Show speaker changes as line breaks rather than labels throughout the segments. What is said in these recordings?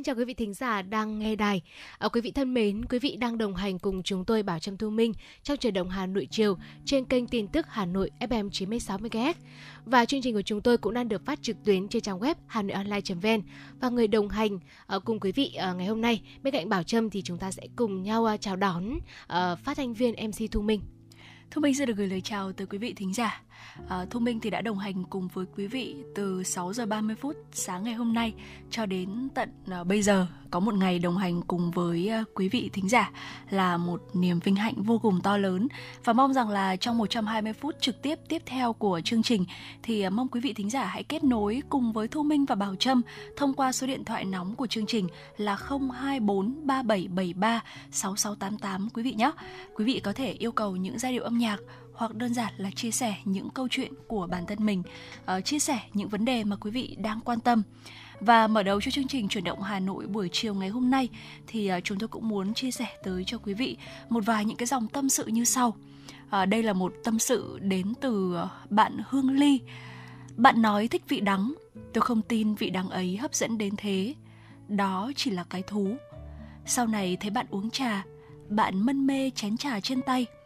Xin chào quý vị thính giả đang nghe đài. À, quý vị thân mến, quý vị đang đồng hành cùng chúng tôi Bảo Trâm Thu Minh trong trời động Hà Nội chiều trên kênh tin tức Hà Nội FM 96 MHz. Và chương trình của chúng tôi cũng đang được phát trực tuyến trên trang web hanoionline.vn. Và người đồng hành à, cùng quý vị à, ngày hôm nay bên cạnh Bảo Trâm thì chúng ta sẽ cùng nhau à, chào đón à, phát thanh viên MC Thu Minh.
Thu Minh xin được gửi lời chào tới quý vị thính giả. À, Thu Minh thì đã đồng hành cùng với quý vị từ 6 giờ 30 phút sáng ngày hôm nay cho đến tận à, bây giờ có một ngày đồng hành cùng với à, quý vị thính giả là một niềm vinh hạnh vô cùng to lớn và mong rằng là trong 120 phút trực tiếp tiếp theo của chương trình thì à, mong quý vị thính giả hãy kết nối cùng với Thu Minh và Bảo Trâm thông qua số điện thoại nóng của chương trình là 024 3773 6688 quý vị nhé. Quý vị có thể yêu cầu những giai điệu âm nhạc hoặc đơn giản là chia sẻ những câu chuyện của bản thân mình, uh, chia sẻ những vấn đề mà quý vị đang quan tâm. Và mở đầu cho chương trình chuyển động Hà Nội buổi chiều ngày hôm nay thì ờ, chúng tôi cũng muốn chia sẻ tới cho quý vị một vài những cái dòng tâm sự như sau. Ờ, đây là một tâm sự đến từ bạn Hương Ly. Bạn nói thích vị đắng, tôi không tin vị đắng ấy hấp dẫn đến thế. Đó chỉ là cái thú. Sau này thấy bạn uống trà, bạn mân mê chén trà trên tay –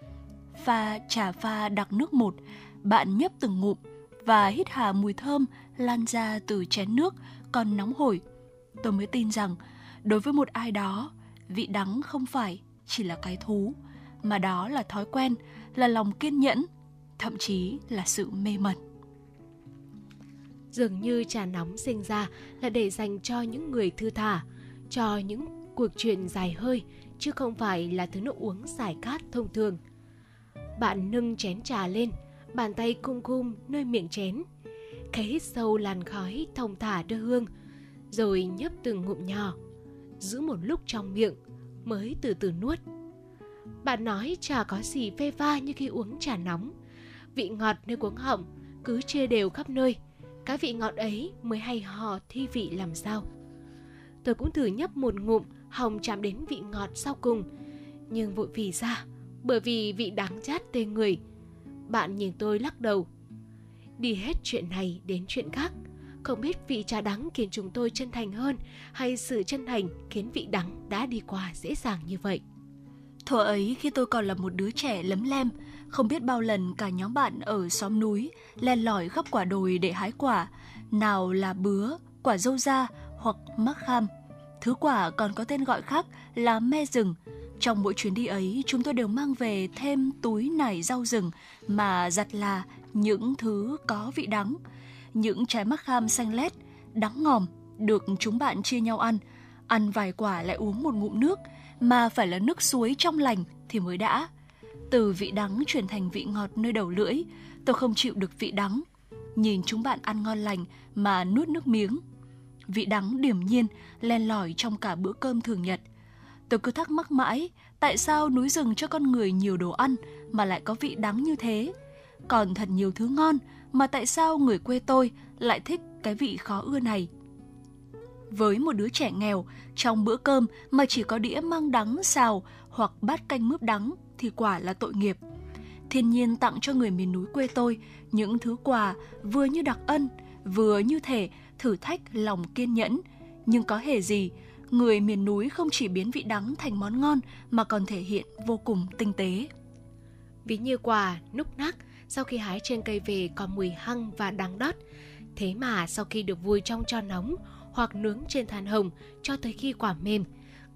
pha trà pha đặc nước một, bạn nhấp từng ngụm và hít hà mùi thơm lan ra từ chén nước còn nóng hổi. Tôi mới tin rằng đối với một ai đó, vị đắng không phải chỉ là cái thú, mà đó là thói quen, là lòng kiên nhẫn, thậm chí là sự mê mẩn.
Dường như trà nóng sinh ra là để dành cho những người thư thả, cho những cuộc chuyện dài hơi, chứ không phải là thứ nước uống giải khát thông thường – bạn nâng chén trà lên, bàn tay cung cung nơi miệng chén. Khẽ hít sâu làn khói thông thả đưa hương, rồi nhấp từng ngụm nhỏ, giữ một lúc trong miệng mới từ từ nuốt. Bạn nói trà có gì phê pha như khi uống trà nóng. Vị ngọt nơi cuống họng cứ chia đều khắp nơi. Cái vị ngọt ấy mới hay hò thi vị làm sao. Tôi cũng thử nhấp một ngụm hồng chạm đến vị ngọt sau cùng. Nhưng vội vì ra bởi vì vị đáng chát tê người. Bạn nhìn tôi lắc đầu. Đi hết chuyện này đến chuyện khác, không biết vị trà đắng khiến chúng tôi chân thành hơn hay sự chân thành khiến vị đắng đã đi qua dễ dàng như vậy.
Thuở ấy khi tôi còn là một đứa trẻ lấm lem, không biết bao lần cả nhóm bạn ở xóm núi len lỏi khắp quả đồi để hái quả, nào là bứa, quả dâu da hoặc mắc kham. Thứ quả còn có tên gọi khác là me rừng, trong mỗi chuyến đi ấy, chúng tôi đều mang về thêm túi nải rau rừng mà giặt là những thứ có vị đắng. Những trái mắc kham xanh lét, đắng ngòm, được chúng bạn chia nhau ăn. Ăn vài quả lại uống một ngụm nước, mà phải là nước suối trong lành thì mới đã. Từ vị đắng chuyển thành vị ngọt nơi đầu lưỡi, tôi không chịu được vị đắng. Nhìn chúng bạn ăn ngon lành mà nuốt nước miếng. Vị đắng điểm nhiên len lỏi trong cả bữa cơm thường nhật – Tôi cứ thắc mắc mãi, tại sao núi rừng cho con người nhiều đồ ăn mà lại có vị đắng như thế? Còn thật nhiều thứ ngon mà tại sao người quê tôi lại thích cái vị khó ưa này? Với một đứa trẻ nghèo, trong bữa cơm mà chỉ có đĩa mang đắng xào hoặc bát canh mướp đắng thì quả là tội nghiệp. Thiên nhiên tặng cho người miền núi quê tôi những thứ quà vừa như đặc ân, vừa như thể thử thách lòng kiên nhẫn, nhưng có hề gì người miền núi không chỉ biến vị đắng thành món ngon mà còn thể hiện vô cùng tinh tế.
Ví như quả, núc nắc, sau khi hái trên cây về có mùi hăng và đắng đót. Thế mà sau khi được vui trong cho nóng hoặc nướng trên than hồng cho tới khi quả mềm,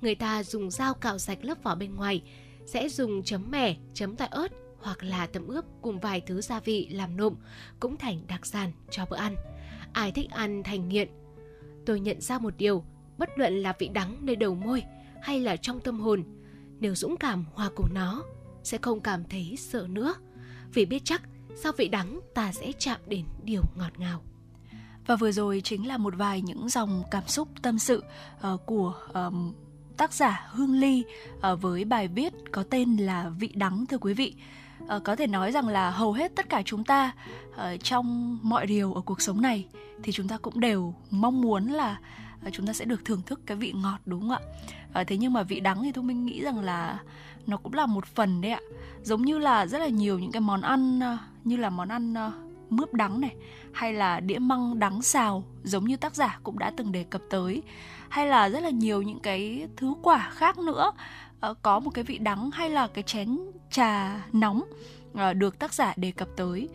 người ta dùng dao cạo sạch lớp vỏ bên ngoài, sẽ dùng chấm mẻ, chấm tỏi ớt hoặc là tẩm ướp cùng vài thứ gia vị làm nộm cũng thành đặc sản cho bữa ăn. Ai thích ăn thành nghiện. Tôi nhận ra một điều, bất luận là vị đắng nơi đầu môi hay là trong tâm hồn nếu dũng cảm hòa cùng nó sẽ không cảm thấy sợ nữa vì biết chắc sau vị đắng ta sẽ chạm đến điều ngọt ngào
và vừa rồi chính là một vài những dòng cảm xúc tâm sự uh, của um, tác giả Hương Ly uh, với bài viết có tên là Vị đắng thưa quý vị. Uh, có thể nói rằng là hầu hết tất cả chúng ta uh, trong mọi điều ở cuộc sống này thì chúng ta cũng đều mong muốn là chúng ta sẽ được thưởng thức cái vị ngọt, đúng không ạ? Ờ, thế nhưng mà vị đắng thì tôi mình nghĩ rằng là nó cũng là một phần đấy ạ. Giống như là rất là nhiều những cái món ăn ờ, như là món ăn ờ, mướp đắng này, hay là đĩa măng đắng xào, giống như tác giả cũng đã từng đề cập tới. Hay là rất là nhiều những cái thứ quả khác nữa có một cái vị đắng hay là cái chén trà nóng được tác giả đề cập tới.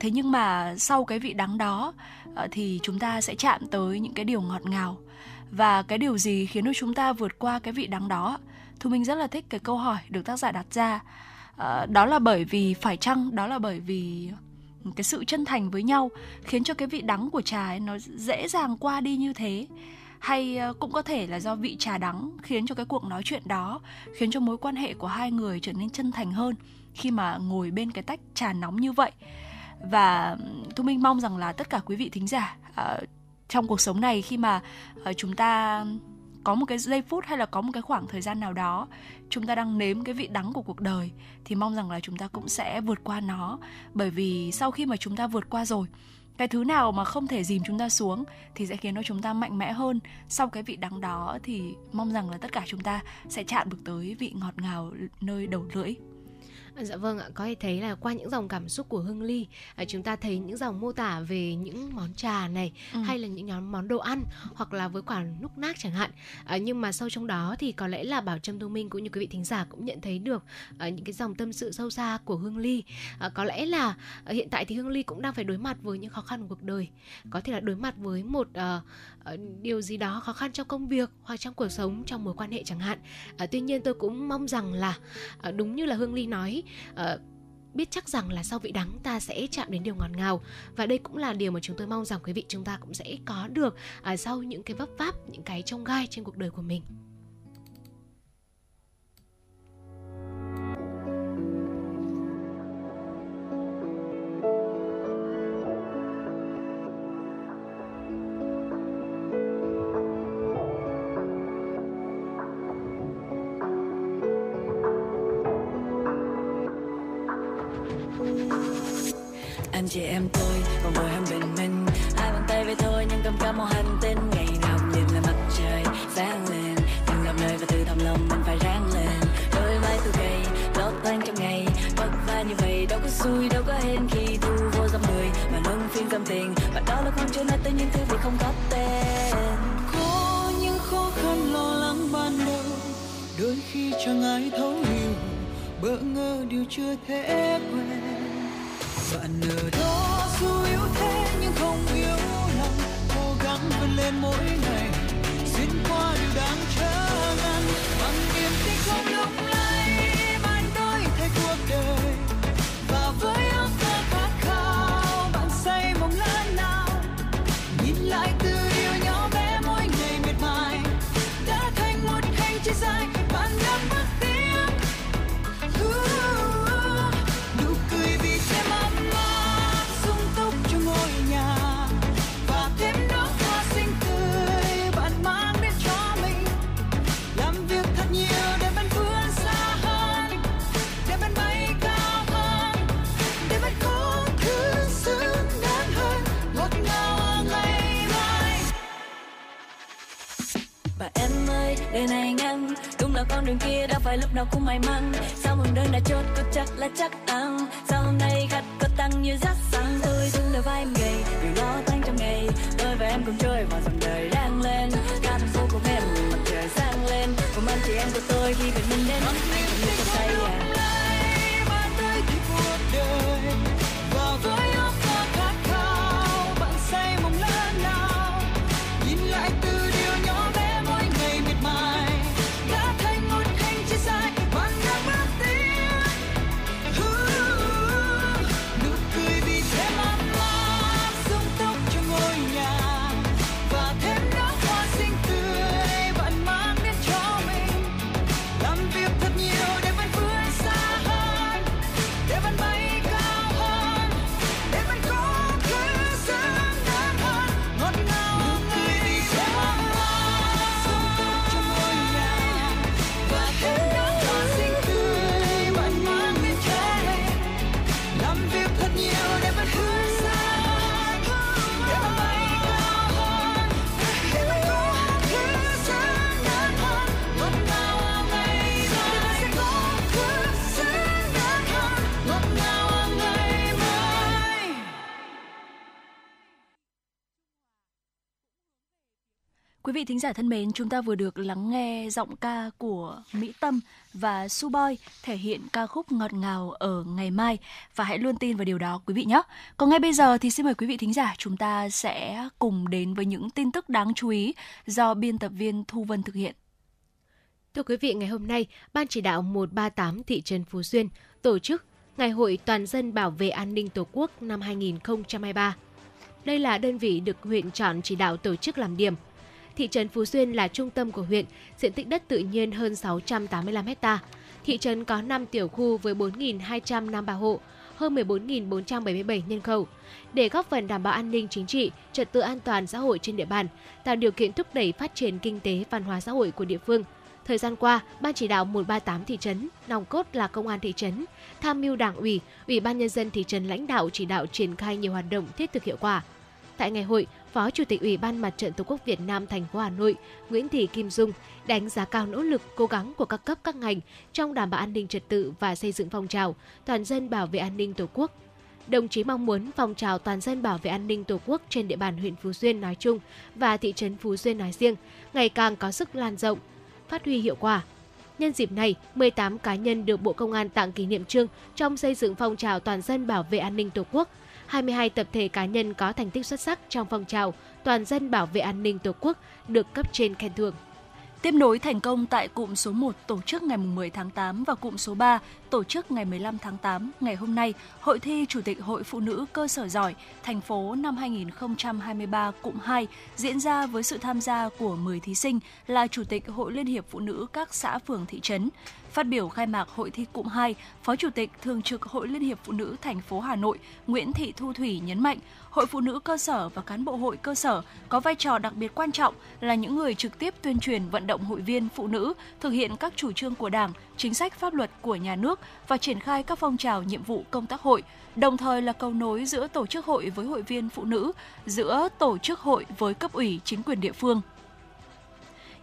Thế nhưng mà sau cái vị đắng đó Ờ, thì chúng ta sẽ chạm tới những cái điều ngọt ngào. Và cái điều gì khiến cho chúng ta vượt qua cái vị đắng đó? Thu minh rất là thích cái câu hỏi được tác giả đặt ra. Ờ, đó là bởi vì phải chăng, đó là bởi vì cái sự chân thành với nhau khiến cho cái vị đắng của trà ấy nó dễ dàng qua đi như thế? Hay ờ, cũng có thể là do vị trà đắng khiến cho cái cuộc nói chuyện đó, khiến cho mối quan hệ của hai người trở nên chân thành hơn khi mà ngồi bên cái tách trà nóng như vậy? Và thu minh mong rằng là tất cả quý vị thính giả uh, trong cuộc sống này khi mà uh, chúng ta có một cái giây phút hay là có một cái khoảng thời gian nào đó chúng ta đang nếm cái vị đắng của cuộc đời thì mong rằng là chúng ta cũng sẽ vượt qua nó. Bởi vì sau khi mà chúng ta vượt qua rồi cái thứ nào mà không thể dìm chúng ta xuống thì sẽ khiến cho chúng ta mạnh mẽ hơn. Sau cái vị đắng đó thì mong rằng là tất cả chúng ta sẽ chạm được tới vị ngọt ngào nơi đầu lưỡi.
Dạ vâng ạ, có thể thấy là qua những dòng cảm xúc của Hương Ly, à, chúng ta thấy những dòng mô tả về những món trà này ừ. hay là những nhóm món đồ ăn hoặc là với quả núc nác chẳng hạn. À, nhưng mà sâu trong đó thì có lẽ là Bảo Trâm Thu Minh cũng như quý vị thính giả cũng nhận thấy được à, những cái dòng tâm sự sâu xa của Hương Ly. À, có lẽ là à, hiện tại thì Hương Ly cũng đang phải đối mặt với những khó khăn của cuộc đời, có thể là đối mặt với một Ờ, điều gì đó khó khăn trong công việc hoặc trong cuộc sống, trong mối quan hệ chẳng hạn. À, tuy nhiên tôi cũng mong rằng là à, đúng như là Hương Ly nói à, biết chắc rằng là sau vị đắng ta sẽ chạm đến điều ngọt ngào và đây cũng là điều mà chúng tôi mong rằng quý vị chúng ta cũng sẽ có được à, sau những cái vấp váp những cái trông gai trên cuộc đời của mình
một hành tinh, ngày nào nhìn là mặt trời sáng lên. Từng gặp nơi và từ thầm lòng mình phải ráng lên. Đôi vai tôi gầy lót tan trong ngày. Vất vả như vậy, đâu có xui, đâu có hên khi thu vô dòng người. Mà luân phiên tâm tình, và đó là con chưa nói tới những thứ vì không có tên.
Có những khó khăn lo lắng ban đầu, đôi khi chẳng ai thấu hiểu. Bỡ ngỡ điều chưa thể quên. Bạn ở đâu cố gắng vươn lên mỗi ngày đời
này ngang đúng là con đường kia đã phải lúc nào cũng may mắn. Sao một đơn đã chốt, có chắc là chắc ăn sao hôm nay khách có tăng như rắc xăng tôi xuống đôi vai em gầy điều lo tăng trong ngày. Tôi và em cùng chơi vào dòng đời đang lên. Cả thành phố cùng em mặt trời sáng lên. Cùng anh chị em của tôi khi bình minh đến. Anh không như à
Lấy bàn tay thì cuộc đời.
Quý vị thính giả thân mến, chúng ta vừa được lắng nghe giọng ca của Mỹ Tâm và Su Boy thể hiện ca khúc ngọt ngào ở ngày mai và hãy luôn tin vào điều đó quý vị nhé. Còn ngay bây giờ thì xin mời quý vị thính giả chúng ta sẽ cùng đến với những tin tức đáng chú ý do biên tập viên Thu Vân thực hiện.
Thưa quý vị, ngày hôm nay, Ban chỉ đạo 138 thị trấn Phú Xuyên tổ chức Ngày hội Toàn dân bảo vệ an ninh Tổ quốc năm 2023. Đây là đơn vị được huyện chọn chỉ đạo tổ chức làm điểm. Thị trấn Phú Xuyên là trung tâm của huyện, diện tích đất tự nhiên hơn 685 ha. Thị trấn có 5 tiểu khu với 4.253 hộ, hơn 14.477 nhân khẩu. Để góp phần đảm bảo an ninh chính trị, trật tự an toàn xã hội trên địa bàn, tạo điều kiện thúc đẩy phát triển kinh tế văn hóa xã hội của địa phương – Thời gian qua, Ban chỉ đạo 138 thị trấn, nòng cốt là công an thị trấn, tham mưu đảng ủy, ủy ban nhân dân thị trấn lãnh đạo chỉ đạo triển khai nhiều hoạt động thiết thực hiệu quả. Tại ngày hội, Phó Chủ tịch Ủy ban Mặt trận Tổ quốc Việt Nam thành phố Hà Nội Nguyễn Thị Kim Dung đánh giá cao nỗ lực, cố gắng của các cấp các ngành trong đảm bảo an ninh trật tự và xây dựng phong trào toàn dân bảo vệ an ninh Tổ quốc. Đồng chí mong muốn phong trào toàn dân bảo vệ an ninh Tổ quốc trên địa bàn huyện Phú Xuyên nói chung và thị trấn Phú Xuyên nói riêng ngày càng có sức lan rộng, phát huy hiệu quả. Nhân dịp này, 18 cá nhân được Bộ Công an tặng kỷ niệm trương trong xây dựng phong trào toàn dân bảo vệ an ninh Tổ quốc. 22 tập thể cá nhân có thành tích xuất sắc trong phong trào toàn dân bảo vệ an ninh Tổ quốc được cấp trên khen thưởng.
Tiếp nối thành công tại cụm số 1 tổ chức ngày 10 tháng 8 và cụm số 3 tổ chức ngày 15 tháng 8 ngày hôm nay, Hội thi Chủ tịch Hội Phụ nữ cơ sở giỏi thành phố năm 2023 cụm 2 diễn ra với sự tham gia của 10 thí sinh là Chủ tịch Hội Liên hiệp Phụ nữ các xã phường thị trấn. Phát biểu khai mạc hội thi cụm 2, Phó Chủ tịch Thường trực Hội Liên hiệp Phụ nữ thành phố Hà Nội Nguyễn Thị Thu Thủy nhấn mạnh, Hội Phụ nữ cơ sở và cán bộ hội cơ sở có vai trò đặc biệt quan trọng là những người trực tiếp tuyên truyền vận động hội viên phụ nữ thực hiện các chủ trương của Đảng, chính sách pháp luật của nhà nước và triển khai các phong trào nhiệm vụ công tác hội, đồng thời là cầu nối giữa tổ chức hội với hội viên phụ nữ, giữa tổ chức hội với cấp ủy chính quyền địa phương.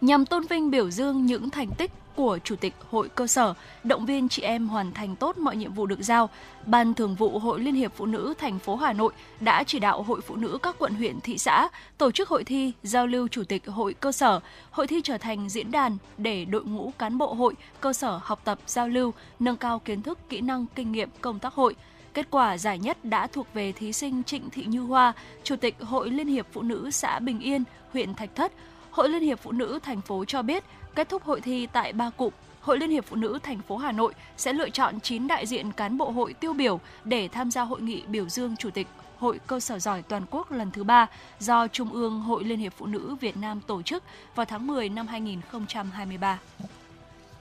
Nhằm tôn vinh biểu dương những thành tích của Chủ tịch Hội cơ sở, động viên chị em hoàn thành tốt mọi nhiệm vụ được giao, Ban Thường vụ Hội Liên hiệp Phụ nữ thành phố Hà Nội đã chỉ đạo Hội Phụ nữ các quận huyện thị xã tổ chức hội thi giao lưu Chủ tịch Hội cơ sở. Hội thi trở thành diễn đàn để đội ngũ cán bộ hội cơ sở học tập giao lưu, nâng cao kiến thức, kỹ năng, kinh nghiệm công tác hội. Kết quả giải nhất đã thuộc về thí sinh Trịnh Thị Như Hoa, Chủ tịch Hội Liên hiệp Phụ nữ xã Bình Yên, huyện Thạch Thất. Hội Liên hiệp Phụ nữ thành phố cho biết Kết thúc hội thi tại ba cụm, Hội Liên hiệp Phụ nữ thành phố Hà Nội sẽ lựa chọn 9 đại diện cán bộ hội tiêu biểu để tham gia hội nghị biểu dương Chủ tịch Hội cơ sở giỏi toàn quốc lần thứ ba do Trung ương Hội Liên hiệp Phụ nữ Việt Nam tổ chức vào tháng 10 năm 2023.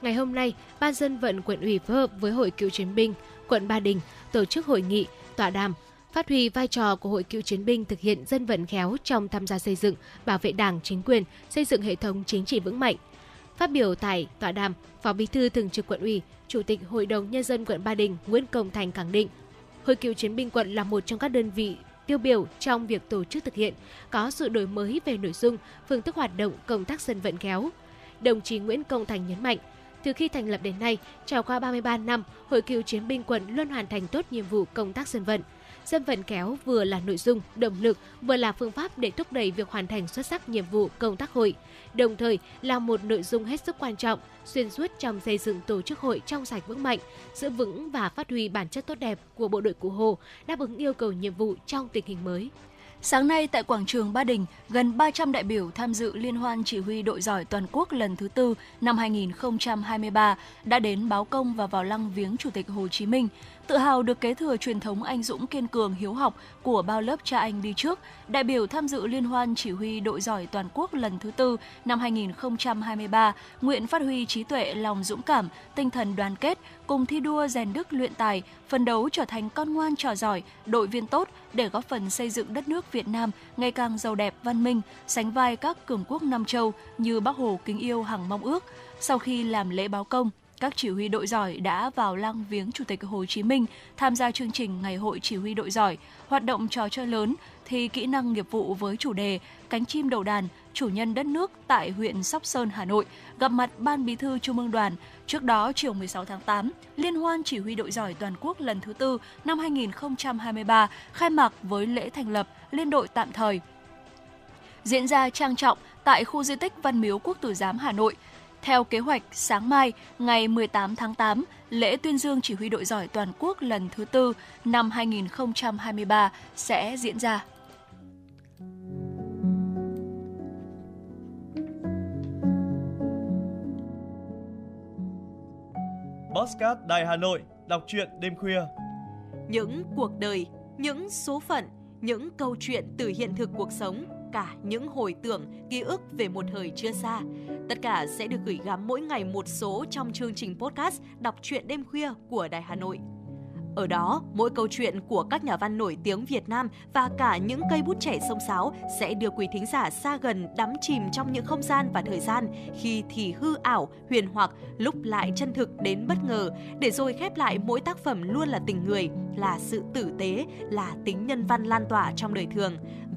Ngày hôm nay, Ban dân vận quận ủy phối hợp với Hội Cựu chiến binh quận Ba Đình tổ chức hội nghị tọa đàm phát huy vai trò của Hội Cựu chiến binh thực hiện dân vận khéo trong tham gia xây dựng, bảo vệ Đảng, chính quyền, xây dựng hệ thống chính trị vững mạnh, Phát biểu tại tọa đàm, Phó Bí thư Thường trực Quận ủy, Chủ tịch Hội đồng Nhân dân quận Ba Đình Nguyễn Công Thành khẳng định, Hội cựu chiến binh quận là một trong các đơn vị tiêu biểu trong việc tổ chức thực hiện, có sự đổi mới về nội dung, phương thức hoạt động công tác dân vận kéo. Đồng chí Nguyễn Công Thành nhấn mạnh, từ khi thành lập đến nay, trải qua 33 năm, Hội cựu chiến binh quận luôn hoàn thành tốt nhiệm vụ công tác dân vận – Dân vận kéo vừa là nội dung, động lực, vừa là phương pháp để thúc đẩy việc hoàn thành xuất sắc nhiệm vụ công tác hội, đồng thời là một nội dung hết sức quan trọng, xuyên suốt trong xây dựng tổ chức hội trong sạch vững mạnh, giữ vững và phát huy bản chất tốt đẹp của bộ đội Cụ Hồ, đáp ứng yêu cầu nhiệm vụ trong tình hình mới.
Sáng nay tại quảng trường Ba Đình, gần 300 đại biểu tham dự liên hoan chỉ huy đội giỏi toàn quốc lần thứ tư năm 2023 đã đến báo công và vào lăng viếng Chủ tịch Hồ Chí Minh. Tự hào được kế thừa truyền thống anh dũng kiên cường hiếu học của bao lớp cha anh đi trước, đại biểu tham dự liên hoan chỉ huy đội giỏi toàn quốc lần thứ tư năm 2023 nguyện phát huy trí tuệ, lòng dũng cảm, tinh thần đoàn kết, cùng thi đua rèn đức luyện tài, phấn đấu trở thành con ngoan trò giỏi, đội viên tốt để góp phần xây dựng đất nước Việt Nam ngày càng giàu đẹp, văn minh, sánh vai các cường quốc Nam Châu như Bác Hồ kính yêu hằng mong ước. Sau khi làm lễ báo công, các chỉ huy đội giỏi đã vào lăng viếng Chủ tịch Hồ Chí Minh tham gia chương trình Ngày hội chỉ huy đội giỏi, hoạt động trò chơi lớn, thi kỹ năng nghiệp vụ với chủ đề Cánh chim đầu đàn, chủ nhân đất nước tại huyện Sóc Sơn, Hà Nội, gặp mặt Ban Bí thư Trung ương Đoàn. Trước đó, chiều 16 tháng 8, Liên hoan chỉ huy đội giỏi toàn quốc lần thứ tư năm 2023 khai mạc với lễ thành lập Liên đội tạm thời diễn ra trang trọng tại khu di tích Văn Miếu Quốc Tử Giám Hà Nội. Theo kế hoạch, sáng mai, ngày 18 tháng 8, lễ tuyên dương chỉ huy đội giỏi toàn quốc lần thứ tư năm 2023 sẽ diễn ra.
Postcard Đài Hà Nội, đọc truyện đêm khuya.
Những cuộc đời, những số phận, những câu chuyện từ hiện thực cuộc sống, cả những hồi tưởng, ký ức về một thời chưa xa. Tất cả sẽ được gửi gắm mỗi ngày một số trong chương trình podcast Đọc truyện đêm khuya của Đài Hà Nội. Ở đó, mỗi câu chuyện của các nhà văn nổi tiếng Việt Nam và cả những cây bút trẻ sông sáo sẽ đưa quý thính giả xa gần đắm chìm trong những không gian và thời gian khi thì hư ảo, huyền hoặc, lúc lại chân thực đến bất ngờ, để rồi khép lại mỗi tác phẩm luôn là tình người, là sự tử tế, là tính nhân văn lan tỏa trong đời thường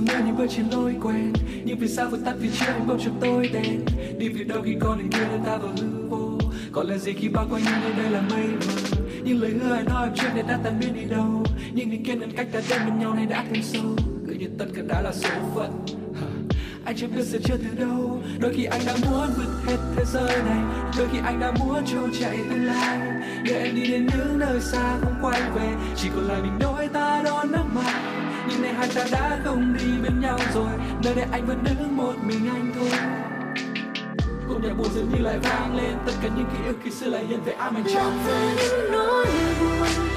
Mưa như bước trên lối quen. Nhưng vì sao vẫn tắt vì chưa anh bỗng trời tôi đen. Đi về đâu khi con đường kia đưa ta vào hư vô. Còn là gì khi bao quanh những nơi đây là mây mờ. Những lời hứa ai nói em chuyện này đã tan biến đi đâu. Nhưng những kiên định cách ta đến bên nhau này đã thêm sâu. Cứ như tất cả đã là số phận. Anh chưa biết sẽ chưa từ đâu. Đôi khi anh đã muốn vượt hết thế giới này. Đôi khi anh đã muốn trôi chạy tương lai. Để em đi đến những nơi xa không quay về. Chỉ còn lại mình đôi ta đón nước mắt nhưng nay hai ta đã không đi bên nhau rồi. Nơi đây anh vẫn đứng một mình anh thôi. Cùng nhạc buồn dường như lại vang lên. Tất cả những ký ức khi xưa lại hiện về ám trong
về những nỗi buồn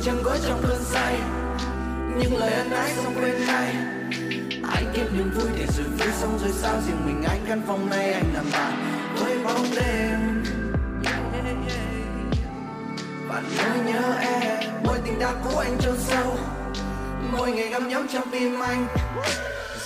nhưng chẳng gói trong cơn say? Những lời ân ái xong quên ngay. Anh kiếm niềm vui để rồi vui xong rồi sao? Riêng mình anh căn phòng này anh làm bạn với bóng đêm. Và nhớ nhớ em, mối tình đã cũ anh chôn sâu. Mỗi ngày gặm nhấm trong tim anh.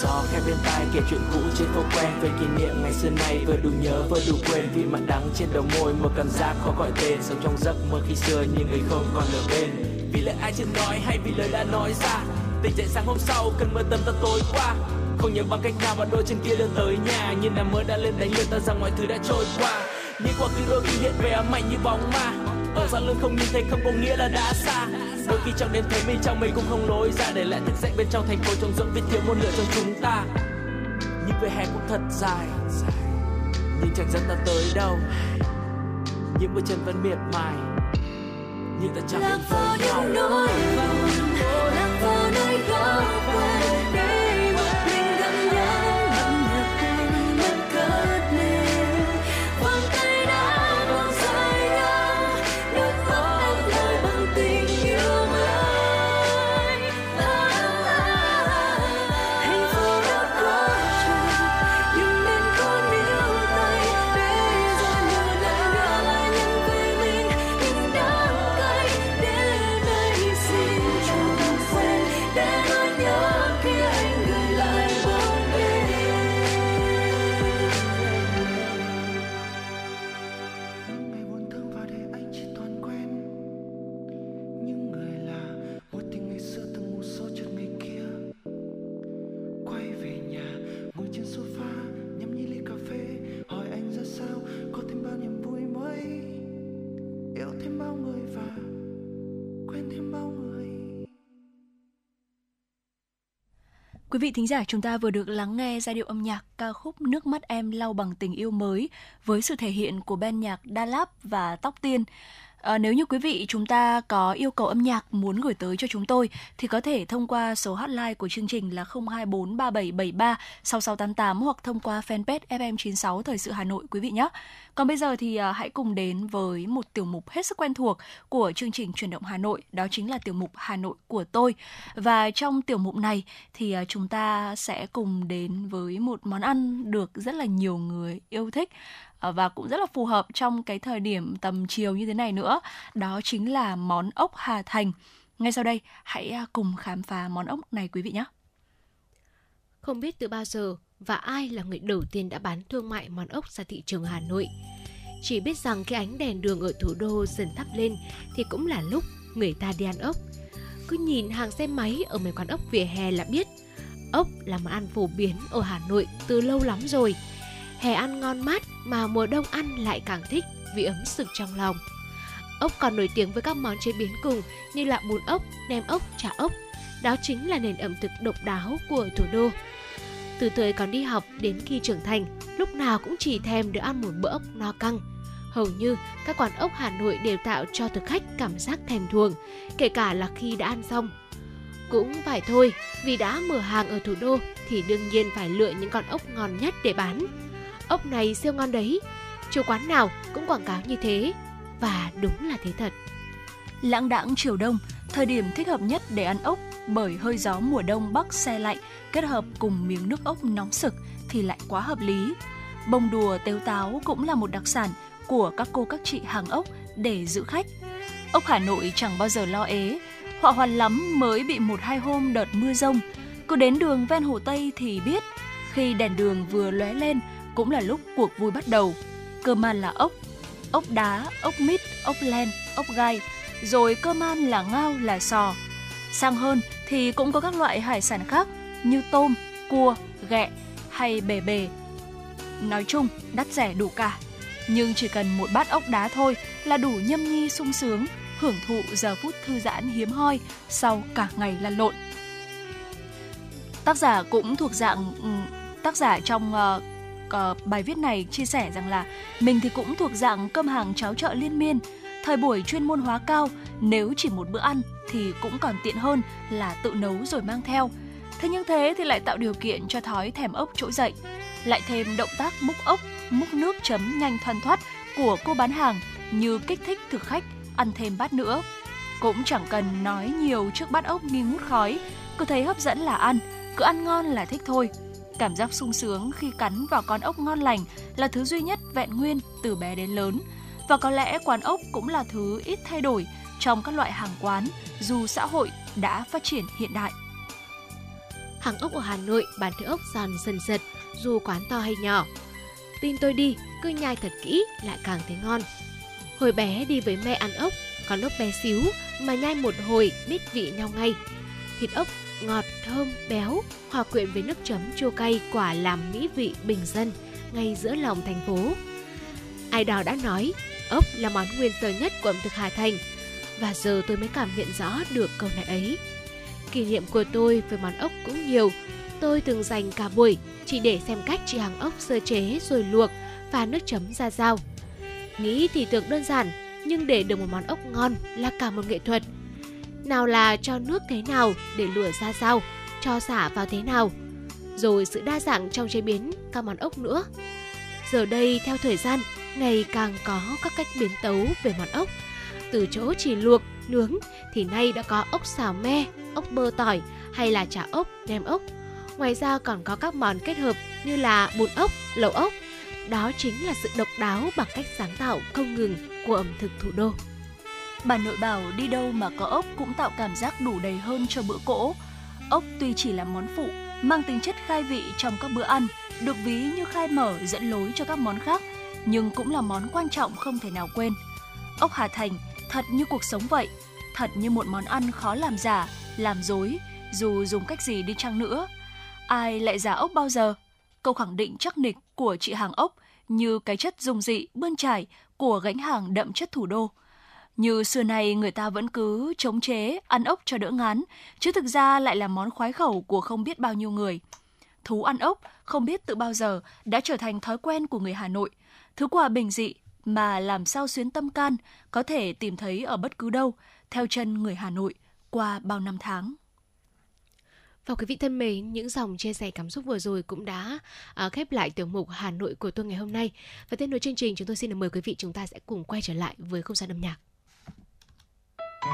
Gió khẽ bên tai kể chuyện cũ trên phố quen. Về kỷ niệm ngày xưa nay vừa đủ nhớ, vừa đủ quên. Vì mặn đắng trên đầu môi, một cảm giác khó gọi tên. Sống trong giấc mơ khi xưa, nhưng người không còn ở bên vì lời ai chưa nói hay vì lời đã nói ra. Tỉnh dậy sáng hôm sau cơn mưa tâm ta tối qua. Không nhớ bằng cách nào mà đôi chân kia đưa tới nhà. Như nằm mơ đã lên đánh lừa ta rằng mọi thứ đã trôi qua. Nhưng quá khứ đôi khi hiện về ám ảnh như bóng ma. Ở xa lưng không nhìn thấy không có nghĩa là đã xa. Đôi khi trong đêm thấy mình trong mình cũng không lối ra. Để lại thức dậy bên trong thành phố trong rỗng vì thiếu một lửa trong chúng ta. Nhưng về hè cũng thật dài. Nhưng chẳng dẫn ta tới đâu. Những bước chân vẫn miệt mài nhưng ta chẳng đến với nhau
nỗi buồn lạc vào nơi góc quên
Quý vị thính giả, chúng ta vừa được lắng nghe giai điệu âm nhạc ca khúc Nước mắt em lau bằng tình yêu mới với sự thể hiện của ban nhạc Đa Láp và Tóc Tiên. À, nếu như quý vị chúng ta có yêu cầu âm nhạc muốn gửi tới cho chúng tôi thì có thể thông qua số hotline của chương trình là 024 3773 6688 hoặc thông qua fanpage FM96 Thời sự Hà Nội quý vị nhé. Còn bây giờ thì à, hãy cùng đến với một tiểu mục hết sức quen thuộc của chương trình Chuyển động Hà Nội, đó chính là tiểu mục Hà Nội của tôi. Và trong tiểu mục này thì à, chúng ta sẽ cùng đến với một món ăn được rất là nhiều người yêu thích Ờ, và cũng rất là phù hợp trong cái thời điểm tầm chiều như thế này nữa. Đó chính là món ốc Hà Thành. Ngay sau đây, hãy à, cùng khám phá món ốc này quý vị nhé.
Không biết từ bao giờ và ai là người đầu tiên đã bán thương mại món ốc ra thị trường Hà Nội. Chỉ biết rằng cái ánh đèn đường ở thủ đô dần thắp lên thì cũng là lúc người ta đi ăn ốc. Cứ nhìn hàng xe máy ở mấy quán ốc vỉa hè là biết ốc là món ăn phổ biến ở Hà Nội từ lâu lắm rồi. Hè ăn ngon mát mà mùa đông ăn lại càng thích vì ấm sực trong lòng. Ốc còn nổi tiếng với các món chế biến cùng như là bún ốc, nem ốc, chả ốc. Đó chính là nền ẩm thực độc đáo của thủ đô. Từ thời còn đi học đến khi trưởng thành, lúc nào cũng chỉ thèm được ăn một bữa ốc no căng. Hầu như các quán ốc Hà Nội đều tạo cho thực khách cảm giác thèm thuồng, kể cả là khi đã ăn xong. Cũng phải thôi, vì đã mở hàng ở thủ đô thì đương nhiên phải lựa những con ốc ngon nhất để bán. Ốc này siêu ngon đấy, chủ quán nào cũng quảng cáo như thế, và đúng là thế thật.
Lãng đãng chiều đông, thời điểm thích hợp nhất để ăn ốc bởi hơi gió mùa đông bắc xe lạnh kết hợp cùng miếng nước ốc nóng sực thì lại quá hợp lý. Bông đùa tếu táo cũng là một đặc sản của các cô các chị hàng ốc để giữ khách. Ốc Hà Nội chẳng bao giờ lo ế, họ hoàn lắm mới bị một hai hôm đợt mưa rông. Cứ đến đường ven hồ Tây thì biết, khi đèn đường vừa lóe lên cũng là lúc cuộc vui bắt đầu. Cơm ăn là ốc, ốc đá, ốc mít, ốc len, ốc gai, rồi cơm ăn là ngao là sò. Sang hơn thì cũng có các loại hải sản khác như tôm, cua, ghẹ hay bề bề. Nói chung, đắt rẻ đủ cả. Nhưng chỉ cần một bát ốc đá thôi là đủ nhâm nhi sung sướng, hưởng thụ giờ phút thư giãn hiếm hoi sau cả ngày lăn lộn. Tác giả cũng thuộc dạng ừ, tác giả trong ờ, Ờ, bài viết này chia sẻ rằng là mình thì cũng thuộc dạng cơm hàng cháo chợ liên miên. Thời buổi chuyên môn hóa cao, nếu chỉ một bữa ăn thì cũng còn tiện hơn là tự nấu rồi mang theo. Thế nhưng thế thì lại tạo điều kiện cho thói thèm ốc trỗi dậy. Lại thêm động tác múc ốc, múc nước chấm nhanh thoăn thoắt của cô bán hàng như kích thích thực khách ăn thêm bát nữa. Cũng chẳng cần nói nhiều trước bát ốc nghi ngút khói, cứ thấy hấp dẫn là ăn, cứ ăn ngon là thích thôi. Cảm giác sung sướng khi cắn vào con ốc ngon lành là thứ duy nhất vẹn nguyên từ bé đến lớn. Và có lẽ quán ốc cũng là thứ ít thay đổi trong các loại hàng quán dù xã hội đã phát triển hiện đại.
Hàng ốc ở Hà Nội bán thứ ốc giòn dần dật dù quán to hay nhỏ. Tin tôi đi, cứ nhai thật kỹ lại càng thấy ngon. Hồi bé đi với mẹ ăn ốc, con ốc bé xíu mà nhai một hồi biết vị nhau ngay. Thịt ốc ngọt, thơm, béo, hòa quyện với nước chấm chua cay quả làm mỹ vị bình dân ngay giữa lòng thành phố. Ai đó đã nói, ốc là món nguyên sơ nhất của ẩm thực Hà Thành và giờ tôi mới cảm nhận rõ được câu này ấy. Kỷ niệm của tôi với món ốc cũng nhiều. Tôi từng dành cả buổi chỉ để xem cách chị hàng ốc sơ chế rồi luộc và nước chấm ra dao. Nghĩ thì tưởng đơn giản, nhưng để được một món ốc ngon là cả một nghệ thuật. Nào là cho nước thế nào để lửa ra sao, cho xả vào thế nào, rồi sự đa dạng trong chế biến các món ốc nữa. Giờ đây theo thời gian, ngày càng có các cách biến tấu về món ốc. Từ chỗ chỉ luộc, nướng thì nay đã có ốc xào me, ốc bơ tỏi hay là chả ốc, nem ốc. Ngoài ra còn có các món kết hợp như là bún ốc, lẩu ốc. Đó chính là sự độc đáo bằng cách sáng tạo không ngừng của ẩm thực thủ đô.
Bà nội bảo đi đâu mà có ốc cũng tạo cảm giác đủ đầy hơn cho bữa cỗ. Ốc tuy chỉ là món phụ, mang tính chất khai vị trong các bữa ăn, được ví như khai mở dẫn lối cho các món khác, nhưng cũng là món quan trọng không thể nào quên. Ốc Hà Thành thật như cuộc sống vậy, thật như một món ăn khó làm giả, làm dối, dù dùng cách gì đi chăng nữa. Ai lại giả ốc bao giờ? Câu khẳng định chắc nịch của chị hàng ốc như cái chất dung dị bươn trải của gánh hàng đậm chất thủ đô. Như xưa nay người ta vẫn cứ chống chế, ăn ốc cho đỡ ngán, chứ thực ra lại là món khoái khẩu của không biết bao nhiêu người. Thú ăn ốc không biết từ bao giờ đã trở thành thói quen của người Hà Nội. Thứ quà bình dị mà làm sao xuyến tâm can có thể tìm thấy ở bất cứ đâu, theo chân người Hà Nội qua bao năm tháng.
Và quý vị thân mến, những dòng chia sẻ cảm xúc vừa rồi cũng đã uh, khép lại tiểu mục Hà Nội của tôi ngày hôm nay. Và tiếp nối chương trình, chúng tôi xin được mời quý vị chúng ta sẽ cùng quay trở lại với không gian âm nhạc
liệu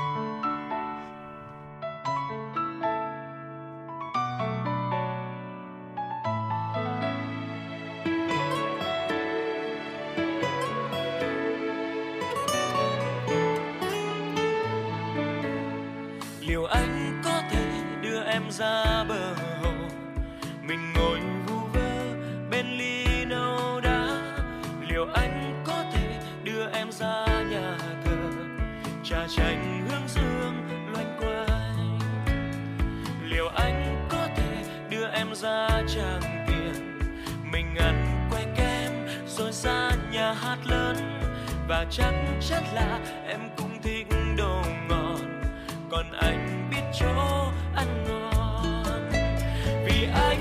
anh có thể đưa em ra bờ hồ? Mình ngồi vu vơ bên ly nâu đá. Liệu anh có thể đưa em ra nhà thờ? Trà chanh ra tràng tiền mình ăn que kem rồi ra nhà hát lớn. Và chắc chắn là em cũng thích đồ ngon. Còn anh biết chỗ ăn ngon. Vì anh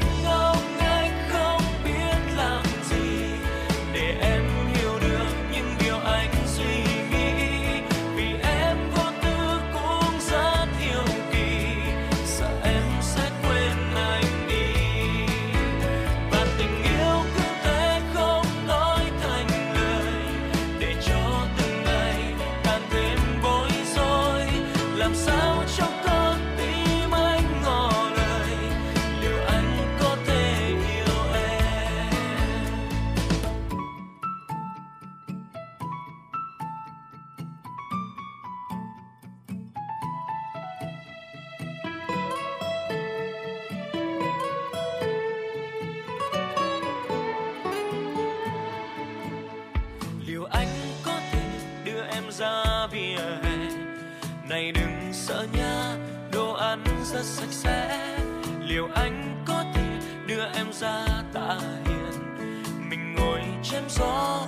ra ta hiền. Mình ngồi chém gió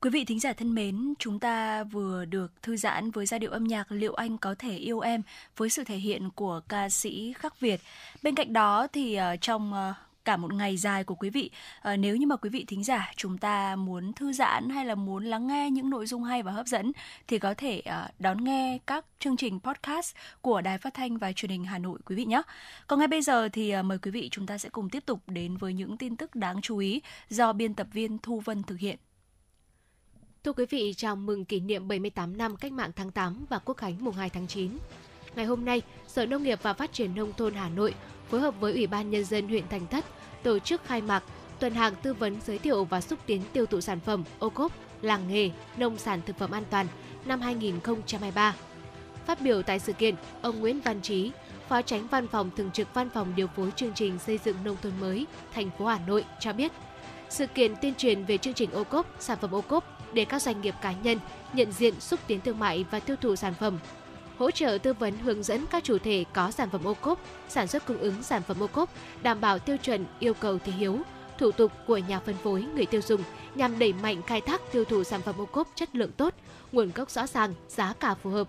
Quý vị thính giả thân mến, chúng ta vừa được thư giãn với giai điệu âm nhạc Liệu Anh Có Thể Yêu Em với sự thể hiện của ca sĩ Khắc Việt. Bên cạnh đó thì ờ, trong ờ, cả một ngày dài của quý vị. À, nếu như mà quý vị thính giả chúng ta muốn thư giãn hay là muốn lắng nghe những nội dung hay và hấp dẫn thì có thể à, đón nghe các chương trình podcast của Đài Phát thanh và Truyền hình Hà Nội quý vị nhé. Còn ngay bây giờ thì à, mời quý vị chúng ta sẽ cùng tiếp tục đến với những tin tức đáng chú ý do biên tập viên Thu Vân thực hiện.
Thưa quý vị, chào mừng kỷ niệm 78 năm Cách mạng tháng 8 và Quốc khánh mùng 2 tháng 9. Ngày hôm nay, Sở Nông nghiệp và Phát triển Nông thôn Hà Nội phối hợp với Ủy ban Nhân dân huyện Thành Thất tổ chức khai mạc tuần hàng tư vấn giới thiệu và xúc tiến tiêu thụ sản phẩm ô cốp, làng nghề, nông sản thực phẩm an toàn năm 2023. Phát biểu tại sự kiện, ông Nguyễn Văn Trí, Phó Tránh Văn phòng Thường trực Văn phòng điều phối chương trình xây dựng nông thôn mới thành phố Hà Nội cho biết, sự kiện tuyên truyền về chương trình ô cốp, sản phẩm ô cốp để các doanh nghiệp cá nhân nhận diện xúc tiến thương mại và tiêu thụ sản phẩm hỗ trợ tư vấn hướng dẫn các chủ thể có sản phẩm ô cốp, sản xuất cung ứng sản phẩm ô cốp, đảm bảo tiêu chuẩn yêu cầu thị hiếu, thủ tục của nhà phân phối người tiêu dùng nhằm đẩy mạnh khai thác tiêu thụ sản phẩm ô cốp chất lượng tốt, nguồn gốc rõ ràng, giá cả phù hợp.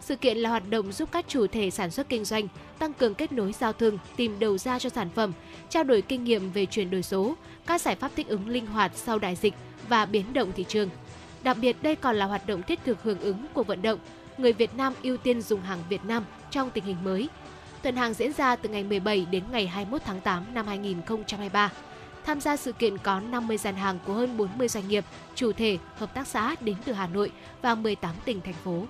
Sự kiện là hoạt động giúp các chủ thể sản xuất kinh doanh tăng cường kết nối giao thương, tìm đầu ra cho sản phẩm, trao đổi kinh nghiệm về chuyển đổi số, các giải pháp thích ứng linh hoạt sau đại dịch và biến động thị trường. Đặc biệt đây còn là hoạt động thiết thực hưởng ứng của vận động người Việt Nam ưu tiên dùng hàng Việt Nam trong tình hình mới. Tuần hàng diễn ra từ ngày 17 đến ngày 21 tháng 8 năm 2023. Tham gia sự kiện có 50 gian hàng của hơn 40 doanh nghiệp, chủ thể, hợp tác xã đến từ Hà Nội và 18 tỉnh thành phố.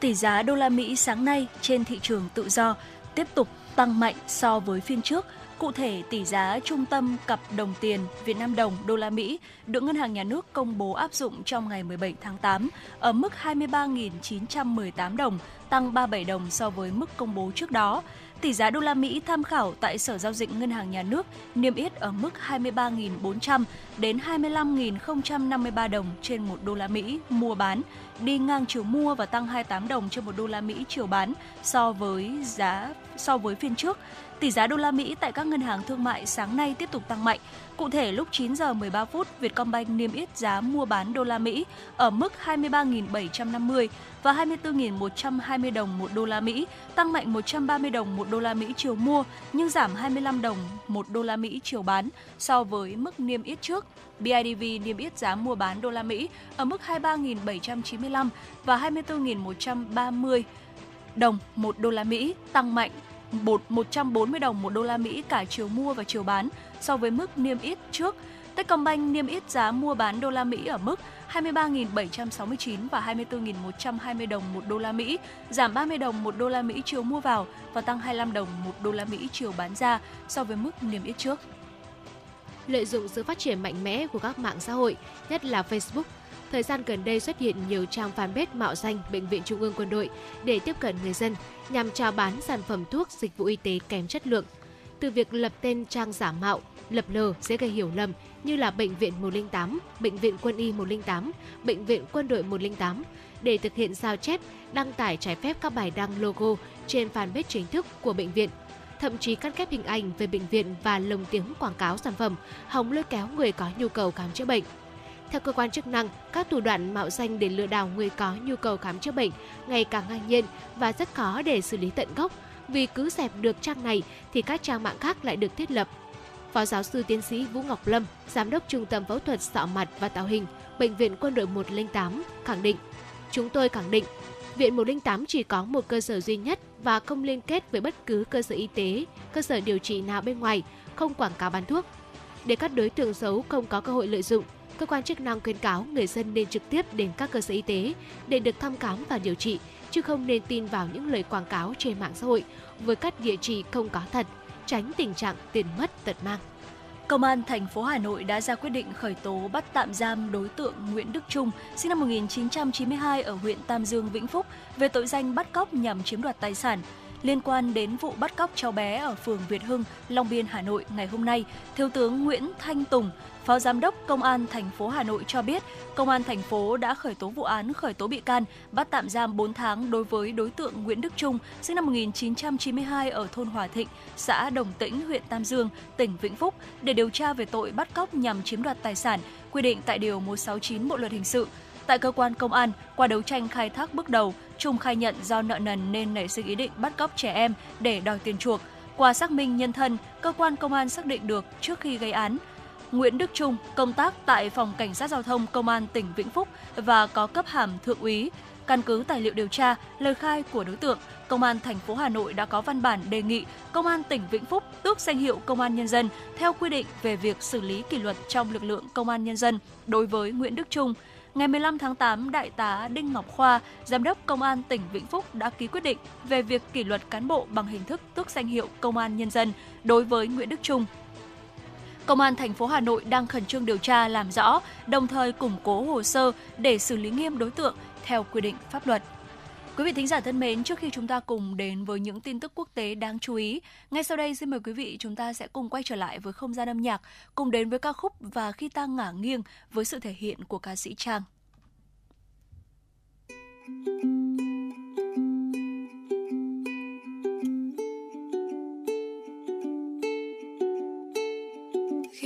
Tỷ giá đô la Mỹ sáng nay trên thị trường tự do tiếp tục tăng mạnh so với phiên trước Cụ thể, tỷ giá trung tâm cặp đồng tiền Việt Nam đồng đô la Mỹ được Ngân hàng Nhà nước công bố áp dụng trong ngày 17 tháng 8 ở mức 23.918 đồng, tăng 37 đồng so với mức công bố trước đó. Tỷ giá đô la Mỹ tham khảo tại Sở giao dịch Ngân hàng Nhà nước niêm yết ở mức 23.400 đến 25.053 đồng trên một đô la Mỹ mua bán, đi ngang chiều mua và tăng 28 đồng trên một đô la Mỹ chiều bán so với giá so với phiên trước. Tỷ giá đô la Mỹ tại các ngân hàng thương mại sáng nay tiếp tục tăng mạnh. Cụ thể lúc 9 giờ 13 phút, Vietcombank niêm yết giá mua bán đô la Mỹ ở mức 23.750 và 24.120 đồng một đô la Mỹ, tăng mạnh 130 đồng một đô la Mỹ chiều mua nhưng giảm 25 đồng một đô la Mỹ chiều bán so với mức niêm yết trước. BIDV niêm yết giá mua bán đô la Mỹ ở mức 23.795 và 24.130 đồng một đô la Mỹ, tăng mạnh 140 đồng một đô la Mỹ cả chiều mua và chiều bán so với mức niêm yết trước. Techcombank niêm yết giá mua bán đô la Mỹ ở mức 23.769 và 24.120 đồng một đô la Mỹ, giảm 30 đồng một đô la Mỹ chiều mua vào và tăng 25 đồng một đô la Mỹ chiều bán ra so với mức niêm yết trước.
Lợi dụng sự phát triển mạnh mẽ của các mạng xã hội, nhất là Facebook, thời gian gần đây xuất hiện nhiều trang fanpage mạo danh Bệnh viện Trung ương Quân đội để tiếp cận người dân nhằm chào bán sản phẩm thuốc dịch vụ y tế kém chất lượng. Từ việc lập tên trang giả mạo, lập lờ sẽ gây hiểu lầm như là Bệnh viện 108, Bệnh viện Quân y 108, Bệnh viện Quân đội 108 để thực hiện sao chép, đăng tải trái phép các bài đăng logo trên fanpage chính thức của bệnh viện thậm chí cắt ghép hình ảnh về bệnh viện và lồng tiếng quảng cáo sản phẩm, hòng lôi kéo người có nhu cầu khám chữa bệnh. Theo cơ quan chức năng, các thủ đoạn mạo danh để lừa đảo người có nhu cầu khám chữa bệnh ngày càng ngang nhiên và rất khó để xử lý tận gốc vì cứ dẹp được trang này thì các trang mạng khác lại được thiết lập. Phó giáo sư tiến sĩ Vũ Ngọc Lâm, Giám đốc Trung tâm Phẫu thuật Sọ mặt và Tạo hình, Bệnh viện Quân đội 108 khẳng định Chúng tôi khẳng định Viện 108 chỉ có một cơ sở duy nhất và không liên kết với bất cứ cơ sở y tế, cơ sở điều trị nào bên ngoài, không quảng cáo bán thuốc. Để các đối tượng xấu không có cơ hội lợi dụng, cơ quan chức năng khuyến cáo người dân nên trực tiếp đến các cơ sở y tế để được thăm khám và điều trị, chứ không nên tin vào những lời quảng cáo trên mạng xã hội với các địa chỉ không có thật, tránh tình trạng tiền mất tật mang.
Công an thành phố Hà Nội đã ra quyết định khởi tố bắt tạm giam đối tượng Nguyễn Đức Trung, sinh năm 1992 ở huyện Tam Dương, Vĩnh Phúc về tội danh bắt cóc nhằm chiếm đoạt tài sản liên quan đến vụ bắt cóc cháu bé ở phường Việt Hưng, Long Biên, Hà Nội ngày hôm nay, Thiếu tướng Nguyễn Thanh Tùng, Phó Giám đốc Công an thành phố Hà Nội cho biết, Công an thành phố đã khởi tố vụ án khởi tố bị can, bắt tạm giam 4 tháng đối với đối tượng Nguyễn Đức Trung, sinh năm 1992 ở thôn Hòa Thịnh, xã Đồng Tĩnh, huyện Tam Dương, tỉnh Vĩnh Phúc để điều tra về tội bắt cóc nhằm chiếm đoạt tài sản, quy định tại điều 169 Bộ luật hình sự. Tại cơ quan công an, qua đấu tranh khai thác bước đầu, Trung khai nhận do nợ nần nên nảy sinh ý định bắt cóc trẻ em để đòi tiền chuộc. Qua xác minh nhân thân, cơ quan công an xác định được trước khi gây án, Nguyễn Đức Trung công tác tại phòng cảnh sát giao thông công an tỉnh Vĩnh Phúc và có cấp hàm thượng úy. Căn cứ tài liệu điều tra, lời khai của đối tượng, Công an thành phố Hà Nội đã có văn bản đề nghị Công an tỉnh Vĩnh Phúc tước danh hiệu Công an nhân dân theo quy định về việc xử lý kỷ luật trong lực lượng Công an nhân dân đối với Nguyễn Đức Trung. Ngày 15 tháng 8, Đại tá Đinh Ngọc Khoa, Giám đốc Công an tỉnh Vĩnh Phúc đã ký quyết định về việc kỷ luật cán bộ bằng hình thức tước danh hiệu Công an Nhân dân đối với Nguyễn Đức Trung. Công an thành phố Hà Nội đang khẩn trương điều tra làm rõ, đồng thời củng cố hồ sơ để xử lý nghiêm đối tượng theo quy định pháp luật. Quý vị thính giả thân mến, trước khi chúng ta cùng đến với những tin tức quốc tế đáng chú ý, ngay sau đây xin mời quý vị chúng ta sẽ cùng quay trở lại với không gian âm nhạc, cùng đến với ca khúc và khi ta ngả nghiêng với sự thể hiện của ca sĩ Trang.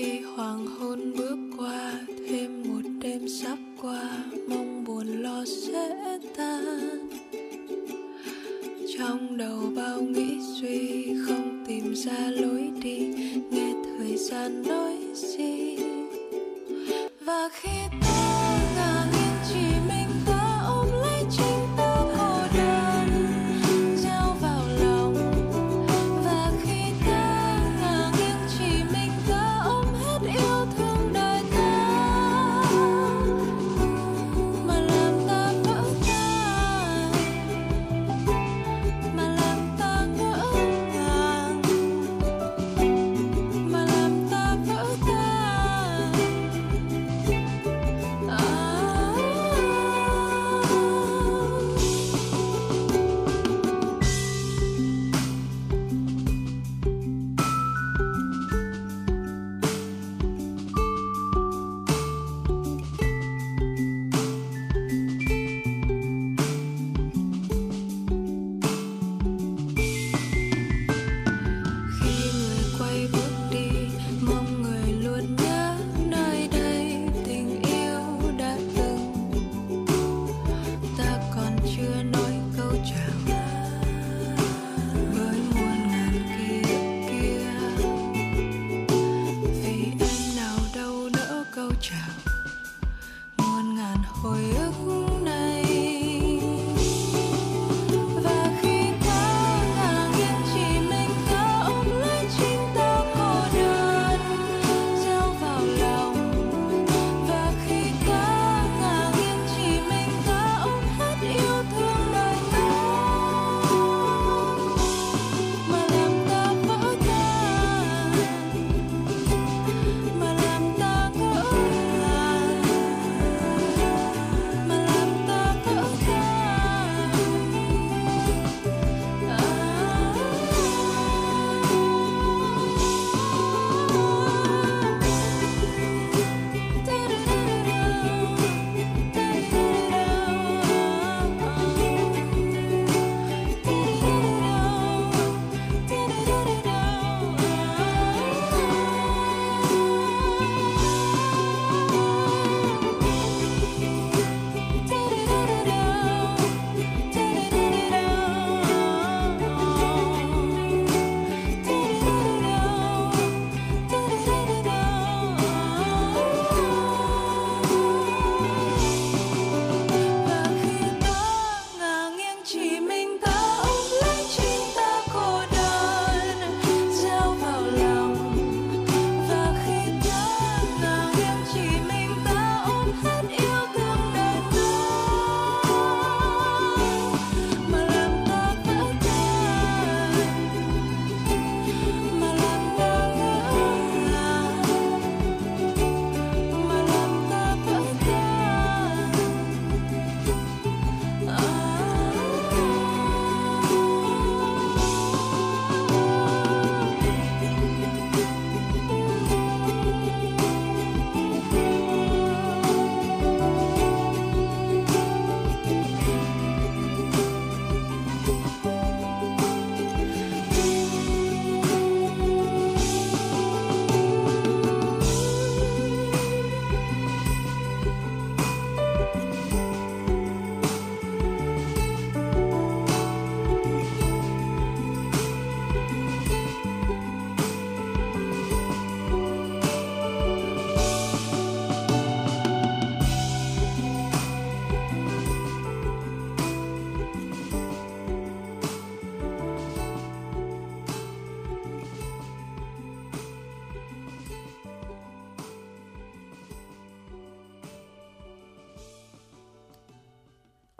Khi hoàng hôn bước qua, thêm một đêm sắp qua, mong buồn lo sẽ tan. Trong đầu bao nghĩ suy, không tìm ra lối đi, nghe thời gian nói gì. Và khi ta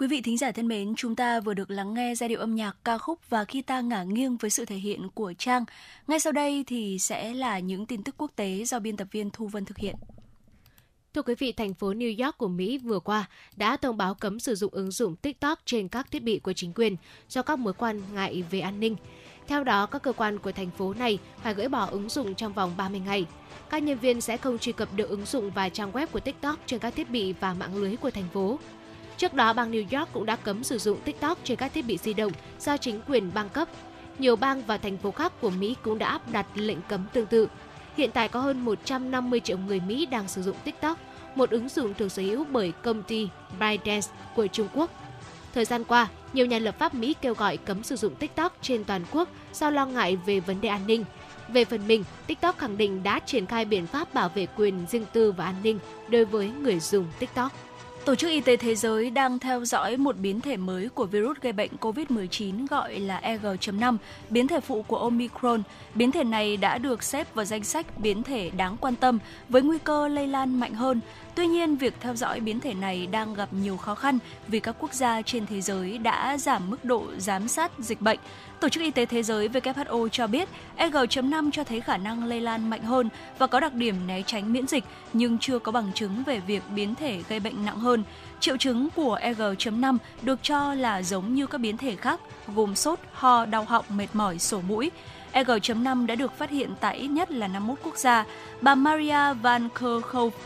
Quý vị thính giả thân mến, chúng ta vừa được lắng nghe giai điệu âm nhạc ca khúc và khi ta ngả nghiêng với sự thể hiện của Trang. Ngay sau đây thì sẽ là những tin tức quốc tế do biên tập viên Thu Vân thực hiện.
Thưa quý vị, thành phố New York của Mỹ vừa qua đã thông báo cấm sử dụng ứng dụng TikTok trên các thiết bị của chính quyền do các mối quan ngại về an ninh. Theo đó, các cơ quan của thành phố này phải gỡ bỏ ứng dụng trong vòng 30 ngày. Các nhân viên sẽ không truy cập được ứng dụng và trang web của TikTok trên các thiết bị và mạng lưới của thành phố. Trước đó, bang New York cũng đã cấm sử dụng TikTok trên các thiết bị di động do chính quyền bang cấp. Nhiều bang và thành phố khác của Mỹ cũng đã áp đặt lệnh cấm tương tự. Hiện tại có hơn 150 triệu người Mỹ đang sử dụng TikTok, một ứng dụng được sở hữu bởi công ty ByteDance của Trung Quốc. Thời gian qua, nhiều nhà lập pháp Mỹ kêu gọi cấm sử dụng TikTok trên toàn quốc do lo ngại về vấn đề an ninh. Về phần mình, TikTok khẳng định đã triển khai biện pháp bảo vệ quyền riêng tư và an ninh đối với người dùng TikTok.
Tổ chức Y tế Thế giới đang theo dõi một biến thể mới của virus gây bệnh COVID-19 gọi là EG.5, biến thể phụ của Omicron. Biến thể này đã được xếp vào danh sách biến thể đáng quan tâm với nguy cơ lây lan mạnh hơn. Tuy nhiên, việc theo dõi biến thể này đang gặp nhiều khó khăn vì các quốc gia trên thế giới đã giảm mức độ giám sát dịch bệnh. Tổ chức Y tế Thế giới WHO cho biết EG.5 cho thấy khả năng lây lan mạnh hơn và có đặc điểm né tránh miễn dịch nhưng chưa có bằng chứng về việc biến thể gây bệnh nặng hơn. Triệu chứng của EG.5 được cho là giống như các biến thể khác, gồm sốt, ho, đau họng, mệt mỏi, sổ mũi. EG.5 đã được phát hiện tại ít nhất là 51 quốc gia. Bà Maria Van Kerkhove,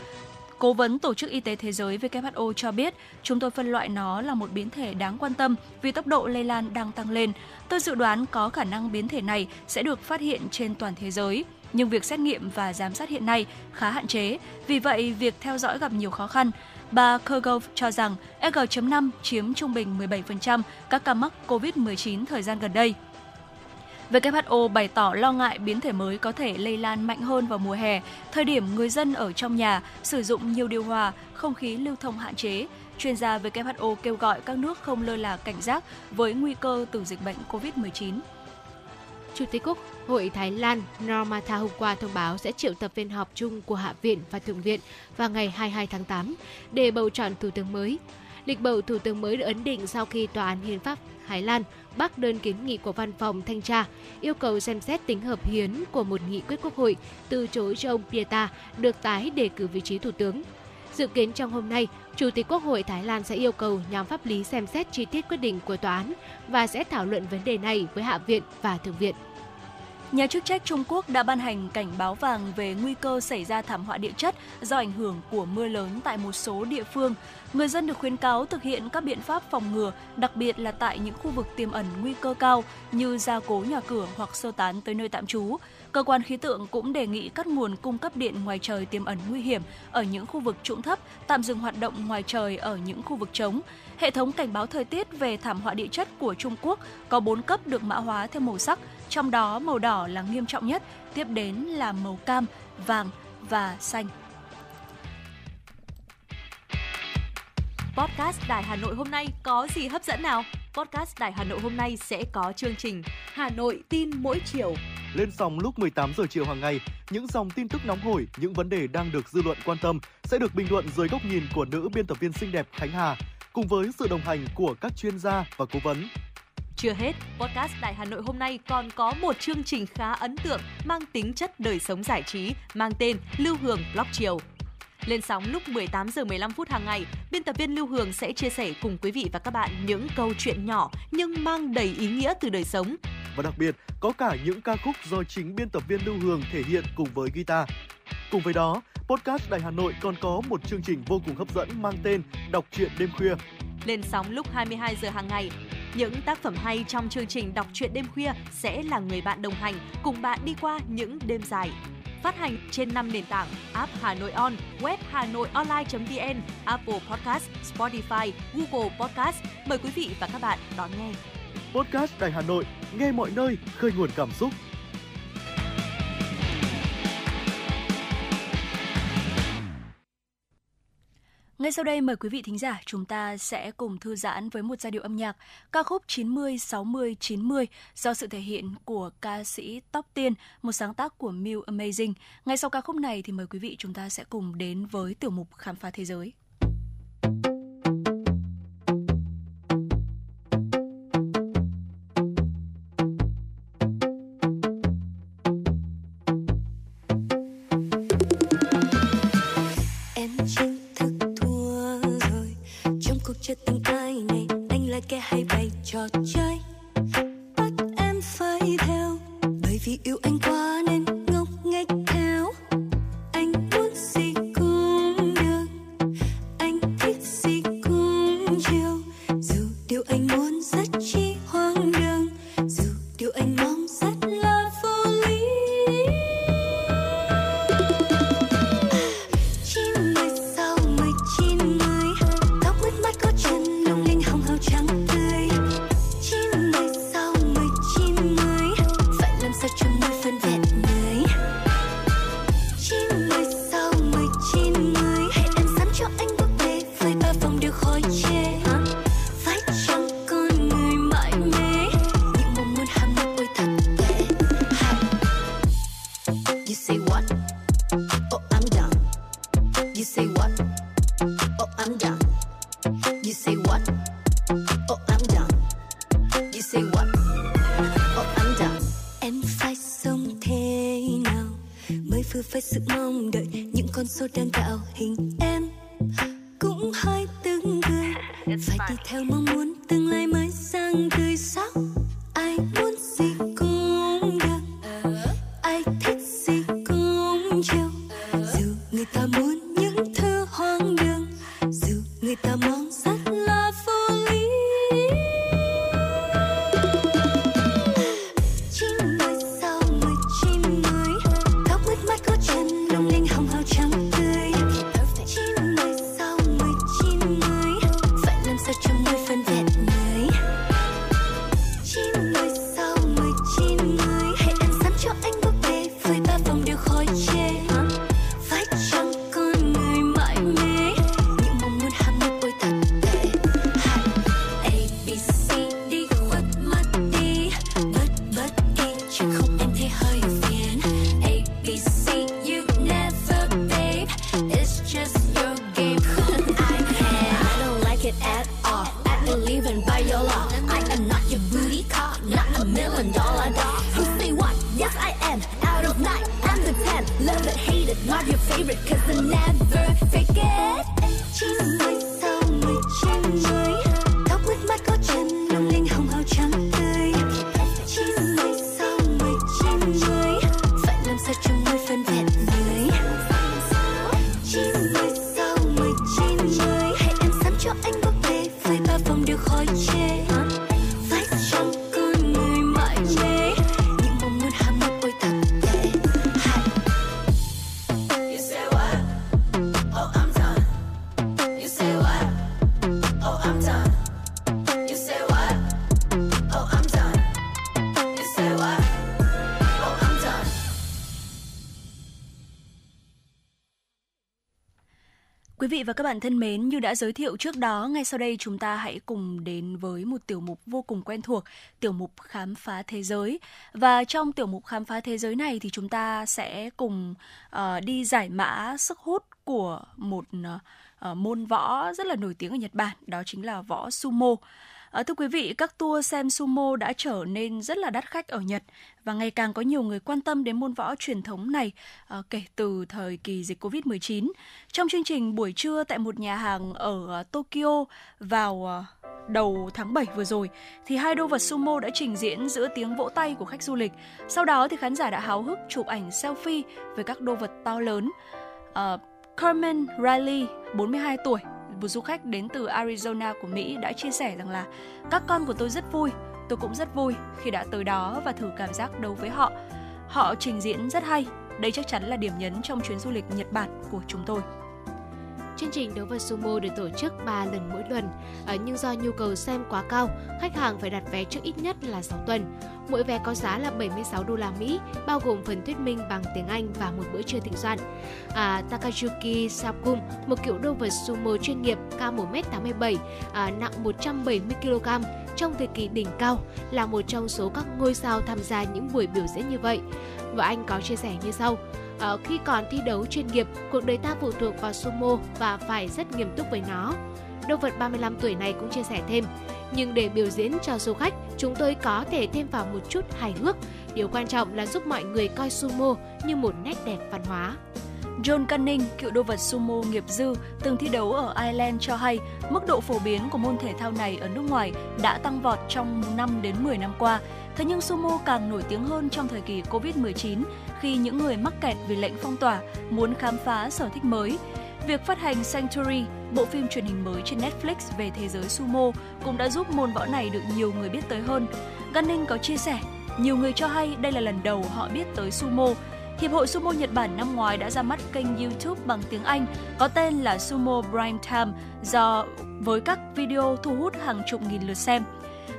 Cố vấn Tổ chức Y tế Thế giới WHO cho biết, chúng tôi phân loại nó là một biến thể đáng quan tâm vì tốc độ lây lan đang tăng lên. Tôi dự đoán có khả năng biến thể này sẽ được phát hiện trên toàn thế giới. Nhưng việc xét nghiệm và giám sát hiện nay khá hạn chế, vì vậy việc theo dõi gặp nhiều khó khăn. Bà Kergov cho rằng EG.5 chiếm trung bình 17% các ca mắc COVID-19 thời gian gần đây. WHO bày tỏ lo ngại biến thể mới có thể lây lan mạnh hơn vào mùa hè, thời điểm người dân ở trong nhà sử dụng nhiều điều hòa, không khí lưu thông hạn chế. Chuyên gia WHO kêu gọi các nước không lơ là cảnh giác với nguy cơ từ dịch bệnh COVID-19.
Chủ tịch Quốc hội Thái Lan Normatha hôm qua thông báo sẽ triệu tập phiên họp chung của Hạ viện và Thượng viện vào ngày 22 tháng 8 để bầu chọn thủ tướng mới. Lịch bầu thủ tướng mới được ấn định sau khi Tòa án Hiến pháp Thái Lan bác đơn kiến nghị của văn phòng thanh tra yêu cầu xem xét tính hợp hiến của một nghị quyết quốc hội từ chối cho ông Pieta được tái đề cử vị trí thủ tướng. Dự kiến trong hôm nay, Chủ tịch Quốc hội Thái Lan sẽ yêu cầu nhóm pháp lý xem xét chi tiết quyết định của tòa án và sẽ thảo luận vấn đề này với Hạ viện và Thượng viện.
Nhà chức trách Trung Quốc đã ban hành cảnh báo vàng về nguy cơ xảy ra thảm họa địa chất do ảnh hưởng của mưa lớn tại một số địa phương. Người dân được khuyến cáo thực hiện các biện pháp phòng ngừa, đặc biệt là tại những khu vực tiềm ẩn nguy cơ cao như gia cố nhà cửa hoặc sơ tán tới nơi tạm trú. Cơ quan khí tượng cũng đề nghị cắt nguồn cung cấp điện ngoài trời tiềm ẩn nguy hiểm ở những khu vực trũng thấp, tạm dừng hoạt động ngoài trời ở những khu vực trống. Hệ thống cảnh báo thời tiết về thảm họa địa chất của Trung Quốc có 4 cấp được mã hóa theo màu sắc, trong đó màu đỏ là nghiêm trọng nhất, tiếp đến là màu cam, vàng và xanh.
Podcast Đài Hà Nội hôm nay có gì hấp dẫn nào? Podcast Đài Hà Nội hôm nay sẽ có chương trình Hà Nội tin mỗi chiều.
Lên sóng lúc 18 giờ chiều hàng ngày, những dòng tin tức nóng hổi, những vấn đề đang được dư luận quan tâm sẽ được bình luận dưới góc nhìn của nữ biên tập viên xinh đẹp Khánh Hà cùng với sự đồng hành của các chuyên gia và cố vấn.
Chưa hết, podcast Đại Hà Nội hôm nay còn có một chương trình khá ấn tượng mang tính chất đời sống giải trí mang tên Lưu Hương Blog Chiều. Lên sóng lúc 18 giờ 15 phút hàng ngày, biên tập viên Lưu Hương sẽ chia sẻ cùng quý vị và các bạn những câu chuyện nhỏ nhưng mang đầy ý nghĩa từ đời sống.
Và đặc biệt, có cả những ca khúc do chính biên tập viên Lưu Hương thể hiện cùng với guitar. Cùng với đó, podcast Đài Hà Nội còn có một chương trình vô cùng hấp dẫn mang tên Đọc truyện đêm khuya.
Lên sóng lúc 22 giờ hàng ngày, những tác phẩm hay trong chương trình Đọc truyện đêm khuya sẽ là người bạn đồng hành cùng bạn đi qua những đêm dài. Phát hành trên 5 nền tảng app Hà Nội On, web Hà Nội Online.vn, Apple Podcast, Spotify, Google Podcast. Mời quý vị và các bạn đón nghe.
Podcast Đài Hà Nội, nghe mọi nơi, khơi nguồn cảm xúc.
Ngay sau đây mời quý vị thính giả chúng ta sẽ cùng thư giãn với một giai điệu âm nhạc ca khúc 90 60 90 do sự thể hiện của ca sĩ Tóc Tiên, một sáng tác của Mew Amazing. Ngay sau ca khúc này thì mời quý vị chúng ta sẽ cùng đến với tiểu mục khám phá thế giới.
Oh, I'm done. You say what? Oh, I'm done. You say what? Oh, I'm done. You say what? Oh, I'm done. Em phải sống thế nào mới vừa phải sự mong đợi những con số đang tạo hình
và các bạn thân mến, như đã giới thiệu trước đó, ngay sau đây chúng ta hãy cùng đến với một tiểu mục vô cùng quen thuộc, tiểu mục khám phá thế giới. Và trong tiểu mục khám phá thế giới này thì chúng ta sẽ cùng uh, đi giải mã sức hút của một uh, môn võ rất là nổi tiếng ở Nhật Bản, đó chính là võ sumo. À, thưa quý vị, các tour xem sumo đã trở nên rất là đắt khách ở Nhật và ngày càng có nhiều người quan tâm đến môn võ truyền thống này à, kể từ thời kỳ dịch Covid-19. Trong chương trình buổi trưa tại một nhà hàng ở ờ, Tokyo vào đầu tháng 7 vừa rồi thì hai đô vật sumo đã trình diễn giữa tiếng vỗ tay của khách du lịch. Sau đó thì khán giả đã háo hức chụp ảnh selfie với các đô vật to lớn. À, Carmen Riley, 42 tuổi, một du khách đến từ Arizona của Mỹ đã chia sẻ rằng là các con của tôi rất vui, tôi cũng rất vui khi đã tới đó và thử cảm giác đấu với họ. Họ trình diễn rất hay, đây chắc chắn là điểm nhấn trong chuyến du lịch Nhật Bản của chúng tôi.
Chương trình đấu vật sumo được tổ chức 3 lần mỗi tuần, à, nhưng do nhu cầu xem quá cao, khách hàng phải đặt vé trước ít nhất là 6 tuần. Mỗi vé có giá là 76 đô la Mỹ, bao gồm phần thuyết minh bằng tiếng Anh và một bữa trưa thịnh soạn. À, Takayuki Sakum, một cựu đô vật sumo chuyên nghiệp cao 1m87, à, nặng 170 kg, trong thời kỳ đỉnh cao, là một trong số các ngôi sao tham gia những buổi biểu diễn như vậy. Và anh có chia sẻ như sau. À, khi còn thi đấu chuyên nghiệp, cuộc đời ta phụ thuộc vào sumo và phải rất nghiêm túc với nó. Đô vật 35 tuổi này cũng chia sẻ thêm, nhưng để biểu diễn cho du khách, chúng tôi có thể thêm vào một chút hài hước. Điều quan trọng là giúp mọi người coi sumo như một nét đẹp văn hóa.
John Cunning, cựu đô vật sumo nghiệp dư, từng thi đấu ở Ireland cho hay mức độ phổ biến của môn thể thao này ở nước ngoài đã tăng vọt trong 5 đến 10 năm qua. Thế nhưng sumo càng nổi tiếng hơn trong thời kỳ Covid-19 khi những người mắc kẹt vì lệnh phong tỏa muốn khám phá sở thích mới. Việc phát hành Sanctuary, bộ phim truyền hình mới trên Netflix về thế giới sumo cũng đã giúp môn võ này được nhiều người biết tới hơn. Gunning có chia sẻ, nhiều người cho hay đây là lần đầu họ biết tới sumo. Hiệp hội Sumo Nhật Bản năm ngoái đã ra mắt kênh YouTube bằng tiếng Anh có tên là Sumo Prime Time do với các video thu hút hàng chục nghìn lượt xem.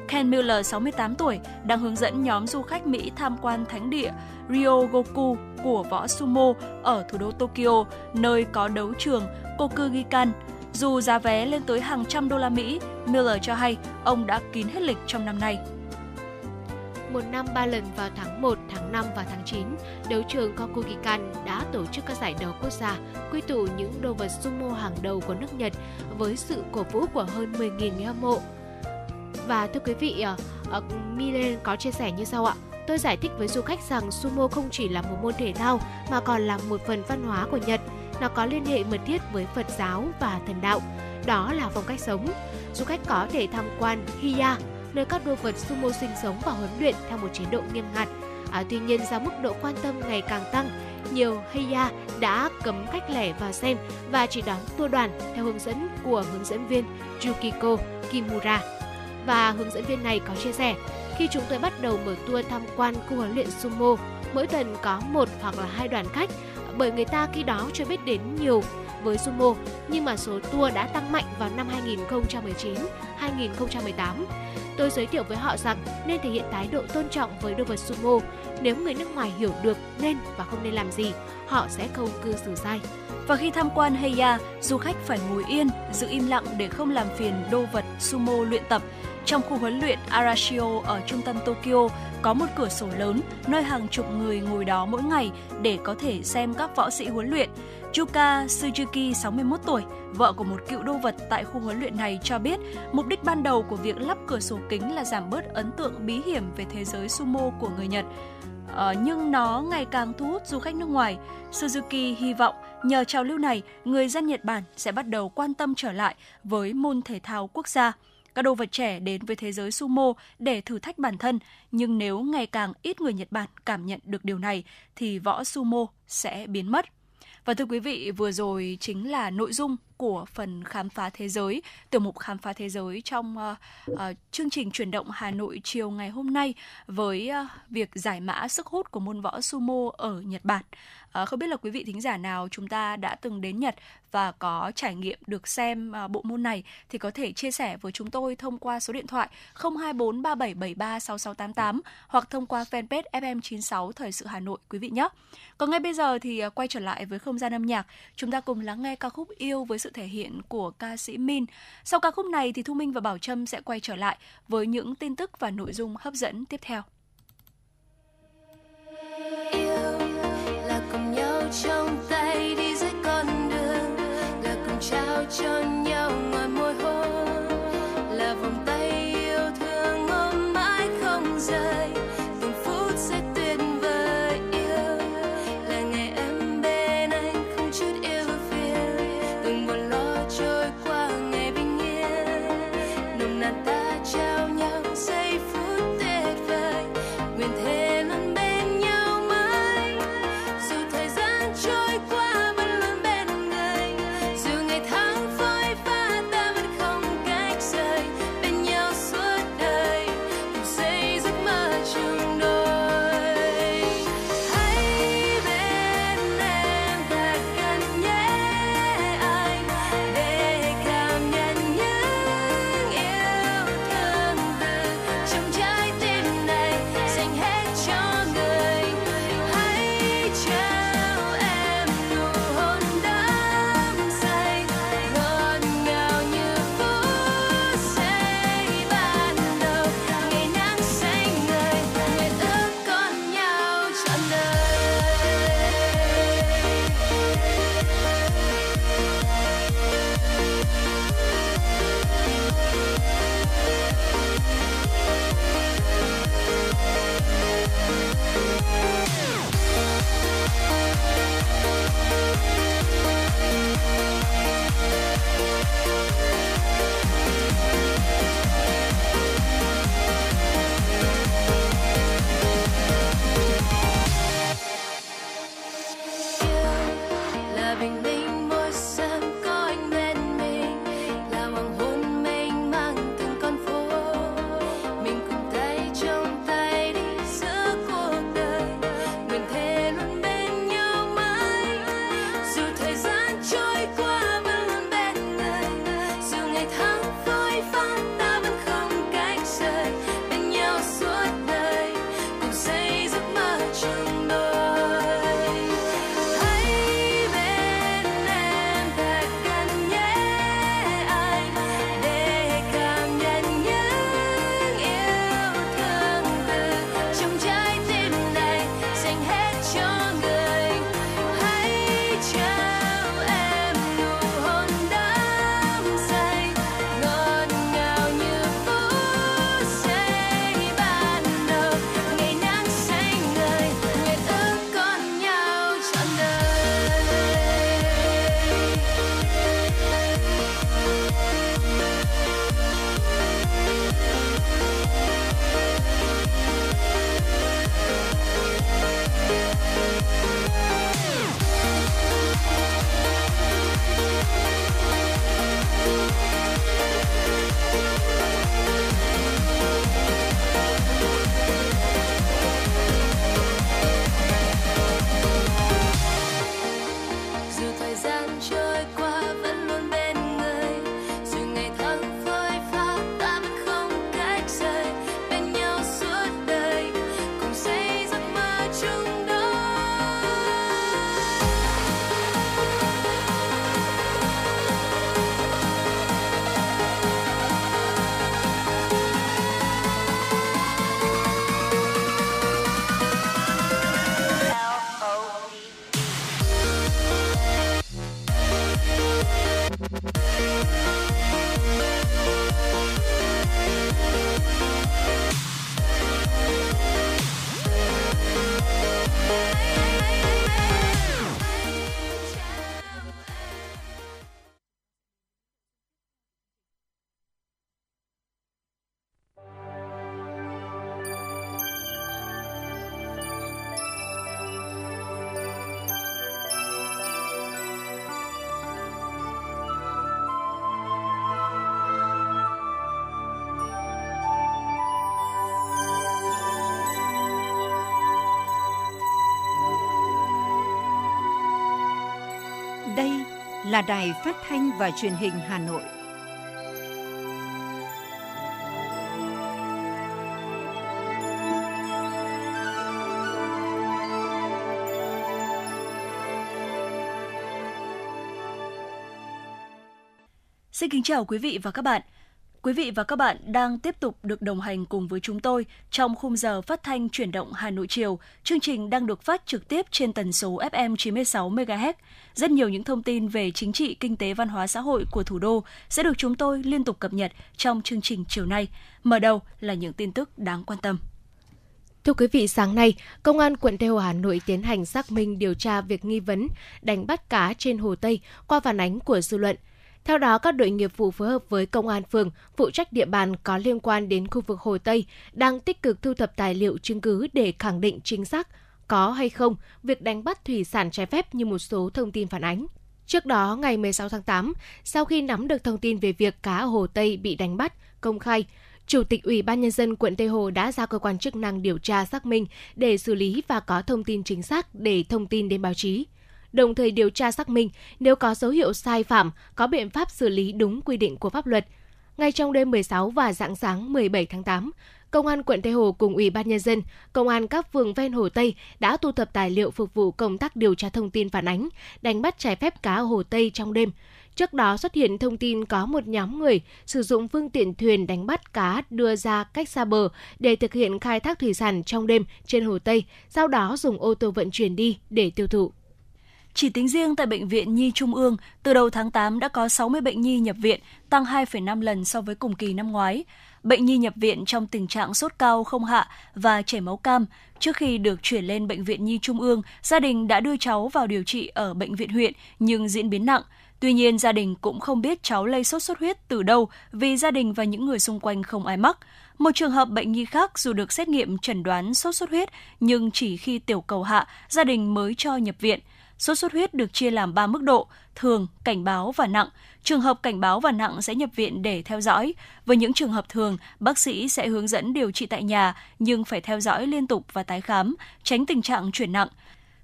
Ken Miller, 68 tuổi, đang hướng dẫn nhóm du khách Mỹ tham quan thánh địa Ryogoku của võ sumo ở thủ đô Tokyo, nơi có đấu trường Kokugikan. Dù giá vé lên tới hàng trăm đô la Mỹ, Miller cho hay ông đã kín hết lịch trong năm nay.
Một năm ba lần vào tháng 1, tháng 5 và tháng 9, đấu trường Kokugikan đã tổ chức các giải đấu quốc gia, quy tụ những đồ vật sumo hàng đầu của nước Nhật với sự cổ vũ của hơn 10.000 người hâm mộ. Và thưa quý vị, uh, Milen có chia sẻ như sau ạ. Tôi giải thích với du khách rằng sumo không chỉ là một môn thể thao mà còn là một phần văn hóa của Nhật. Nó có liên hệ mật thiết với Phật giáo và thần đạo. Đó là phong cách sống. Du khách có thể tham quan Hiya, nơi các đô vật sumo sinh sống và huấn luyện theo một chế độ nghiêm ngặt. À, tuy nhiên do mức độ quan tâm ngày càng tăng, nhiều Heya đã cấm khách lẻ vào xem và chỉ đón tour đoàn theo hướng dẫn của hướng dẫn viên Yukiko Kimura. Và hướng dẫn viên này có chia sẻ, khi chúng tôi bắt đầu mở tour tham quan khu huấn luyện sumo, mỗi tuần có một hoặc là hai đoàn khách bởi người ta khi đó chưa biết đến nhiều với sumo nhưng mà số tour đã tăng mạnh vào năm 2019, 2018. Tôi giới thiệu với họ rằng nên thể hiện thái độ tôn trọng với đồ vật sumo. Nếu người nước ngoài hiểu được nên và không nên làm gì, họ sẽ không cư xử sai.
Và khi tham quan Heya, du khách phải ngồi yên, giữ im lặng để không làm phiền đô vật sumo luyện tập. Trong khu huấn luyện Arashio ở trung tâm Tokyo có một cửa sổ lớn nơi hàng chục người ngồi đó mỗi ngày để có thể xem các võ sĩ huấn luyện. Yuka Suzuki, 61 tuổi, vợ của một cựu đô vật tại khu huấn luyện này cho biết mục đích ban đầu của việc lắp cửa sổ kính là giảm bớt ấn tượng bí hiểm về thế giới sumo của người Nhật. Ờ, nhưng nó ngày càng thu hút du khách nước ngoài. Suzuki hy vọng nhờ trào lưu này, người dân Nhật Bản sẽ bắt đầu quan tâm trở lại với môn thể thao quốc gia. Các đồ vật trẻ đến với thế giới sumo để thử thách bản thân, nhưng nếu ngày càng ít người Nhật Bản cảm nhận được điều này thì võ sumo sẽ biến mất. Và thưa quý vị, vừa rồi chính là nội dung của phần khám phá thế giới, tiểu mục khám phá thế giới trong uh, uh, chương trình chuyển động Hà Nội chiều ngày hôm nay với uh, việc giải mã sức hút của môn võ sumo ở Nhật Bản. À, không biết là quý vị thính giả nào chúng ta đã từng đến Nhật và có trải nghiệm được xem à, bộ môn này thì có thể chia sẻ với chúng tôi thông qua số điện thoại 024 3773 6688 hoặc thông qua fanpage FM96 Thời sự Hà Nội quý vị nhé. Còn ngay bây giờ thì à, quay trở lại với không gian âm nhạc, chúng ta cùng lắng nghe ca khúc Yêu với sự thể hiện của ca sĩ Min. Sau ca khúc này thì Thu Minh và Bảo Trâm sẽ quay trở lại với những tin tức và nội dung hấp dẫn tiếp theo.
Yêu là
Đài Phát thanh và Truyền hình Hà Nội.
Xin kính chào quý vị và các bạn. Quý vị và các bạn đang tiếp tục được đồng hành cùng với chúng tôi trong khung giờ phát thanh chuyển động Hà Nội chiều. Chương trình đang được phát trực tiếp trên tần số FM 96 MHz. Rất nhiều những thông tin về chính trị, kinh tế, văn hóa xã hội của thủ đô sẽ được chúng tôi liên tục cập nhật trong chương trình chiều nay. Mở đầu là những tin tức đáng quan tâm.
Thưa quý vị, sáng nay, Công an quận Tây Hồ Hà Nội tiến hành xác minh điều tra việc nghi vấn đánh bắt cá trên Hồ Tây qua phản ánh của dư luận. Theo đó, các đội nghiệp vụ phối hợp với công an phường phụ trách địa bàn có liên quan đến khu vực Hồ Tây đang tích cực thu thập tài liệu chứng cứ để khẳng định chính xác có hay không việc đánh bắt thủy sản trái phép như một số thông tin phản ánh. Trước đó, ngày 16 tháng 8, sau khi nắm được thông tin về việc cá Hồ Tây bị đánh bắt, công khai, Chủ tịch Ủy ban Nhân dân quận Tây Hồ đã giao cơ quan chức năng điều tra xác minh để xử lý và có thông tin chính xác để thông tin đến báo chí đồng thời điều tra xác minh nếu có dấu hiệu sai phạm, có biện pháp xử lý đúng quy định của pháp luật. Ngay trong đêm 16 và dạng sáng 17 tháng 8, Công an quận Tây Hồ cùng Ủy ban Nhân dân, Công an các phường ven Hồ Tây đã thu thập tài liệu phục vụ công tác điều tra thông tin phản ánh, đánh bắt trái phép cá ở Hồ Tây trong đêm. Trước đó xuất hiện thông tin có một nhóm người sử dụng phương tiện thuyền đánh bắt cá đưa ra cách xa bờ để thực hiện khai thác thủy sản trong đêm trên Hồ Tây, sau đó dùng ô tô vận chuyển đi để tiêu thụ.
Chỉ tính riêng tại Bệnh viện Nhi Trung ương, từ đầu tháng 8 đã có 60 bệnh nhi nhập viện, tăng 2,5 lần so với cùng kỳ năm ngoái. Bệnh nhi nhập viện trong tình trạng sốt cao không hạ và chảy máu cam. Trước khi được chuyển lên Bệnh viện Nhi Trung ương, gia đình đã đưa cháu vào điều trị ở Bệnh viện huyện nhưng diễn biến nặng. Tuy nhiên, gia đình cũng không biết cháu lây sốt xuất huyết từ đâu vì gia đình và những người xung quanh không ai mắc. Một trường hợp bệnh nhi khác dù được xét nghiệm chẩn đoán sốt xuất huyết nhưng chỉ khi tiểu cầu hạ, gia đình mới cho nhập viện – Sốt xuất huyết được chia làm 3 mức độ, thường, cảnh báo và nặng. Trường hợp cảnh báo và nặng sẽ nhập viện để theo dõi. Với những trường hợp thường, bác sĩ sẽ hướng dẫn điều trị tại nhà nhưng phải theo dõi liên tục và tái khám, tránh tình trạng chuyển nặng.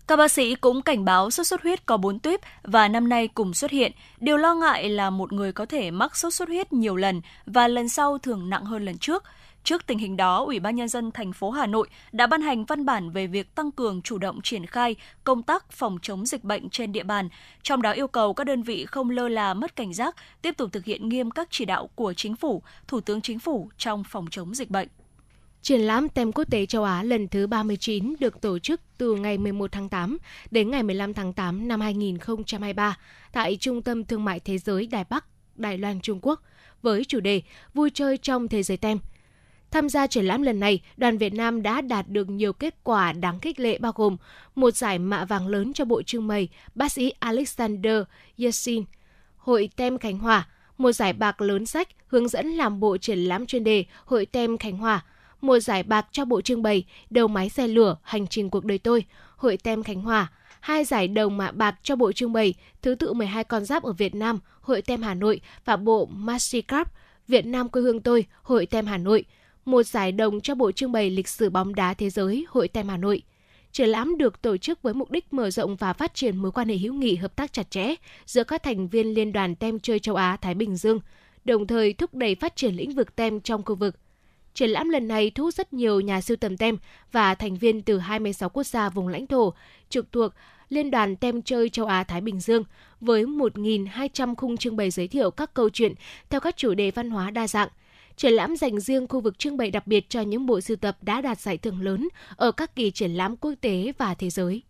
Các bác sĩ cũng cảnh báo sốt xuất huyết có 4 tuyếp và năm nay cùng xuất hiện. Điều lo ngại là một người có thể mắc sốt xuất huyết nhiều lần và lần sau thường nặng hơn lần trước. Trước tình hình đó, Ủy ban nhân dân thành phố Hà Nội đã ban hành văn bản về việc tăng cường chủ động triển khai công tác phòng chống dịch bệnh trên địa bàn, trong đó yêu cầu các đơn vị không lơ là mất cảnh giác, tiếp tục thực hiện nghiêm các chỉ đạo của chính phủ, Thủ tướng Chính phủ trong phòng chống dịch bệnh.
Triển lãm tem quốc tế châu Á lần thứ 39 được tổ chức từ ngày 11 tháng 8 đến ngày 15 tháng 8 năm 2023 tại Trung tâm Thương mại Thế giới Đài Bắc, Đài Loan, Trung Quốc với chủ đề Vui chơi trong thế giới tem – Tham gia triển lãm lần này, đoàn Việt Nam đã đạt được nhiều kết quả đáng khích lệ bao gồm một giải mạ vàng lớn cho bộ trưng bày bác sĩ Alexander Yesin, Hội Tem Khánh Hòa, một giải bạc lớn sách hướng dẫn làm bộ triển lãm chuyên đề Hội Tem Khánh Hòa, một giải bạc cho bộ trưng bày Đầu máy xe lửa Hành trình cuộc đời tôi, Hội Tem Khánh Hòa, hai giải đầu mạ bạc cho bộ trưng bày Thứ tự 12 con giáp ở Việt Nam, Hội Tem Hà Nội và bộ Mastercard Việt Nam quê hương tôi, Hội Tem Hà Nội – một giải đồng cho bộ trưng bày lịch sử bóng đá thế giới Hội Tem Hà Nội. Triển lãm được tổ chức với mục đích mở rộng và phát triển mối quan hệ hữu nghị hợp tác chặt chẽ giữa các thành viên Liên đoàn Tem chơi châu Á Thái Bình Dương, đồng thời thúc đẩy phát triển lĩnh vực tem trong khu vực. Triển lãm lần này thu hút rất nhiều nhà sưu tầm tem và thành viên từ 26 quốc gia vùng lãnh thổ trực thuộc Liên đoàn Tem chơi châu Á Thái Bình Dương với 1.200 khung trưng bày giới thiệu các câu chuyện theo các chủ đề văn hóa đa dạng – Triển lãm dành riêng khu vực trưng bày đặc biệt cho những bộ sưu tập đã đạt giải thưởng lớn ở các kỳ triển lãm quốc tế và thế giới.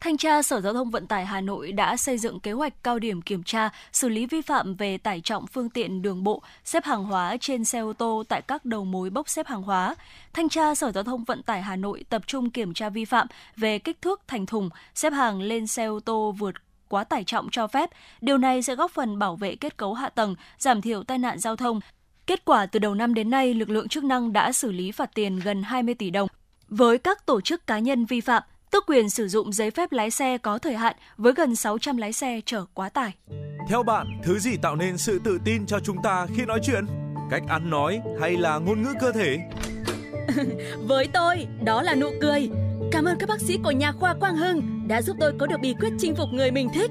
Thanh tra Sở Giao thông Vận tải Hà Nội đã xây dựng kế hoạch cao điểm kiểm tra, xử lý vi phạm về tải trọng phương tiện đường bộ, xếp hàng hóa trên xe ô tô tại các đầu mối bốc xếp hàng hóa. Thanh tra Sở Giao thông Vận tải Hà Nội tập trung kiểm tra vi phạm về kích thước thành thùng, xếp hàng lên xe ô tô vượt quá tải trọng cho phép. Điều này sẽ góp phần bảo vệ kết cấu hạ tầng, giảm thiểu tai nạn giao thông, Kết quả từ đầu năm đến nay, lực lượng chức năng đã xử lý phạt tiền gần 20 tỷ đồng với các tổ chức cá nhân vi phạm, tước quyền sử dụng giấy phép lái xe có thời hạn với gần 600 lái xe chở quá tải.
Theo bạn, thứ gì tạo nên sự tự tin cho chúng ta khi nói chuyện? Cách ăn nói hay là ngôn ngữ cơ thể?
với tôi, đó là nụ cười. Cảm ơn các bác sĩ của nhà khoa Quang Hưng đã giúp tôi có được bí quyết chinh phục người mình thích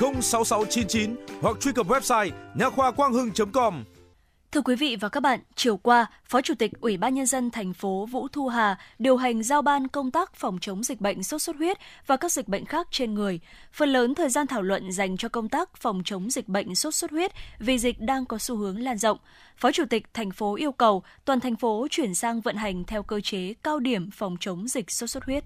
06699 hoặc truy cập website nha khoa quang hưng.com.
Thưa quý vị và các bạn, chiều qua, Phó Chủ tịch Ủy ban Nhân dân thành phố Vũ Thu Hà điều hành giao ban công tác phòng chống dịch bệnh sốt xuất huyết và các dịch bệnh khác trên người. Phần lớn thời gian thảo luận dành cho công tác phòng chống dịch bệnh sốt xuất huyết vì dịch đang có xu hướng lan rộng. Phó Chủ tịch thành phố yêu cầu toàn thành phố chuyển sang vận hành theo cơ chế cao điểm phòng chống dịch sốt xuất huyết.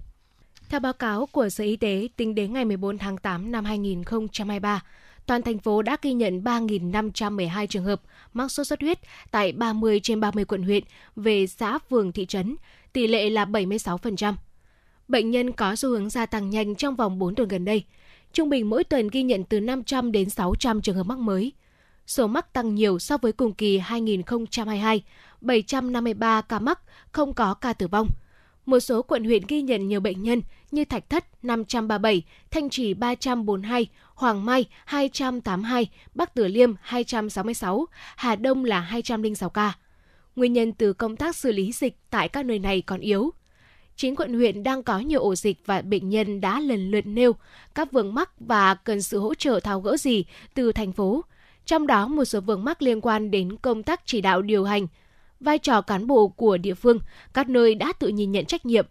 Theo báo cáo của Sở Y tế, tính đến ngày 14 tháng 8 năm 2023, toàn thành phố đã ghi nhận 3.512 trường hợp mắc sốt xuất huyết tại 30 trên 30 quận huyện về xã phường thị trấn, tỷ lệ là 76%. Bệnh nhân có xu hướng gia tăng nhanh trong vòng 4 tuần gần đây. Trung bình mỗi tuần ghi nhận từ 500 đến 600 trường hợp mắc mới. Số mắc tăng nhiều so với cùng kỳ 2022, 753 ca mắc, không có ca tử vong – một số quận huyện ghi nhận nhiều bệnh nhân như Thạch Thất 537, Thanh Trì 342, Hoàng Mai 282, Bắc Tử Liêm 266, Hà Đông là 206 ca. Nguyên nhân từ công tác xử lý dịch tại các nơi này còn yếu. Chính quận huyện đang có nhiều ổ dịch và bệnh nhân đã lần lượt nêu các vướng mắc và cần sự hỗ trợ tháo gỡ gì từ thành phố. Trong đó một số vướng mắc liên quan đến công tác chỉ đạo điều hành, vai trò cán bộ của địa phương, các nơi đã tự nhìn nhận trách nhiệm.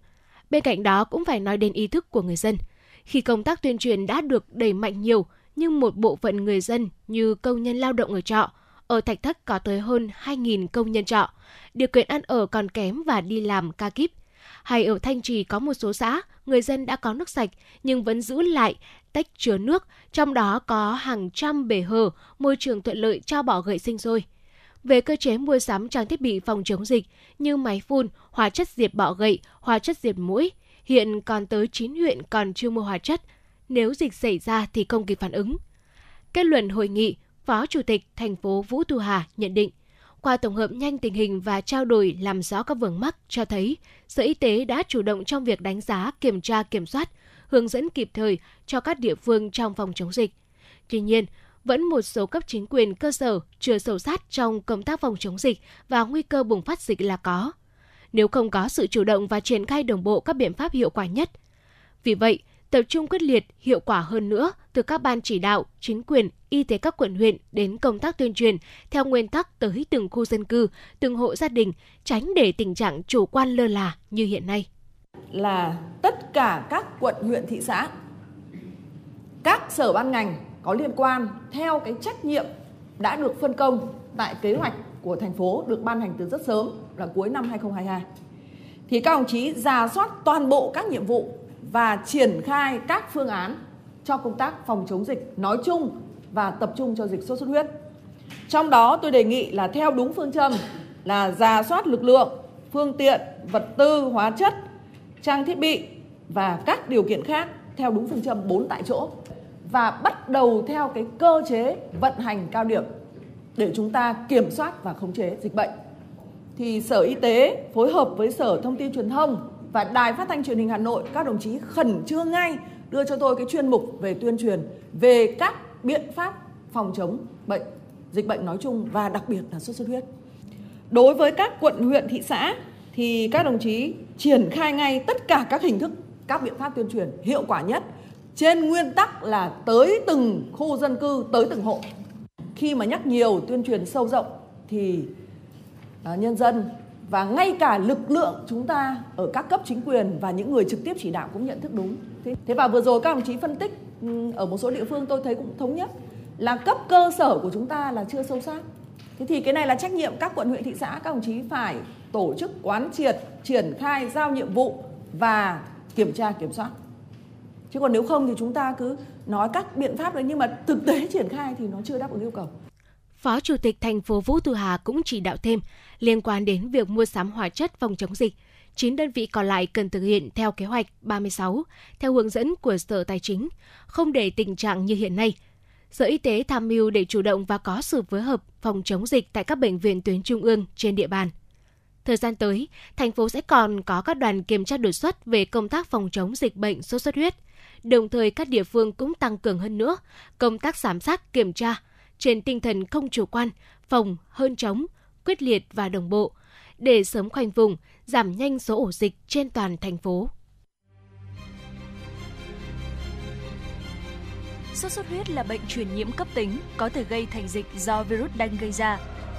Bên cạnh đó cũng phải nói đến ý thức của người dân. Khi công tác tuyên truyền đã được đẩy mạnh nhiều, nhưng một bộ phận người dân như công nhân lao động ở trọ, ở Thạch Thất có tới hơn 2.000 công nhân trọ, điều kiện ăn ở còn kém và đi làm ca kíp. Hay ở Thanh Trì có một số xã, người dân đã có nước sạch nhưng vẫn giữ lại tách chứa nước, trong đó có hàng trăm bể hở, môi trường thuận lợi cho bọ gậy sinh sôi về cơ chế mua sắm trang thiết bị phòng chống dịch như máy phun, hóa chất diệt bọ gậy, hóa chất diệt mũi. Hiện còn tới 9 huyện còn chưa mua hóa chất. Nếu dịch xảy ra thì không kịp phản ứng. Kết luận hội nghị, Phó Chủ tịch thành phố Vũ Thu Hà nhận định, qua tổng hợp nhanh tình hình và trao đổi làm rõ các vướng mắc cho thấy Sở Y tế đã chủ động trong việc đánh giá, kiểm tra, kiểm soát, hướng dẫn kịp thời cho các địa phương trong phòng chống dịch. Tuy nhiên, vẫn một số cấp chính quyền cơ sở chưa sâu sát trong công tác phòng chống dịch và nguy cơ bùng phát dịch là có. Nếu không có sự chủ động và triển khai đồng bộ các biện pháp hiệu quả nhất. Vì vậy, tập trung quyết liệt, hiệu quả hơn nữa từ các ban chỉ đạo, chính quyền, y tế các quận huyện đến công tác tuyên truyền theo nguyên tắc tới từng khu dân cư, từng hộ gia đình, tránh để tình trạng chủ quan lơ là như hiện nay.
Là tất cả các quận huyện thị xã, các sở ban ngành có liên quan theo cái trách nhiệm đã được phân công tại kế hoạch của thành phố được ban hành từ rất sớm là cuối năm 2022. Thì các đồng chí giả soát toàn bộ các nhiệm vụ và triển khai các phương án cho công tác phòng chống dịch nói chung và tập trung cho dịch sốt xuất huyết. Trong đó tôi đề nghị là theo đúng phương châm là giả soát lực lượng, phương tiện, vật tư, hóa chất, trang thiết bị và các điều kiện khác theo đúng phương châm 4 tại chỗ và bắt đầu theo cái cơ chế vận hành cao điểm để chúng ta kiểm soát và khống chế dịch bệnh. Thì Sở Y tế phối hợp với Sở Thông tin Truyền thông và Đài Phát thanh Truyền hình Hà Nội, các đồng chí khẩn trương ngay đưa cho tôi cái chuyên mục về tuyên truyền về các biện pháp phòng chống bệnh, dịch bệnh nói chung và đặc biệt là sốt xuất huyết. Đối với các quận, huyện, thị xã thì các đồng chí triển khai ngay tất cả các hình thức, các biện pháp tuyên truyền hiệu quả nhất trên nguyên tắc là tới từng khu dân cư tới từng hộ. Khi mà nhắc nhiều tuyên truyền sâu rộng thì à, nhân dân và ngay cả lực lượng chúng ta ở các cấp chính quyền và những người trực tiếp chỉ đạo cũng nhận thức đúng. Thế, thế và vừa rồi các đồng chí phân tích ở một số địa phương tôi thấy cũng thống nhất là cấp cơ sở của chúng ta là chưa sâu sát. Thế thì cái này là trách nhiệm các quận huyện thị xã các đồng chí phải tổ chức quán triệt triển khai giao nhiệm vụ và kiểm tra kiểm soát chứ còn nếu không thì chúng ta cứ nói các biện pháp đấy nhưng mà thực tế triển khai thì nó chưa đáp ứng yêu cầu
Phó Chủ tịch thành phố Vũ Thu Hà cũng chỉ đạo thêm liên quan đến việc mua sắm hóa chất phòng chống dịch. 9 đơn vị còn lại cần thực hiện theo kế hoạch 36, theo hướng dẫn của Sở Tài chính, không để tình trạng như hiện nay. Sở Y tế tham mưu để chủ động và có sự phối hợp phòng chống dịch tại các bệnh viện tuyến trung ương trên địa bàn. Thời gian tới, thành phố sẽ còn có các đoàn kiểm tra đột xuất về công tác phòng chống dịch bệnh sốt xuất huyết. Đồng thời các địa phương cũng tăng cường hơn nữa công tác giám sát kiểm tra trên tinh thần không chủ quan, phòng hơn chống, quyết liệt và đồng bộ để sớm khoanh vùng, giảm nhanh số ổ dịch trên toàn thành phố.
Sốt xuất huyết là bệnh truyền nhiễm cấp tính, có thể gây thành dịch do virus đanh gây ra.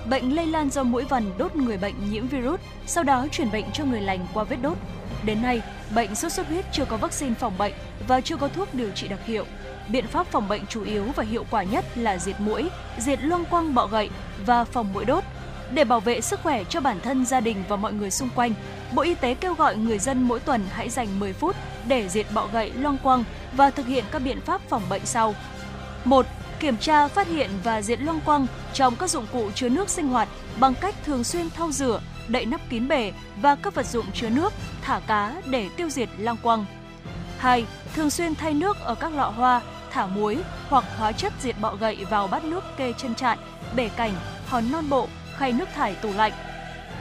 Bệnh lây lan do mũi vằn đốt người bệnh nhiễm virus, sau đó truyền bệnh cho người lành qua vết đốt. Đến nay, bệnh sốt xuất huyết chưa có vaccine phòng bệnh và chưa có thuốc điều trị đặc hiệu. Biện pháp phòng bệnh chủ yếu và hiệu quả nhất là diệt mũi, diệt loang quăng bọ gậy và phòng mũi đốt. Để bảo vệ sức khỏe cho bản thân, gia đình và mọi người xung quanh, Bộ Y tế kêu gọi người dân mỗi tuần hãy dành 10 phút để diệt bọ gậy, loang quăng và thực hiện các biện pháp phòng bệnh sau. 1. Kiểm tra, phát hiện và diệt loang quăng trong các dụng cụ chứa nước sinh hoạt bằng cách thường xuyên thau rửa, đậy nắp kín bể và các vật dụng chứa nước, thả cá để tiêu diệt lang quăng. 2. Thường xuyên thay nước ở các lọ hoa, thả muối hoặc hóa chất diệt bọ gậy vào bát nước kê chân trạn, bể cảnh, hòn non bộ, khay nước thải tủ lạnh.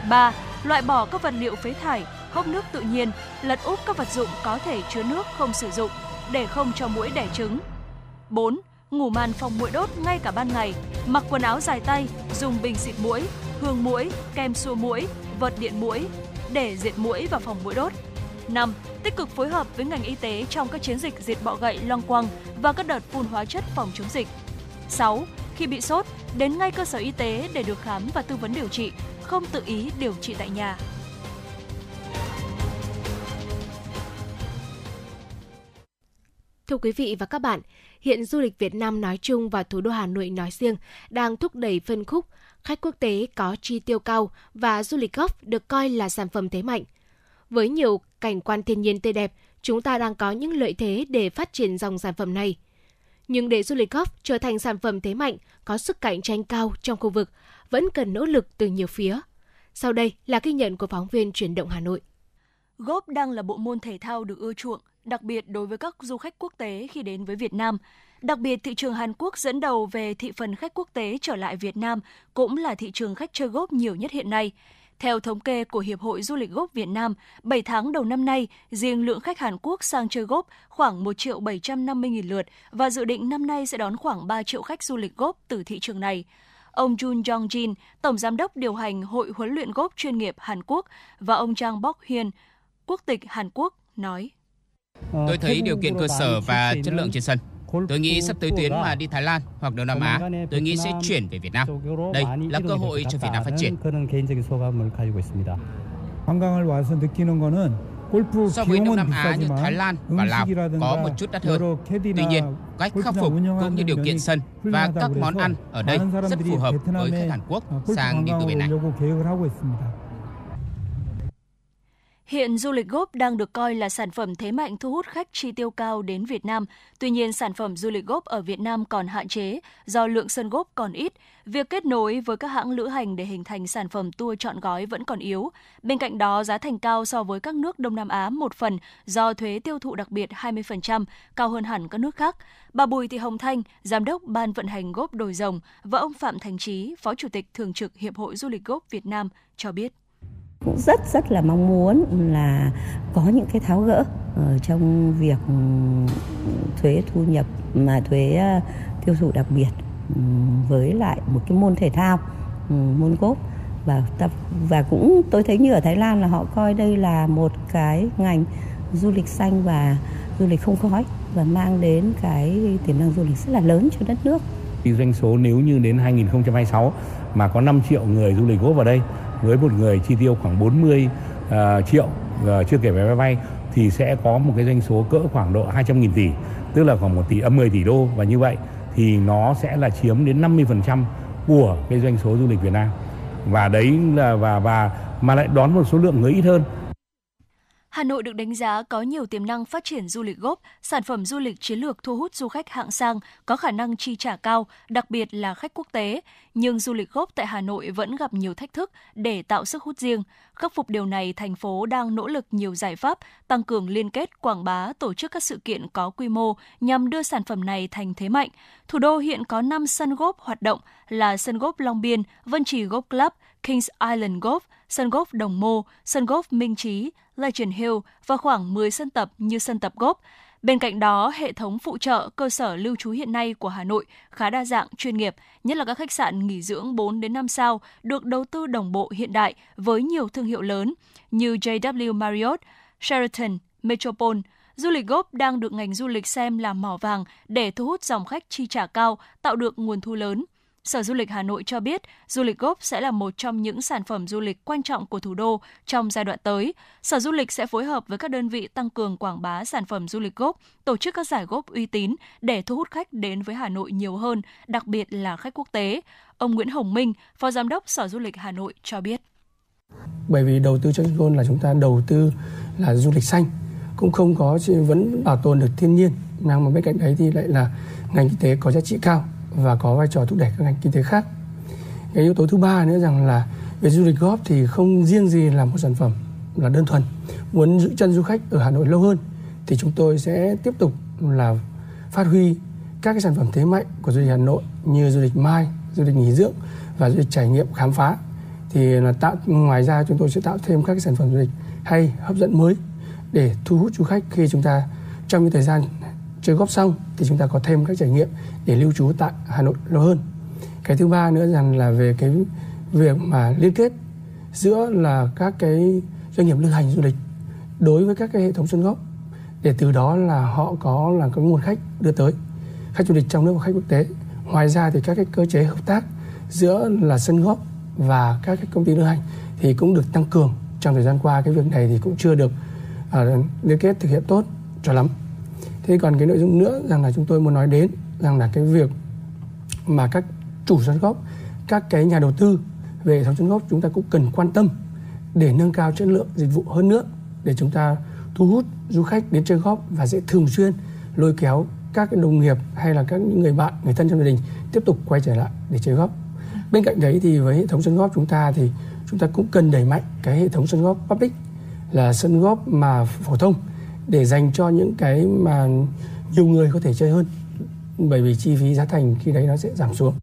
3. Loại bỏ các vật liệu phế thải, hốc nước tự nhiên, lật úp các vật dụng có thể chứa nước không sử dụng để không cho muỗi đẻ trứng. 4. Ngủ màn phòng muỗi đốt ngay cả ban ngày, mặc quần áo dài tay, dùng bình xịt muỗi, hương muỗi, kem xua muỗi, vật điện muỗi để diệt muỗi và phòng muỗi đốt. 5. Tích cực phối hợp với ngành y tế trong các chiến dịch diệt bọ gậy, loang quăng và các đợt phun hóa chất phòng chống dịch. 6. Khi bị sốt, đến ngay cơ sở y tế để được khám và tư vấn điều trị, không tự ý điều trị tại nhà.
Thưa quý vị và các bạn, hiện du lịch Việt Nam nói chung và thủ đô Hà Nội nói riêng đang thúc đẩy phân khúc khách quốc tế có chi tiêu cao và du lịch gốc được coi là sản phẩm thế mạnh. Với nhiều cảnh quan thiên nhiên tươi đẹp, chúng ta đang có những lợi thế để phát triển dòng sản phẩm này. Nhưng để du lịch golf trở thành sản phẩm thế mạnh, có sức cạnh tranh cao trong khu vực, vẫn cần nỗ lực từ nhiều phía. Sau đây là ghi nhận của phóng viên chuyển động Hà Nội.
Golf đang là bộ môn thể thao được ưa chuộng, đặc biệt đối với các du khách quốc tế khi đến với Việt Nam. Đặc biệt, thị trường Hàn Quốc dẫn đầu về thị phần khách quốc tế trở lại Việt Nam cũng là thị trường khách chơi golf nhiều nhất hiện nay. Theo thống kê của Hiệp hội Du lịch Gốc Việt Nam, 7 tháng đầu năm nay, riêng lượng khách Hàn Quốc sang chơi Gốc khoảng 1 triệu 750 nghìn lượt và dự định năm nay sẽ đón khoảng 3 triệu khách du lịch Gốc từ thị trường này. Ông Jun Jong Jin, Tổng Giám đốc điều hành Hội huấn luyện Gốc chuyên nghiệp Hàn Quốc và ông Jang Bok Hyun, quốc tịch Hàn Quốc, nói.
Tôi thấy điều kiện cơ sở và chất lượng trên sân Tôi nghĩ sắp tới tuyến mà đi Thái Lan hoặc Đông Nam Á, tôi nghĩ sẽ chuyển về Việt Nam. Đây là cơ hội cho Việt Nam phát triển. So với Đông Nam Á như Thái Lan và Lào có một chút đắt hơn. Tuy nhiên, cách khắc phục cũng như điều kiện sân và các món ăn ở đây rất phù hợp với khách Hàn Quốc sang đi từ bên này.
Hiện du lịch góp đang được coi là sản phẩm thế mạnh thu hút khách chi tiêu cao đến Việt Nam. Tuy nhiên, sản phẩm du lịch góp ở Việt Nam còn hạn chế do lượng sân góp còn ít. Việc kết nối với các hãng lữ hành để hình thành sản phẩm tour chọn gói vẫn còn yếu. Bên cạnh đó, giá thành cao so với các nước Đông Nam Á một phần do thuế tiêu thụ đặc biệt 20%, cao hơn hẳn các nước khác. Bà Bùi Thị Hồng Thanh, Giám đốc Ban vận hành góp Đồi Rồng và ông Phạm Thành Trí, Phó Chủ tịch Thường trực Hiệp hội Du lịch góp Việt Nam cho biết
cũng rất rất là mong muốn là có những cái tháo gỡ ở trong việc ừ, thuế thu nhập mà thuế ờ, tiêu thụ đặc biệt ừ, với lại một cái môn thể thao ừ, môn golf và tập và cũng, tôi thấy như ở Thái Lan là họ coi đây là một cái ngành du lịch xanh và du lịch không khói và mang đến cái tiềm năng du lịch rất là lớn cho đất nước.
Doanh số nếu như đến 2026 mà có 5 triệu người du lịch golf vào đây với một người chi tiêu khoảng 40 uh, à, triệu uh, chưa kể vé máy bay thì sẽ có một cái doanh số cỡ khoảng độ 200.000 tỷ tức là khoảng 1 tỷ à, âm 10 tỷ đô. Và như vậy thì nó sẽ là chiếm đến 50% của cái doanh số du lịch Việt Nam. Và đấy là và và mà lại đón một số lượng người ít hơn.
Hà Nội được đánh giá có nhiều tiềm năng phát triển du lịch gốc, sản phẩm du lịch chiến lược thu hút du khách hạng sang, có khả năng chi trả cao, đặc biệt là khách quốc tế. Nhưng du lịch gốc tại Hà Nội vẫn gặp nhiều thách thức để tạo sức hút riêng. Khắc phục điều này, thành phố đang nỗ lực nhiều giải pháp, tăng cường liên kết, quảng bá, tổ chức các sự kiện có quy mô nhằm đưa sản phẩm này thành thế mạnh. Thủ đô hiện có 5 sân góp hoạt động là sân góp Long Biên, Vân Trì Golf Club, Kings Island Golf, sân golf Đồng Mô, sân golf Minh Trí, Legend Hill và khoảng 10 sân tập như sân tập golf. Bên cạnh đó, hệ thống phụ trợ cơ sở lưu trú hiện nay của Hà Nội khá đa dạng, chuyên nghiệp, nhất là các khách sạn nghỉ dưỡng 4 đến 5 sao được đầu tư đồng bộ hiện đại với nhiều thương hiệu lớn như JW Marriott, Sheraton, Metropole. Du lịch góp đang được ngành du lịch xem là mỏ vàng để thu hút dòng khách chi trả cao, tạo được nguồn thu lớn. Sở Du lịch Hà Nội cho biết, du lịch góp sẽ là một trong những sản phẩm du lịch quan trọng của thủ đô trong giai đoạn tới. Sở Du lịch sẽ phối hợp với các đơn vị tăng cường quảng bá sản phẩm du lịch góp, tổ chức các giải góp uy tín để thu hút khách đến với Hà Nội nhiều hơn, đặc biệt là khách quốc tế. Ông Nguyễn Hồng Minh, Phó Giám đốc Sở Du lịch Hà Nội cho biết.
Bởi vì đầu tư cho Gold là chúng ta đầu tư là du lịch xanh, cũng không có vẫn bảo tồn được thiên nhiên, nhưng mà bên cạnh đấy thì lại là ngành kinh tế có giá trị cao và có vai trò thúc đẩy các ngành kinh tế khác. Cái yếu tố thứ ba nữa rằng là về du lịch góp thì không riêng gì là một sản phẩm là đơn thuần. Muốn giữ chân du khách ở Hà Nội lâu hơn thì chúng tôi sẽ tiếp tục là phát huy các cái sản phẩm thế mạnh của du lịch Hà Nội như du lịch mai, du lịch nghỉ dưỡng và du lịch trải nghiệm khám phá thì là tạo ngoài ra chúng tôi sẽ tạo thêm các cái sản phẩm du lịch hay hấp dẫn mới để thu hút du khách khi chúng ta trong cái thời gian chơi góp xong thì chúng ta có thêm các trải nghiệm để lưu trú tại Hà Nội lâu hơn. Cái thứ ba nữa rằng là về cái việc mà liên kết giữa là các cái doanh nghiệp lưu hành du lịch đối với các cái hệ thống sân góp để từ đó là họ có là cái nguồn khách đưa tới khách du lịch trong nước và khách quốc tế. Ngoài ra thì các cái cơ chế hợp tác giữa là sân góp và các cái công ty lữ hành thì cũng được tăng cường trong thời gian qua cái việc này thì cũng chưa được uh, liên kết thực hiện tốt cho lắm thế còn cái nội dung nữa rằng là chúng tôi muốn nói đến rằng là cái việc mà các chủ sân góp các cái nhà đầu tư về hệ thống sân góp chúng ta cũng cần quan tâm để nâng cao chất lượng dịch vụ hơn nữa để chúng ta thu hút du khách đến chơi góp và sẽ thường xuyên lôi kéo các cái đồng nghiệp hay là các những người bạn, người thân trong gia đình tiếp tục quay trở lại để chơi góp bên cạnh đấy thì với hệ thống sân góp chúng ta thì chúng ta cũng cần đẩy mạnh cái hệ thống sân góp public là sân góp mà phổ thông để dành cho những cái mà nhiều người có thể chơi hơn. Bởi vì chi phí giá thành khi đấy nó sẽ giảm xuống.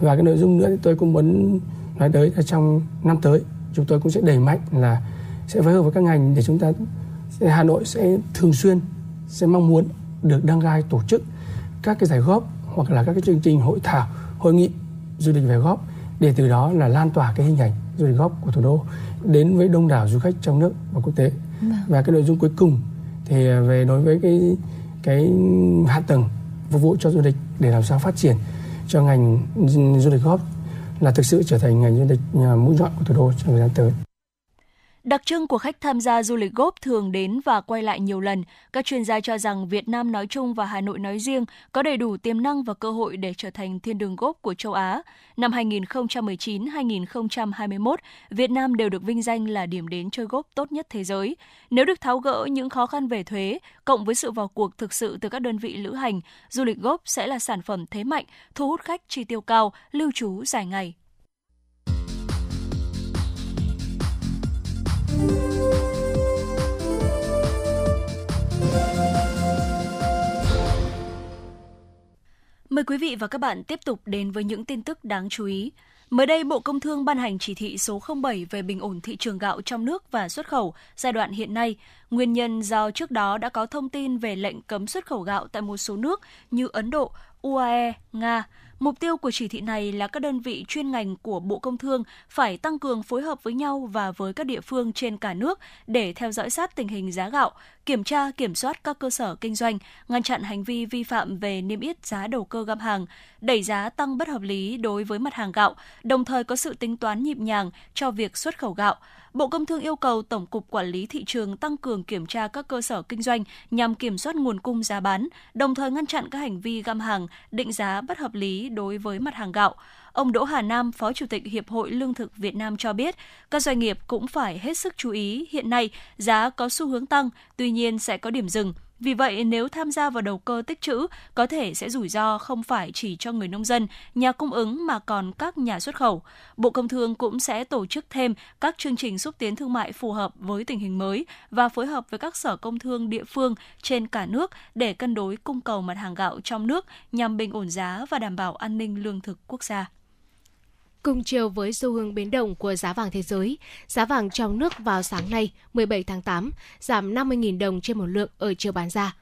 Và cái nội dung nữa thì tôi cũng muốn nói tới là trong năm tới chúng tôi cũng sẽ đẩy mạnh là sẽ phối hợp với các ngành để chúng ta Hà Nội sẽ thường xuyên sẽ mong muốn được đăng cai tổ chức các cái giải góp hoặc là các cái chương trình hội thảo hội nghị du lịch về góp để từ đó là lan tỏa cái hình ảnh du lịch góp của thủ đô đến với đông đảo du khách trong nước và quốc tế. Vâng. và cái nội dung cuối cùng thì à, về đối với cái cái hạ tầng phục vụ cho du lịch để làm sao phát triển cho ngành du lịch góp là thực sự trở thành ngành du lịch à, mũi nhọn của thủ đô trong thời gian tới.
Đặc trưng của khách tham gia du lịch góp thường đến và quay lại nhiều lần. Các chuyên gia cho rằng Việt Nam nói chung và Hà Nội nói riêng có đầy đủ tiềm năng và cơ hội để trở thành thiên đường góp của châu Á. Năm 2019-2021, Việt Nam đều được vinh danh là điểm đến chơi góp tốt nhất thế giới. Nếu được tháo gỡ những khó khăn về thuế, cộng với sự vào cuộc thực sự từ các đơn vị lữ hành, du lịch góp sẽ là sản phẩm thế mạnh, thu hút khách chi tiêu cao, lưu trú dài ngày. Mời quý vị và các bạn tiếp tục đến với những tin tức đáng chú ý. Mới đây, Bộ Công Thương ban hành chỉ thị số 07 về bình ổn thị trường gạo trong nước và xuất khẩu giai đoạn hiện nay. Nguyên nhân do trước đó đã có thông tin về lệnh cấm xuất khẩu gạo tại một số nước như Ấn Độ, UAE, Nga. Mục tiêu của chỉ thị này là các đơn vị chuyên ngành của Bộ Công Thương phải tăng cường phối hợp với nhau và với các địa phương trên cả nước để theo dõi sát tình hình giá gạo, kiểm tra, kiểm soát các cơ sở kinh doanh, ngăn chặn hành vi vi phạm về niêm yết giá đầu cơ găm hàng, đẩy giá tăng bất hợp lý đối với mặt hàng gạo, đồng thời có sự tính toán nhịp nhàng cho việc xuất khẩu gạo. Bộ Công Thương yêu cầu Tổng cục Quản lý thị trường tăng cường kiểm tra các cơ sở kinh doanh nhằm kiểm soát nguồn cung giá bán, đồng thời ngăn chặn các hành vi găm hàng, định giá bất hợp lý đối với mặt hàng gạo ông Đỗ Hà Nam, Phó Chủ tịch Hiệp hội Lương thực Việt Nam cho biết, các doanh nghiệp cũng phải hết sức chú ý hiện nay giá có xu hướng tăng, tuy nhiên sẽ có điểm dừng. Vì vậy, nếu tham gia vào đầu cơ tích trữ, có thể sẽ rủi ro không phải chỉ cho người nông dân, nhà cung ứng mà còn các nhà xuất khẩu. Bộ Công Thương cũng sẽ tổ chức thêm các chương trình xúc tiến thương mại phù hợp với tình hình mới và phối hợp với các sở công thương địa phương trên cả nước để cân đối cung cầu mặt hàng gạo trong nước nhằm bình ổn giá và đảm bảo an ninh lương thực quốc gia.
Cùng chiều với xu hướng biến động của giá vàng thế giới, giá vàng trong nước vào sáng nay 17 tháng 8 giảm 50.000 đồng trên một lượng ở chiều bán ra.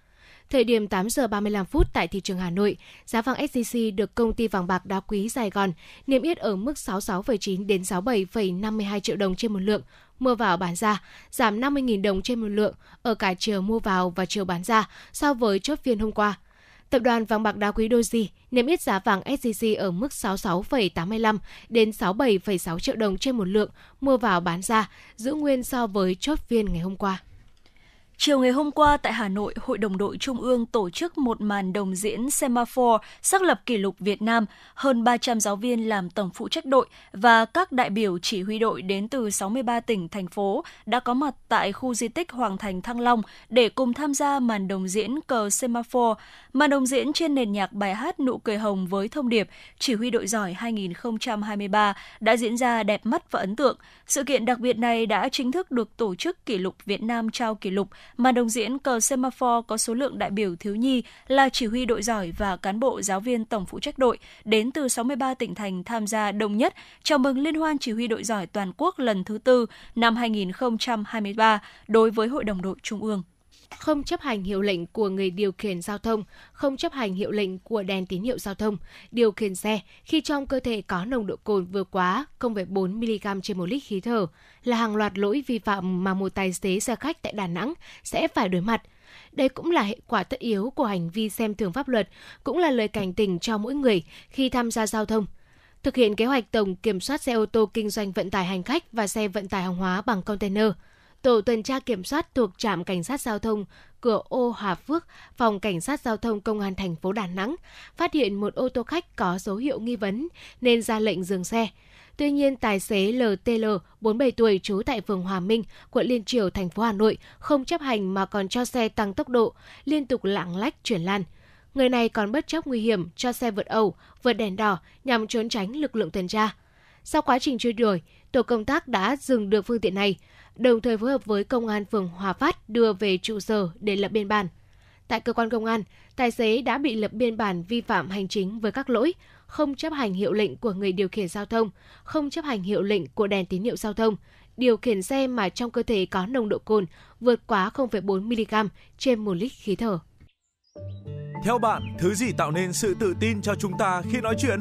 Thời điểm 8 giờ 35 phút tại thị trường Hà Nội, giá vàng SJC được công ty vàng bạc đá quý Sài Gòn niêm yết ở mức 66,9 đến 67,52 triệu đồng trên một lượng, mua vào bán ra, giảm 50.000 đồng trên một lượng ở cả chiều mua vào và chiều bán ra so với chốt phiên hôm qua. Tập đoàn vàng bạc đá quý Doji niêm yết giá vàng SJC ở mức 66,85 đến 67,6 triệu đồng trên một lượng mua vào bán ra, giữ nguyên so với chốt phiên ngày hôm qua.
Chiều ngày hôm qua tại Hà Nội, Hội đồng đội Trung ương tổ chức một màn đồng diễn Semaphore xác lập kỷ lục Việt Nam. Hơn 300 giáo viên làm tổng phụ trách đội và các đại biểu chỉ huy đội đến từ 63 tỉnh, thành phố đã có mặt tại khu di tích Hoàng Thành Thăng Long để cùng tham gia màn đồng diễn cờ Semaphore. Màn đồng diễn trên nền nhạc bài hát Nụ cười hồng với thông điệp Chỉ huy đội giỏi 2023 đã diễn ra đẹp mắt và ấn tượng. Sự kiện đặc biệt này đã chính thức được tổ chức kỷ lục Việt Nam trao kỷ lục màn đồng diễn cờ Semaphore có số lượng đại biểu thiếu nhi là chỉ huy đội giỏi và cán bộ giáo viên tổng phụ trách đội, đến từ 63 tỉnh thành tham gia đông nhất. Chào mừng Liên hoan chỉ huy đội giỏi toàn quốc lần thứ tư năm 2023 đối với Hội đồng đội Trung ương
không chấp hành hiệu lệnh của người điều khiển giao thông, không chấp hành hiệu lệnh của đèn tín hiệu giao thông, điều khiển xe khi trong cơ thể có nồng độ cồn vượt quá 0,4 mg trên một lít khí thở là hàng loạt lỗi vi phạm mà một tài xế xe khách tại Đà Nẵng sẽ phải đối mặt. Đây cũng là hệ quả tất yếu của hành vi xem thường pháp luật, cũng là lời cảnh tỉnh cho mỗi người khi tham gia giao thông. Thực hiện kế hoạch tổng kiểm soát xe ô tô kinh doanh vận tải hành khách và xe vận tải hàng hóa bằng container – Tổ tuần tra kiểm soát thuộc trạm cảnh sát giao thông cửa ô Hòa Phước, phòng cảnh sát giao thông công an thành phố Đà Nẵng phát hiện một ô tô khách có dấu hiệu nghi vấn nên ra lệnh dừng xe. Tuy nhiên, tài xế LTL, 47 tuổi, trú tại phường Hòa Minh, quận Liên Triều, thành phố Hà Nội, không chấp hành mà còn cho xe tăng tốc độ, liên tục lạng lách chuyển lan. Người này còn bất chấp nguy hiểm cho xe vượt ẩu, vượt đèn đỏ nhằm trốn tránh lực lượng tuần tra. Sau quá trình truy đuổi, tổ công tác đã dừng được phương tiện này đồng thời phối hợp với công an phường Hòa Phát đưa về trụ sở để lập biên bản. Tại cơ quan công an, tài xế đã bị lập biên bản vi phạm hành chính với các lỗi không chấp hành hiệu lệnh của người điều khiển giao thông, không chấp hành hiệu lệnh của đèn tín hiệu giao thông, điều khiển xe mà trong cơ thể có nồng độ cồn vượt quá 0,4 mg trên một lít khí thở.
Theo bạn, thứ gì tạo nên sự tự tin cho chúng ta khi nói chuyện?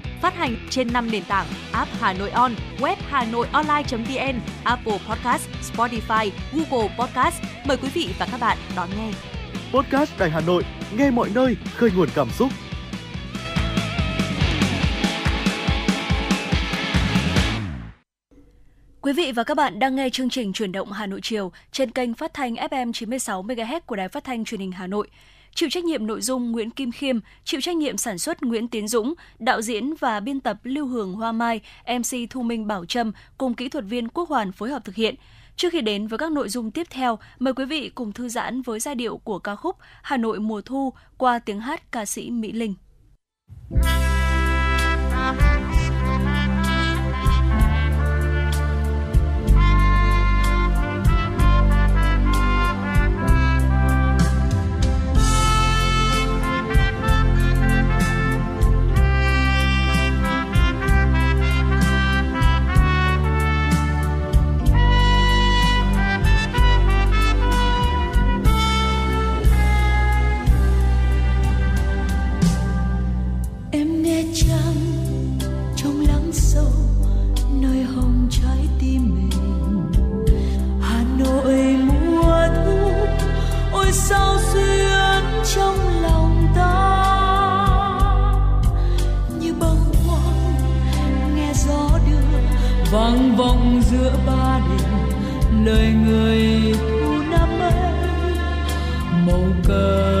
Phát hành trên 5 nền tảng app Hà Nội On, web Hà Nội Online.vn, Apple Podcast, Spotify, Google Podcast. Mời quý vị và các bạn đón nghe.
Podcast Đài Hà Nội, nghe mọi nơi, khơi nguồn cảm xúc.
Quý vị và các bạn đang nghe chương trình Chuyển động Hà Nội chiều trên kênh phát thanh FM 96 MHz của Đài Phát thanh Truyền hình Hà Nội. Chịu trách nhiệm nội dung Nguyễn Kim Khiêm, chịu trách nhiệm sản xuất Nguyễn Tiến Dũng, đạo diễn và biên tập Lưu Hường Hoa Mai, MC Thu Minh Bảo Trâm cùng kỹ thuật viên Quốc Hoàn phối hợp thực hiện. Trước khi đến với các nội dung tiếp theo, mời quý vị cùng thư giãn với giai điệu của ca khúc Hà Nội mùa thu qua tiếng hát ca sĩ Mỹ Linh.
Vang vọng giữa ba đình lời người thu năm ấy màu cờ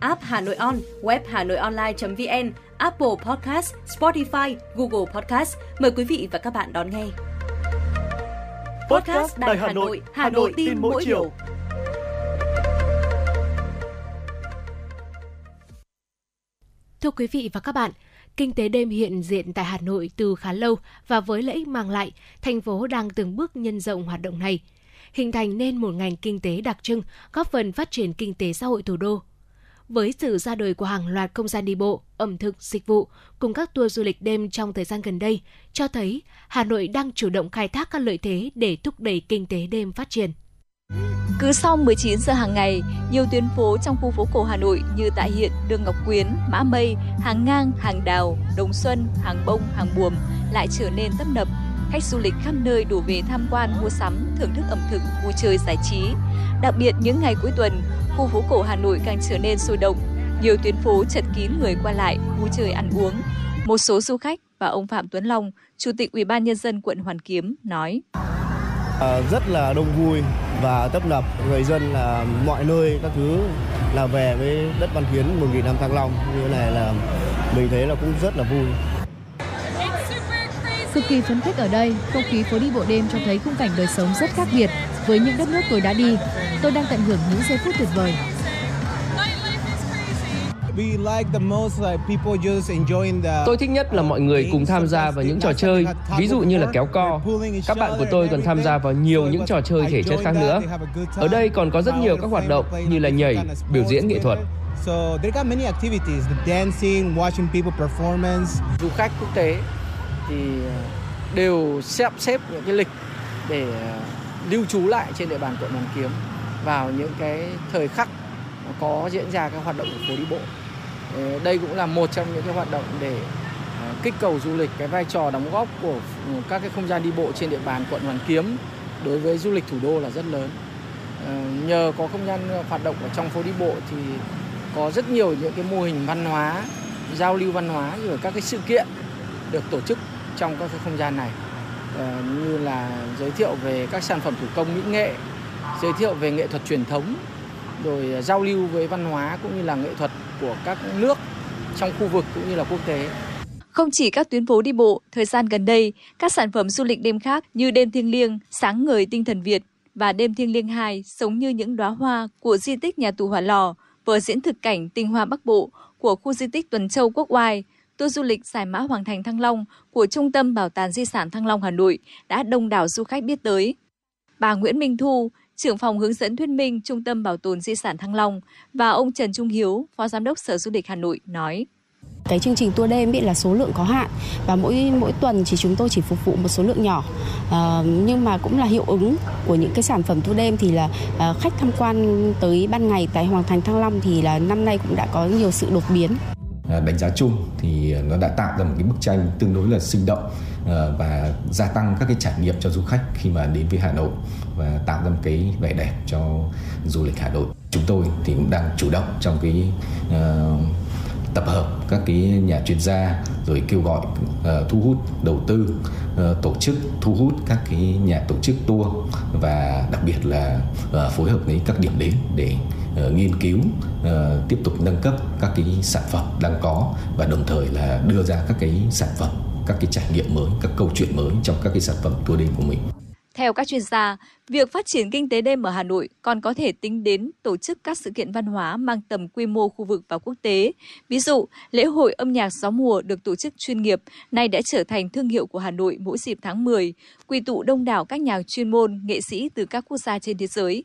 app Hà Nội On, web Hà Nội Online.vn, Apple Podcast, Spotify, Google Podcast. Mời quý vị và các bạn đón nghe.
Podcast Đài Hà Nội, Hà Nội tin mỗi chiều.
Thưa quý vị và các bạn, kinh tế đêm hiện diện tại Hà Nội từ khá lâu và với lợi ích mang lại, thành phố đang từng bước nhân rộng hoạt động này, hình thành nên một ngành kinh tế đặc trưng, góp phần phát triển kinh tế xã hội thủ đô với sự ra đời của hàng loạt không gian đi bộ, ẩm thực, dịch vụ cùng các tour du lịch đêm trong thời gian gần đây cho thấy Hà Nội đang chủ động khai thác các lợi thế để thúc đẩy kinh tế đêm phát triển.
Cứ sau 19 giờ hàng ngày, nhiều tuyến phố trong khu phố cổ Hà Nội như Tại Hiện, Đường Ngọc Quyến, Mã Mây, Hàng Ngang, Hàng Đào, Đồng Xuân, Hàng Bông, Hàng Buồm lại trở nên tấp nập. Khách du lịch khắp nơi đổ về tham quan, mua sắm, thưởng thức ẩm thực, vui chơi giải trí. Đặc biệt những ngày cuối tuần, khu phố cổ Hà Nội càng trở nên sôi động. Nhiều tuyến phố chật kín người qua lại, vui chơi ăn uống. Một số du khách và ông Phạm Tuấn Long, Chủ tịch Ủy ban nhân dân quận Hoàn Kiếm nói:
à, rất là đông vui và tấp nập người dân là mọi nơi các thứ là về với đất Văn Hiến 10.000 năm Thăng Long như thế này là mình thấy là cũng rất là vui.
Cực kỳ phấn khích ở đây, không khí phố đi bộ đêm cho thấy khung cảnh đời sống rất khác biệt với những đất nước tôi đã đi. Tôi đang tận hưởng những giây phút tuyệt vời.
Tôi thích nhất là mọi người cùng tham gia vào những trò chơi, ví dụ như là kéo co. Các bạn của tôi còn tham gia vào nhiều những trò chơi thể chất khác nữa. Ở đây còn có rất nhiều các hoạt động như là nhảy, biểu diễn nghệ thuật.
Du khách quốc tế thì ờ, đều xếp xếp những cái lịch để ờ, lưu trú lại trên địa bàn quận Hoàn Kiếm vào những cái thời khắc có diễn ra các hoạt động của phố đi bộ. Ờ, đây cũng là một trong những cái hoạt động để kích cầu du lịch cái vai trò đóng góp của ừ, các cái không gian đi bộ trên địa bàn quận Hoàn Kiếm đối với du lịch thủ đô là rất lớn. Nhờ có không gian hoạt động ở trong phố đi bộ thì có rất nhiều những cái mô hình văn hóa, giao lưu văn hóa rồi các cái sự kiện được tổ chức trong các cái không gian này. Ờ, như là giới thiệu về các sản phẩm thủ công mỹ nghệ, giới thiệu về nghệ thuật truyền thống, rồi ờ, giao lưu với văn hóa cũng như là nghệ thuật của các nước trong khu vực cũng như là quốc tế.
Không chỉ các tuyến phố đi bộ, thời gian gần đây, các sản phẩm du lịch đêm khác như đêm thiêng liêng, sáng ngời tinh thần Việt và đêm thiêng liêng 2 sống như những đóa hoa của di tích nhà tù Hỏa Lò, vở diễn thực cảnh tinh hoa Bắc Bộ của khu di tích Tuần Châu Quốc Oai, tour du lịch giải mã Hoàng Thành Thăng Long của Trung tâm Bảo tàng Di sản Thăng Long Hà Nội đã đông đảo du khách biết tới. Bà Nguyễn Minh Thu, trưởng phòng hướng dẫn thuyết minh Trung tâm Bảo tồn Di sản Thăng Long và ông Trần Trung Hiếu, Phó Giám đốc Sở Du lịch Hà Nội nói.
Cái chương trình tour đêm bị là số lượng có hạn và mỗi mỗi tuần chỉ chúng tôi chỉ phục vụ một số lượng nhỏ à, nhưng mà cũng là hiệu ứng của những cái sản phẩm tour đêm thì là à, khách tham quan tới ban ngày tại Hoàng Thành Thăng Long thì là năm nay cũng đã có nhiều sự đột biến.
À, đánh giá chung thì à, nó đã tạo ra một cái bức tranh tương đối là sinh động à, và gia tăng các cái trải nghiệm cho du khách khi mà đến với Hà Nội và tạo ra một cái vẻ đẹp cho du lịch Hà Nội. Chúng tôi thì cũng đang chủ động trong cái uh, tập hợp các cái nhà chuyên gia rồi kêu gọi uh, thu hút đầu tư uh, tổ chức thu hút các cái nhà tổ chức tour và đặc biệt là uh, phối hợp với các điểm đến để uh, Ờ, nghiên cứu ờ, tiếp tục nâng cấp các cái sản phẩm đang có và đồng thời là đưa ra các cái sản phẩm các cái trải nghiệm mới các câu chuyện mới trong các cái sản phẩm tour đêm của mình
theo các chuyên gia, việc phát triển kinh tế đêm ở Hà Nội còn có thể tính đến tổ chức các sự kiện văn hóa mang tầm quy mô khu vực và quốc tế. Ví dụ, lễ hội âm nhạc gió mùa được tổ chức chuyên nghiệp, nay đã trở thành thương hiệu của Hà Nội mỗi dịp tháng 10, quy tụ đông đảo các nhà chuyên môn, nghệ sĩ từ các quốc gia trên thế giới.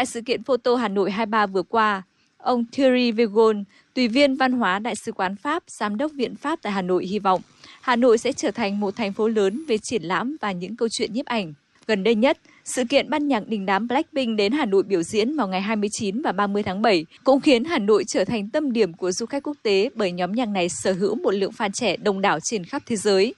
Tại sự kiện Photo Hà Nội 23 vừa qua, ông Thierry Vigon, tùy viên văn hóa Đại sứ quán Pháp, giám đốc Viện Pháp tại Hà Nội hy vọng Hà Nội sẽ trở thành một thành phố lớn về triển lãm và những câu chuyện nhiếp ảnh. Gần đây nhất, sự kiện ban nhạc đình đám Blackpink đến Hà Nội biểu diễn vào ngày 29 và 30 tháng 7 cũng khiến Hà Nội trở thành tâm điểm của du khách quốc tế bởi nhóm nhạc này sở hữu một lượng fan trẻ đông đảo trên khắp thế giới.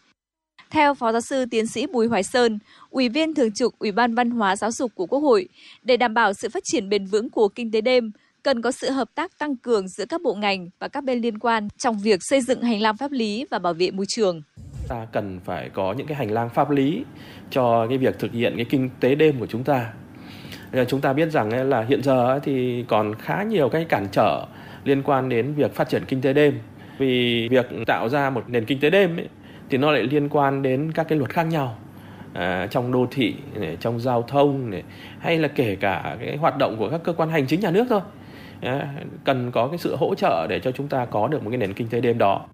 Theo Phó giáo sư tiến sĩ Bùi Hoài Sơn, Ủy viên Thường trực Ủy ban Văn hóa Giáo dục của Quốc hội, để đảm bảo sự phát triển bền vững của kinh tế đêm, cần có sự hợp tác tăng cường giữa các bộ ngành và các bên liên quan trong việc xây dựng hành lang pháp lý và bảo vệ môi trường.
Ta cần phải có những cái hành lang pháp lý cho cái việc thực hiện cái kinh tế đêm của chúng ta. Ờ, chúng ta biết rằng là hiện giờ thì còn khá nhiều cái cản trở liên quan đến việc phát triển kinh tế đêm. Vì việc tạo ra một nền kinh tế đêm ấy, thì nó lại liên quan đến các cái luật khác nhau à, trong đô thị này, trong giao thông này, hay là kể cả cái hoạt động của các cơ quan hành chính nhà nước thôi à, cần có cái sự hỗ trợ để cho chúng ta có được một cái nền kinh tế đêm đó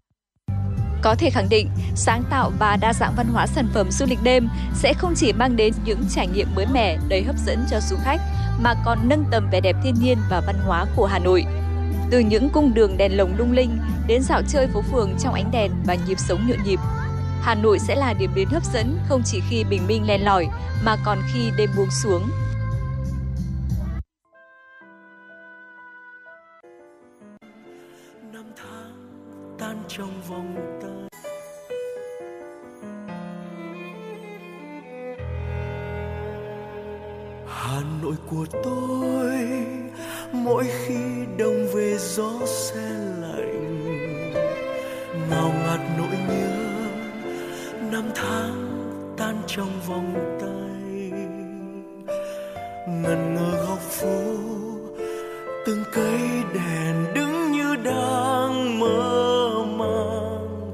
có thể khẳng định, sáng tạo và đa dạng văn hóa sản phẩm du lịch đêm sẽ không chỉ mang đến những trải nghiệm mới mẻ, đầy hấp dẫn cho du khách, mà còn nâng tầm vẻ đẹp thiên nhiên và văn hóa của Hà Nội. Từ những cung đường đèn lồng lung linh đến dạo chơi phố phường trong ánh đèn và nhịp sống nhộn nhịp, Hà Nội sẽ là điểm đến hấp dẫn không chỉ khi bình minh len lỏi, mà còn khi đêm buông xuống.
Năm tháng tan trong vòng Hà Nội của tôi, mỗi khi đông về gió se lạnh ngào ngạt nỗi nhớ năm tháng tan trong vòng tay. Ngần ngơ góc phố, từng cây đèn đứng như đang mơ màng.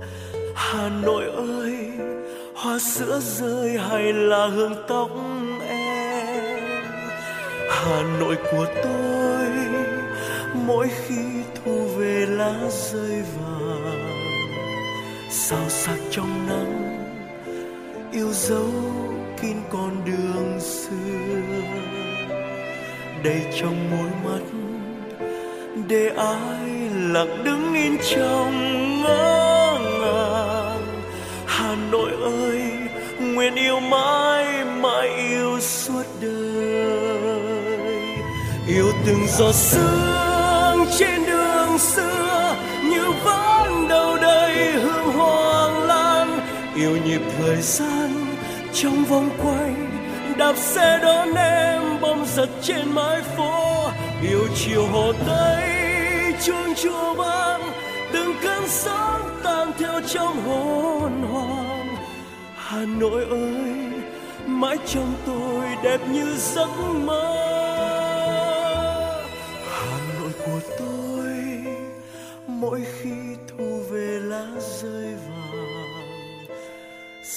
Hà nội ơi, hoa sữa rơi hay là hương tóc em? Hà nội của tôi, mỗi khi thu về lá rơi vàng. Sao sắc trong nắng yêu dấu kín con đường xưa đầy trong môi mắt để ai lặng đứng in trong ngỡ ngàng. Hà nội ơi, nguyện yêu mãi mãi yêu suốt đời. Yêu từng giọt sương trên đường xưa, như vẫn đâu đây hương hoàng yêu nhịp thời gian, trong vòng quay, đạp xe đón em bom giật trên mái phố. Yêu chiều hồ tây, chuông chùa vang, từng cơn sóng tan theo trong hồn hoàng hà nội ơi, mãi trong tôi đẹp như giấc mơ. Hà Nội của tôi, mỗi khi thu về lá rơi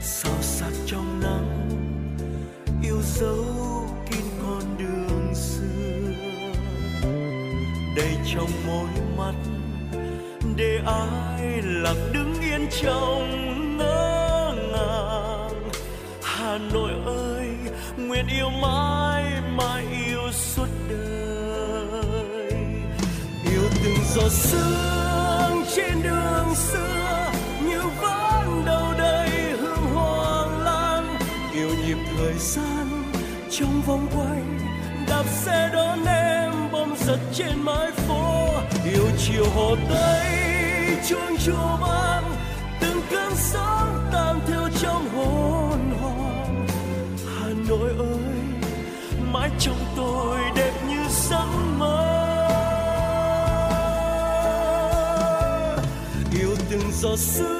Sao sắc trong nắng, yêu dấu kín con đường xưa. Đầy trong môi mắt, để ai lặng đứng yên trong ngỡ ngàng. Hà nội ơi, nguyện yêu mãi mãi yêu suốt đời. Yêu từng giọt sương trên đường xưa. Gian, trong vòng quay, đạp xe đón em bom giật trên mái phố. Yêu chiều hồ tây, chuông chùa vang, từng cơn sóng tan theo trong hồn hoàng hà nội ơi, mãi trong tôi đẹp như giấc mơ. Yêu từng giọt sương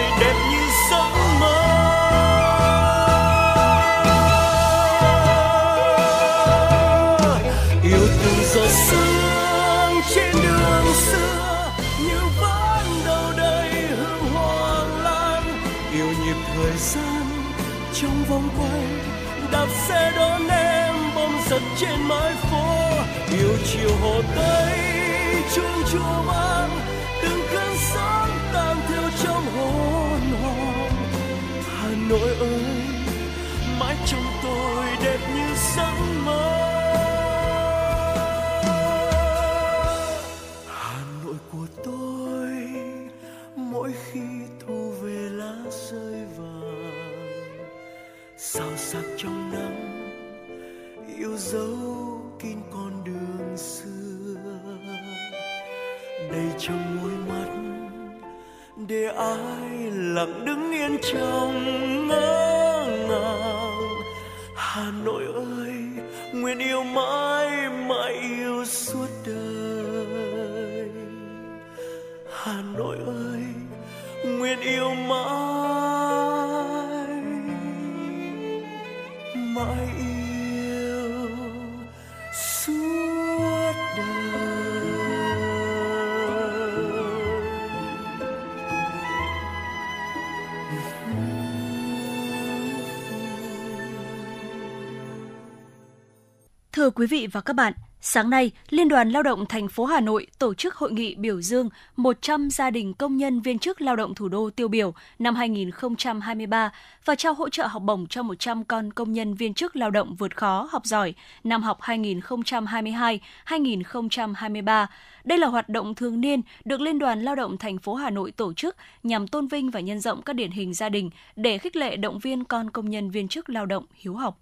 trên mái phố, yêu chiều hồ tây chuông chùa vang, từng cơn sóng tan theo trong hồn hoàng hà nội ơi để ai lặng đứng yên trong ngỡ ngàng. Hà nội ơi, nguyện yêu mãi mãi yêu suốt đời. Hà nội ơi, nguyện yêu mãi.
Thưa quý vị và các bạn, sáng nay, Liên đoàn Lao động thành phố Hà Nội tổ chức hội nghị biểu dương 100 gia đình công nhân viên chức lao động thủ đô tiêu biểu năm 2023 và trao hỗ trợ học bổng cho 100 con công nhân viên chức lao động vượt khó học giỏi năm học 2022-2023. Đây là hoạt động thường niên được Liên đoàn Lao động thành phố Hà Nội tổ chức nhằm tôn vinh và nhân rộng các điển hình gia đình để khích lệ động viên con công nhân viên chức lao động hiếu học.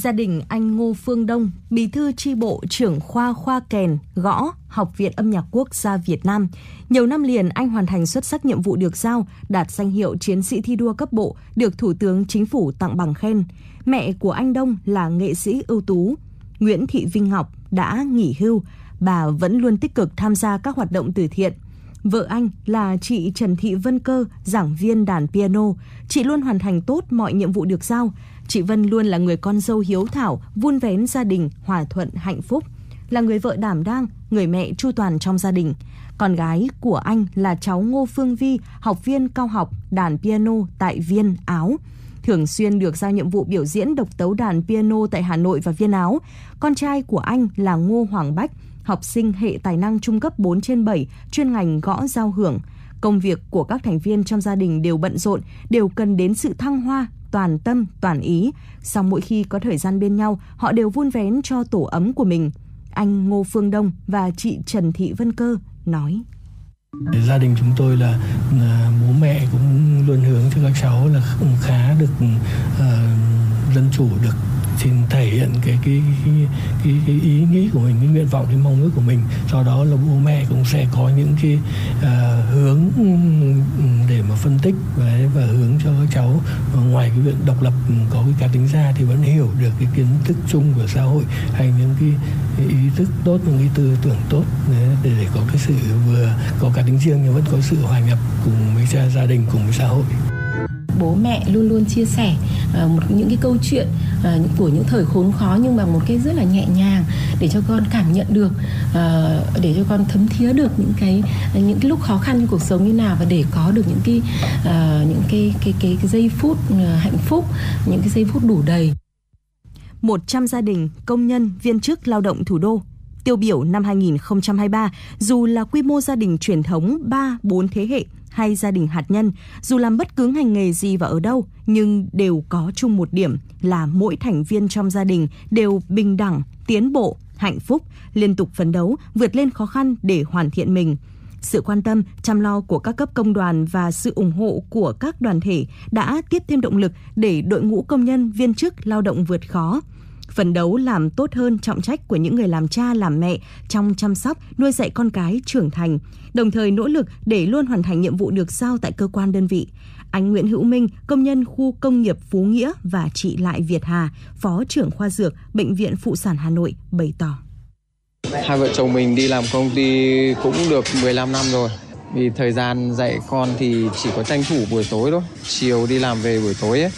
Gia đình anh Ngô Phương Đông, bí thư tri bộ trưởng khoa khoa kèn, gõ, Học viện âm nhạc quốc gia Việt Nam. Nhiều năm liền anh hoàn thành xuất sắc nhiệm vụ được giao, đạt danh hiệu chiến sĩ thi đua cấp bộ, được Thủ tướng Chính phủ tặng bằng khen. Mẹ của anh Đông là nghệ sĩ ưu tú. Nguyễn Thị Vinh Ngọc đã nghỉ hưu, bà vẫn luôn tích cực tham gia các hoạt động từ thiện. Vợ anh là chị Trần Thị Vân Cơ, giảng viên đàn piano. Chị luôn hoàn thành tốt mọi nhiệm vụ được giao. Chị Vân luôn là người con dâu hiếu thảo, vun vén gia đình, hòa thuận, hạnh phúc. Là người vợ đảm đang, người mẹ chu toàn trong gia đình. Con gái của anh là cháu Ngô Phương Vi, học viên cao học đàn piano tại Viên, Áo thường xuyên được giao nhiệm vụ biểu diễn độc tấu đàn piano tại Hà Nội và Viên Áo. Con trai của anh là Ngô Hoàng Bách, học sinh hệ tài năng trung cấp 4 trên 7, chuyên ngành gõ giao hưởng. Công việc của các thành viên trong gia đình đều bận rộn, đều cần đến sự thăng hoa, toàn tâm, toàn ý. Sau mỗi khi có thời gian bên nhau, họ đều vun vén cho tổ ấm của mình. Anh Ngô Phương Đông và chị Trần Thị Vân Cơ nói.
Gia đình chúng tôi là, là bố mẹ cũng luôn hướng cho các cháu là khá được uh, dân chủ được xin thể hiện cái cái, cái cái cái ý nghĩ của mình cái nguyện vọng cái mong ước của mình. Do đó là bố mẹ cũng sẽ có những cái uh, hướng để
mà phân tích và, và hướng cho các cháu ngoài cái việc độc lập có cái cá tính ra thì vẫn hiểu được cái kiến thức chung của xã hội hay những cái ý thức tốt những cái tư tưởng tốt để, để có cái sự vừa có cá tính riêng nhưng vẫn có sự hòa nhập cùng với gia, gia đình cùng với xã hội
bố mẹ luôn luôn chia sẻ ờ, một những cái câu chuyện ờ, của những thời khốn khó nhưng mà một cái rất là nhẹ nhàng để cho con cảm nhận được ờ, để cho con thấm thía được những cái những cái lúc khó khăn trong cuộc sống như nào và để có được những cái những cái cái cái, cái giây phút hạnh phúc những cái giây phút đủ đầy.
100 gia đình công nhân viên chức lao động thủ đô. Tiêu biểu năm 2023 dù là quy mô gia đình truyền thống 3 4 thế hệ hay gia đình hạt nhân, dù làm bất cứ ngành nghề gì và ở đâu, nhưng đều có chung một điểm là mỗi thành viên trong gia đình đều bình đẳng, tiến bộ, hạnh phúc, liên tục phấn đấu, vượt lên khó khăn để hoàn thiện mình. Sự quan tâm, chăm lo của các cấp công đoàn và sự ủng hộ của các đoàn thể đã tiếp thêm động lực để đội ngũ công nhân, viên chức lao động vượt khó, phấn đấu làm tốt hơn trọng trách của những người làm cha làm mẹ trong chăm sóc, nuôi dạy con cái trưởng thành, đồng thời nỗ lực để luôn hoàn thành nhiệm vụ được giao tại cơ quan đơn vị. Anh Nguyễn Hữu Minh, công nhân khu công nghiệp Phú Nghĩa và chị Lại Việt Hà, Phó trưởng khoa dược Bệnh viện Phụ sản Hà Nội bày tỏ.
Hai vợ chồng mình đi làm công ty cũng được 15 năm rồi. Vì thời gian dạy con thì chỉ có tranh thủ buổi tối thôi, chiều đi làm về buổi tối ấy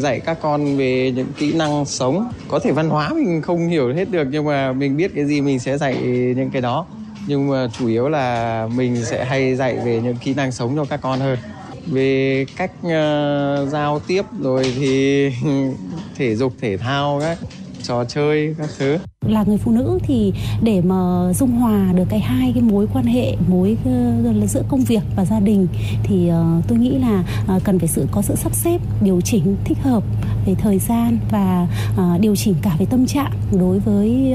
dạy các con về những kỹ năng sống. Có thể văn hóa mình không hiểu hết được nhưng mà mình biết cái gì mình sẽ dạy những cái đó. Nhưng mà chủ yếu là mình sẽ hay dạy về những kỹ năng sống cho các con hơn. Về cách uh, giao tiếp rồi thì thể dục thể thao các trò chơi các thứ.
Là người phụ nữ thì để mà dung hòa được cái hai cái mối quan hệ mối uh, giữa công việc và gia đình thì uh, tôi nghĩ là uh, cần phải sự có sự sắp xếp điều chỉnh thích hợp về thời gian và uh, điều chỉnh cả về tâm trạng đối với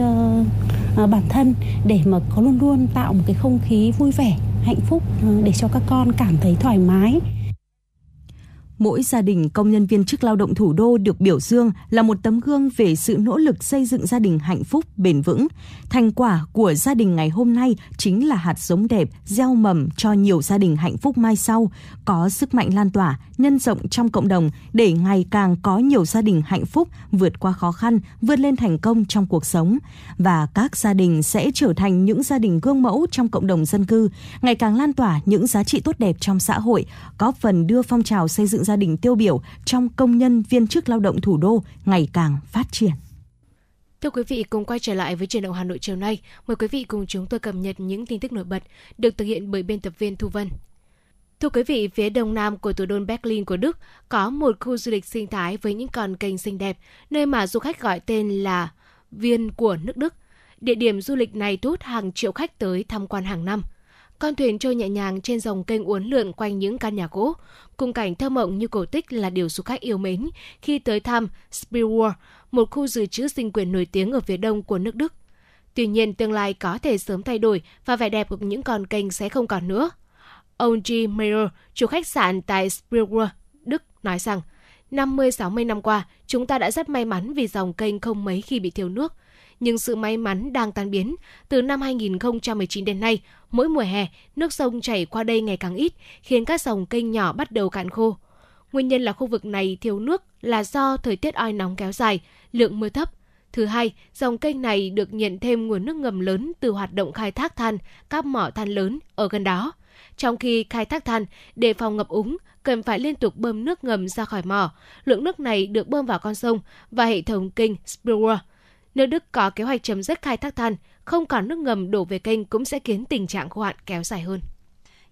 uh, bản thân để mà có luôn luôn tạo một cái không khí vui vẻ hạnh phúc để cho các con cảm thấy thoải mái
mỗi gia đình công nhân viên chức lao động thủ đô được biểu dương là một tấm gương về sự nỗ lực xây dựng gia đình hạnh phúc, bền vững. Thành quả của gia đình ngày hôm nay chính là hạt giống đẹp, gieo mầm cho nhiều gia đình hạnh phúc mai sau, có sức mạnh lan tỏa, nhân rộng trong cộng đồng để ngày càng có nhiều gia đình hạnh phúc vượt qua khó khăn, vươn lên thành công trong cuộc sống. Và các gia đình sẽ trở thành những gia đình gương mẫu trong cộng đồng dân cư, ngày càng lan tỏa những giá trị tốt đẹp trong xã hội, góp phần đưa phong trào xây dựng gia đình tiêu biểu trong công nhân viên chức lao động thủ đô ngày càng phát triển.
Thưa quý vị, cùng quay trở lại với truyền động Hà Nội chiều nay, mời quý vị cùng chúng tôi cập nhật những tin tức nổi bật được thực hiện bởi biên tập viên Thu Vân. Thưa quý vị, phía đông nam của thủ đô Berlin của Đức có một khu du lịch sinh thái với những con kênh xinh đẹp, nơi mà du khách gọi tên là Viên của nước Đức. Địa điểm du lịch này thu hút hàng triệu khách tới tham quan hàng năm – con thuyền trôi nhẹ nhàng trên dòng kênh uốn lượn quanh những căn nhà gỗ. Cùng cảnh thơ mộng như cổ tích là điều du khách yêu mến khi tới thăm Spielwar, một khu dự trữ sinh quyền nổi tiếng ở phía đông của nước Đức. Tuy nhiên, tương lai có thể sớm thay đổi và vẻ đẹp của những con kênh sẽ không còn nữa. Ông G. Mayer, chủ khách sạn tại Spielwar, Đức, nói rằng 50-60 năm qua, chúng ta đã rất may mắn vì dòng kênh không mấy khi bị thiếu nước – nhưng sự may mắn đang tan biến. Từ năm 2019 đến nay, mỗi mùa hè, nước sông chảy qua đây ngày càng ít, khiến các dòng kênh nhỏ bắt đầu cạn khô. Nguyên nhân là khu vực này thiếu nước là do thời tiết oi nóng kéo dài, lượng mưa thấp. Thứ hai, dòng kênh này được nhận thêm nguồn nước ngầm lớn từ hoạt động khai thác than, các mỏ than lớn ở gần đó. Trong khi khai thác than, để phòng ngập úng, cần phải liên tục bơm nước ngầm ra khỏi mỏ. Lượng nước này được bơm vào con sông và hệ thống kênh Spillway nếu Đức có kế hoạch chấm dứt khai thác than, không còn nước ngầm đổ về kênh cũng sẽ khiến tình trạng khô hạn kéo dài hơn.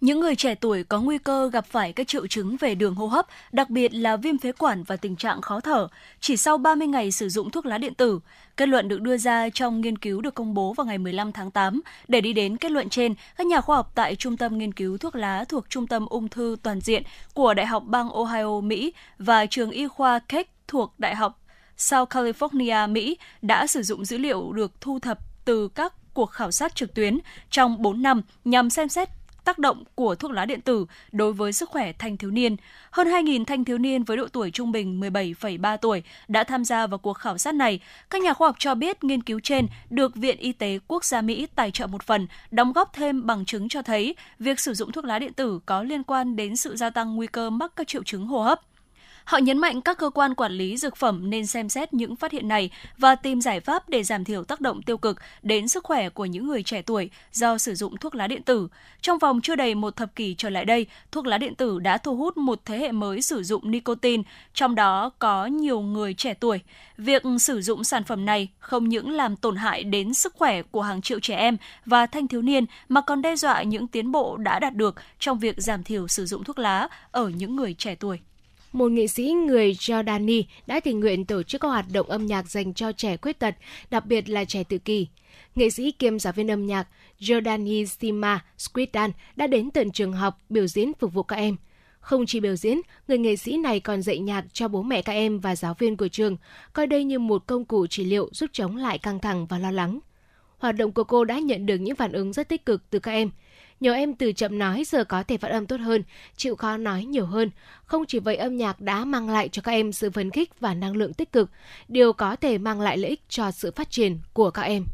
Những người trẻ tuổi có nguy cơ gặp phải các triệu chứng về đường hô hấp, đặc biệt là viêm phế quản và tình trạng khó thở, chỉ sau 30 ngày sử dụng thuốc lá điện tử. Kết luận được đưa ra trong nghiên cứu được công bố vào ngày 15 tháng 8. Để đi đến kết luận trên, các nhà khoa học tại Trung tâm Nghiên cứu Thuốc lá thuộc Trung tâm Ung thư Toàn diện của Đại học bang Ohio, Mỹ và trường y khoa Keck thuộc Đại học South California, Mỹ đã sử dụng dữ liệu được thu thập từ các cuộc khảo sát trực tuyến trong 4 năm nhằm xem xét tác động của thuốc lá điện tử đối với sức khỏe thanh thiếu niên. Hơn 2.000 thanh thiếu niên với độ tuổi trung bình 17,3 tuổi đã tham gia vào cuộc khảo sát này. Các nhà khoa học cho biết nghiên cứu trên được Viện Y tế Quốc gia Mỹ tài trợ một phần, đóng góp thêm bằng chứng cho thấy việc sử dụng thuốc lá điện tử có liên quan đến sự gia tăng nguy cơ mắc các triệu chứng hô hấp. Họ nhấn mạnh các cơ quan quản lý dược phẩm nên xem xét những phát hiện này và tìm giải pháp để giảm thiểu tác động tiêu cực đến sức khỏe của những người trẻ tuổi do sử dụng thuốc lá điện tử. Trong vòng chưa đầy một thập kỷ trở lại đây, thuốc lá điện tử đã thu hút một thế hệ mới sử dụng nicotine, trong đó có nhiều người trẻ tuổi. Việc sử dụng sản phẩm này không những làm tổn hại đến sức khỏe của hàng triệu trẻ em và thanh thiếu niên mà còn đe dọa những tiến bộ đã đạt được trong việc giảm thiểu sử dụng thuốc lá ở những người trẻ tuổi
một nghệ sĩ người Jordani đã tình nguyện tổ chức các hoạt động âm nhạc dành cho trẻ khuyết tật, đặc biệt là trẻ tự kỷ. Nghệ sĩ kiêm giáo viên âm nhạc Jordani Sima Squidan đã đến tận trường học biểu diễn phục vụ các em. Không chỉ biểu diễn, người nghệ sĩ này còn dạy nhạc cho bố mẹ các em và giáo viên của trường, coi đây như một công cụ trị liệu giúp chống lại căng thẳng và lo lắng. Hoạt động của cô đã nhận được những phản ứng rất tích cực từ các em – nhiều em từ chậm nói giờ có thể phát âm tốt hơn, chịu khó nói nhiều hơn. Không chỉ vậy, âm nhạc đã mang lại cho các em sự phấn khích và năng lượng tích cực, điều có thể mang lại lợi ích cho sự phát triển của các em.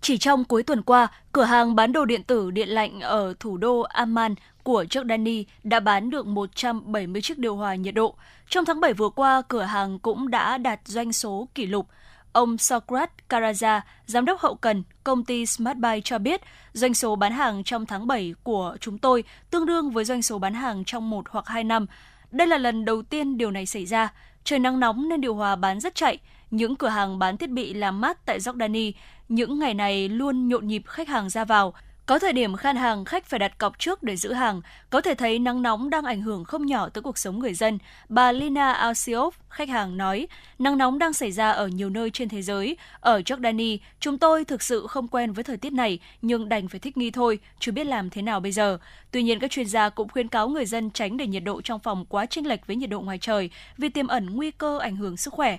Chỉ trong cuối tuần qua, cửa hàng bán đồ điện tử điện lạnh ở thủ đô Amman của Jordani đã bán được 170 chiếc điều hòa nhiệt độ. Trong tháng 7 vừa qua, cửa hàng cũng đã đạt doanh số kỷ lục – Ông Sokrat Karaja, giám đốc hậu cần công ty SmartBuy cho biết, doanh số bán hàng trong tháng 7 của chúng tôi tương đương với doanh số bán hàng trong một hoặc hai năm. Đây là lần đầu tiên điều này xảy ra. Trời nắng nóng nên điều hòa bán rất chạy. Những cửa hàng bán thiết bị làm mát tại Jordani những ngày này luôn nhộn nhịp khách hàng ra vào. Có thời điểm khan hàng khách phải đặt cọc trước để giữ hàng, có thể thấy nắng nóng đang ảnh hưởng không nhỏ tới cuộc sống người dân. Bà Lina Alsiov, khách hàng nói, nắng nóng đang xảy ra ở nhiều nơi trên thế giới. Ở Jordani, chúng tôi thực sự không quen với thời tiết này, nhưng đành phải thích nghi thôi, chưa biết làm thế nào bây giờ. Tuy nhiên, các chuyên gia cũng khuyên cáo người dân tránh để nhiệt độ trong phòng quá chênh lệch với nhiệt độ ngoài trời vì tiềm ẩn nguy cơ ảnh hưởng sức khỏe.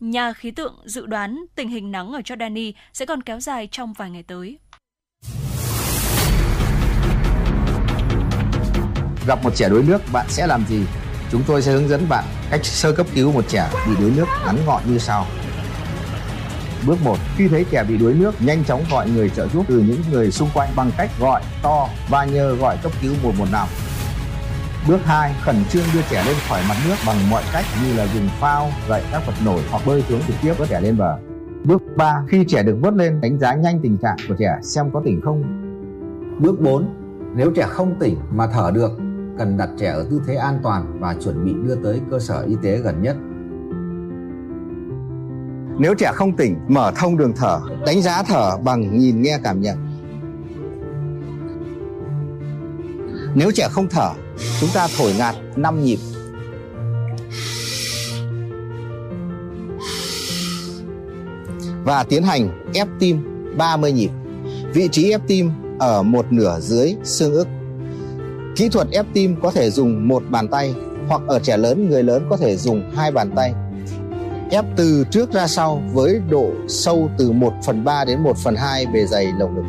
Nhà khí tượng dự đoán tình hình nắng ở Jordani sẽ còn kéo dài trong vài ngày tới.
Gặp một trẻ đuối nước bạn sẽ làm gì? Chúng tôi sẽ hướng dẫn bạn cách sơ cấp cứu một trẻ bị đuối nước ngắn gọn như sau. Bước 1. Khi thấy trẻ bị đuối nước, nhanh chóng gọi người trợ giúp từ những người xung quanh bằng cách gọi to và nhờ gọi cấp cứu 115. Bước 2. Khẩn trương đưa trẻ lên khỏi mặt nước bằng mọi cách như là dùng phao, gậy các vật nổi hoặc bơi xuống trực tiếp với trẻ lên bờ. Bước 3. Khi trẻ được vớt lên, đánh giá nhanh tình trạng của trẻ xem có tỉnh không. Bước 4. Nếu trẻ không tỉnh mà thở được cần đặt trẻ ở tư thế an toàn và chuẩn bị đưa tới cơ sở y tế gần nhất. Nếu trẻ không tỉnh, mở thông đường thở, đánh giá thở bằng nhìn nghe cảm nhận. Nếu trẻ không thở, chúng ta thổi ngạt 5 nhịp. Và tiến hành ép tim 30 nhịp. Vị trí ép tim ở một nửa dưới xương ức Kỹ thuật ép tim có thể dùng một bàn tay hoặc ở trẻ lớn người lớn có thể dùng hai bàn tay. Ép từ trước ra sau với độ sâu từ 1 phần 3 đến 1 phần 2 bề dày lồng ngực.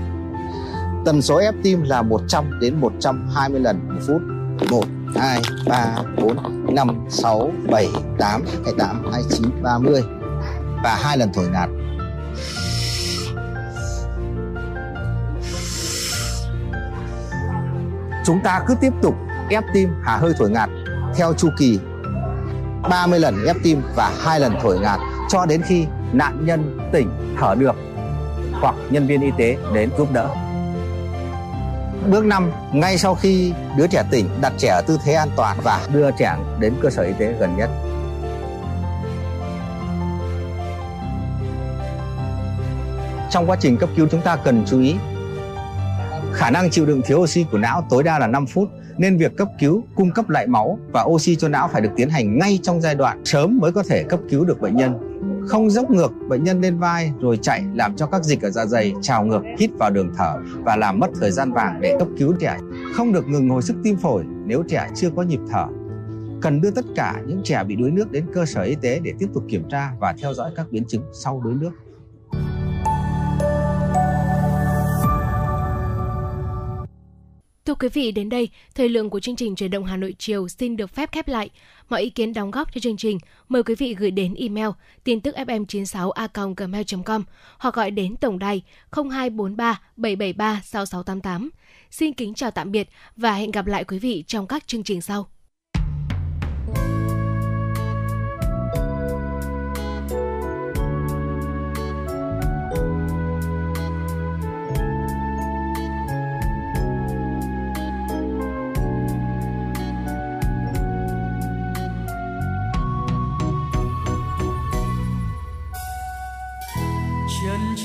Tần số ép tim là 100 đến 120 lần một phút. 1, 2, 3, 4, 5, 6, 7, 8, 28, 29, 30 và hai lần thổi ngạt chúng ta cứ tiếp tục ép tim hà hơi thổi ngạt theo chu kỳ 30 lần ép tim và hai lần thổi ngạt cho đến khi nạn nhân tỉnh thở được hoặc nhân viên y tế đến giúp đỡ. Bước 5, ngay sau khi đứa trẻ tỉnh, đặt trẻ ở tư thế an toàn và đưa trẻ đến cơ sở y tế gần nhất. Trong quá trình cấp cứu chúng ta cần chú ý Khả năng chịu đựng thiếu oxy của não tối đa là 5 phút nên việc cấp cứu, cung cấp lại máu và oxy cho não phải được tiến hành ngay trong giai đoạn sớm mới có thể cấp cứu được bệnh nhân. Không dốc ngược bệnh nhân lên vai rồi chạy làm cho các dịch ở dạ dày trào ngược hít vào đường thở và làm mất thời gian vàng để cấp cứu trẻ. Không được ngừng hồi sức tim phổi nếu trẻ chưa có nhịp thở. Cần đưa tất cả những trẻ bị đuối nước đến cơ sở y tế để tiếp tục kiểm tra và theo dõi các biến chứng sau đuối nước.
Thưa quý vị, đến đây, thời lượng của chương trình Truyền động Hà Nội chiều xin được phép khép lại. Mọi ý kiến đóng góp cho chương trình, mời quý vị gửi đến email tin tức fm96a.gmail.com hoặc gọi đến tổng đài 0243 773 6688. Xin kính chào tạm biệt và hẹn gặp lại quý vị trong các chương trình sau.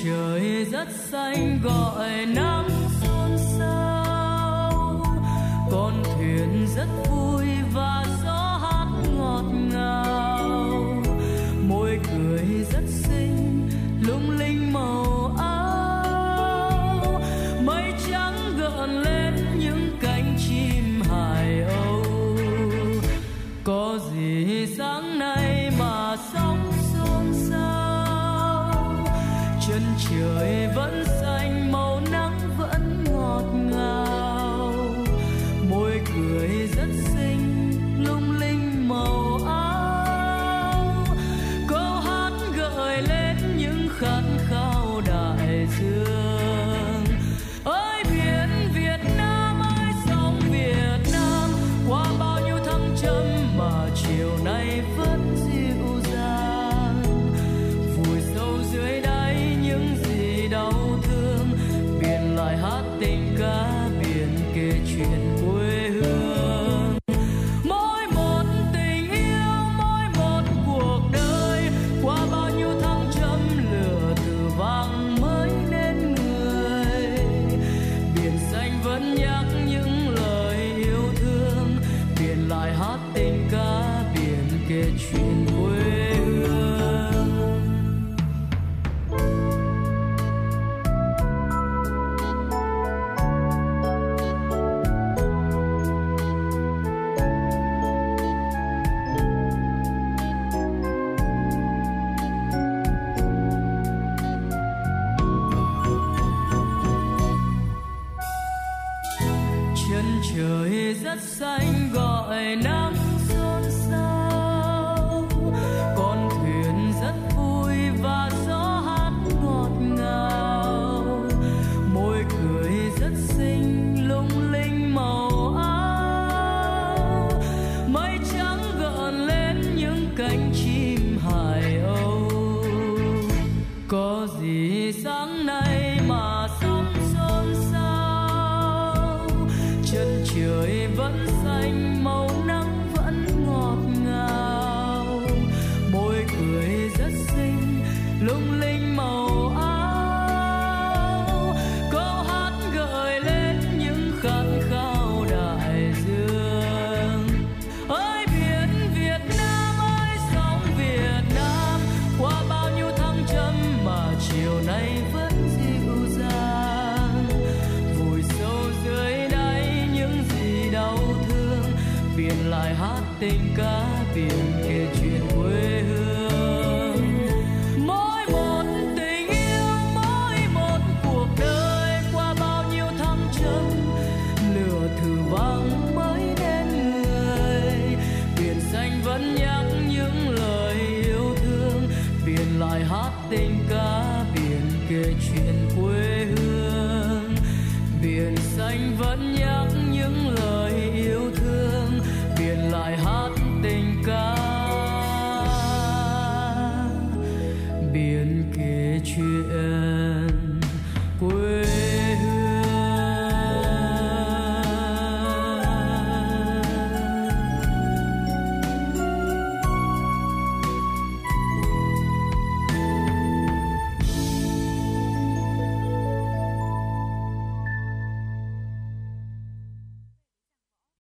trời rất xanh gọi nắng xôn xao con thuyền rất vui và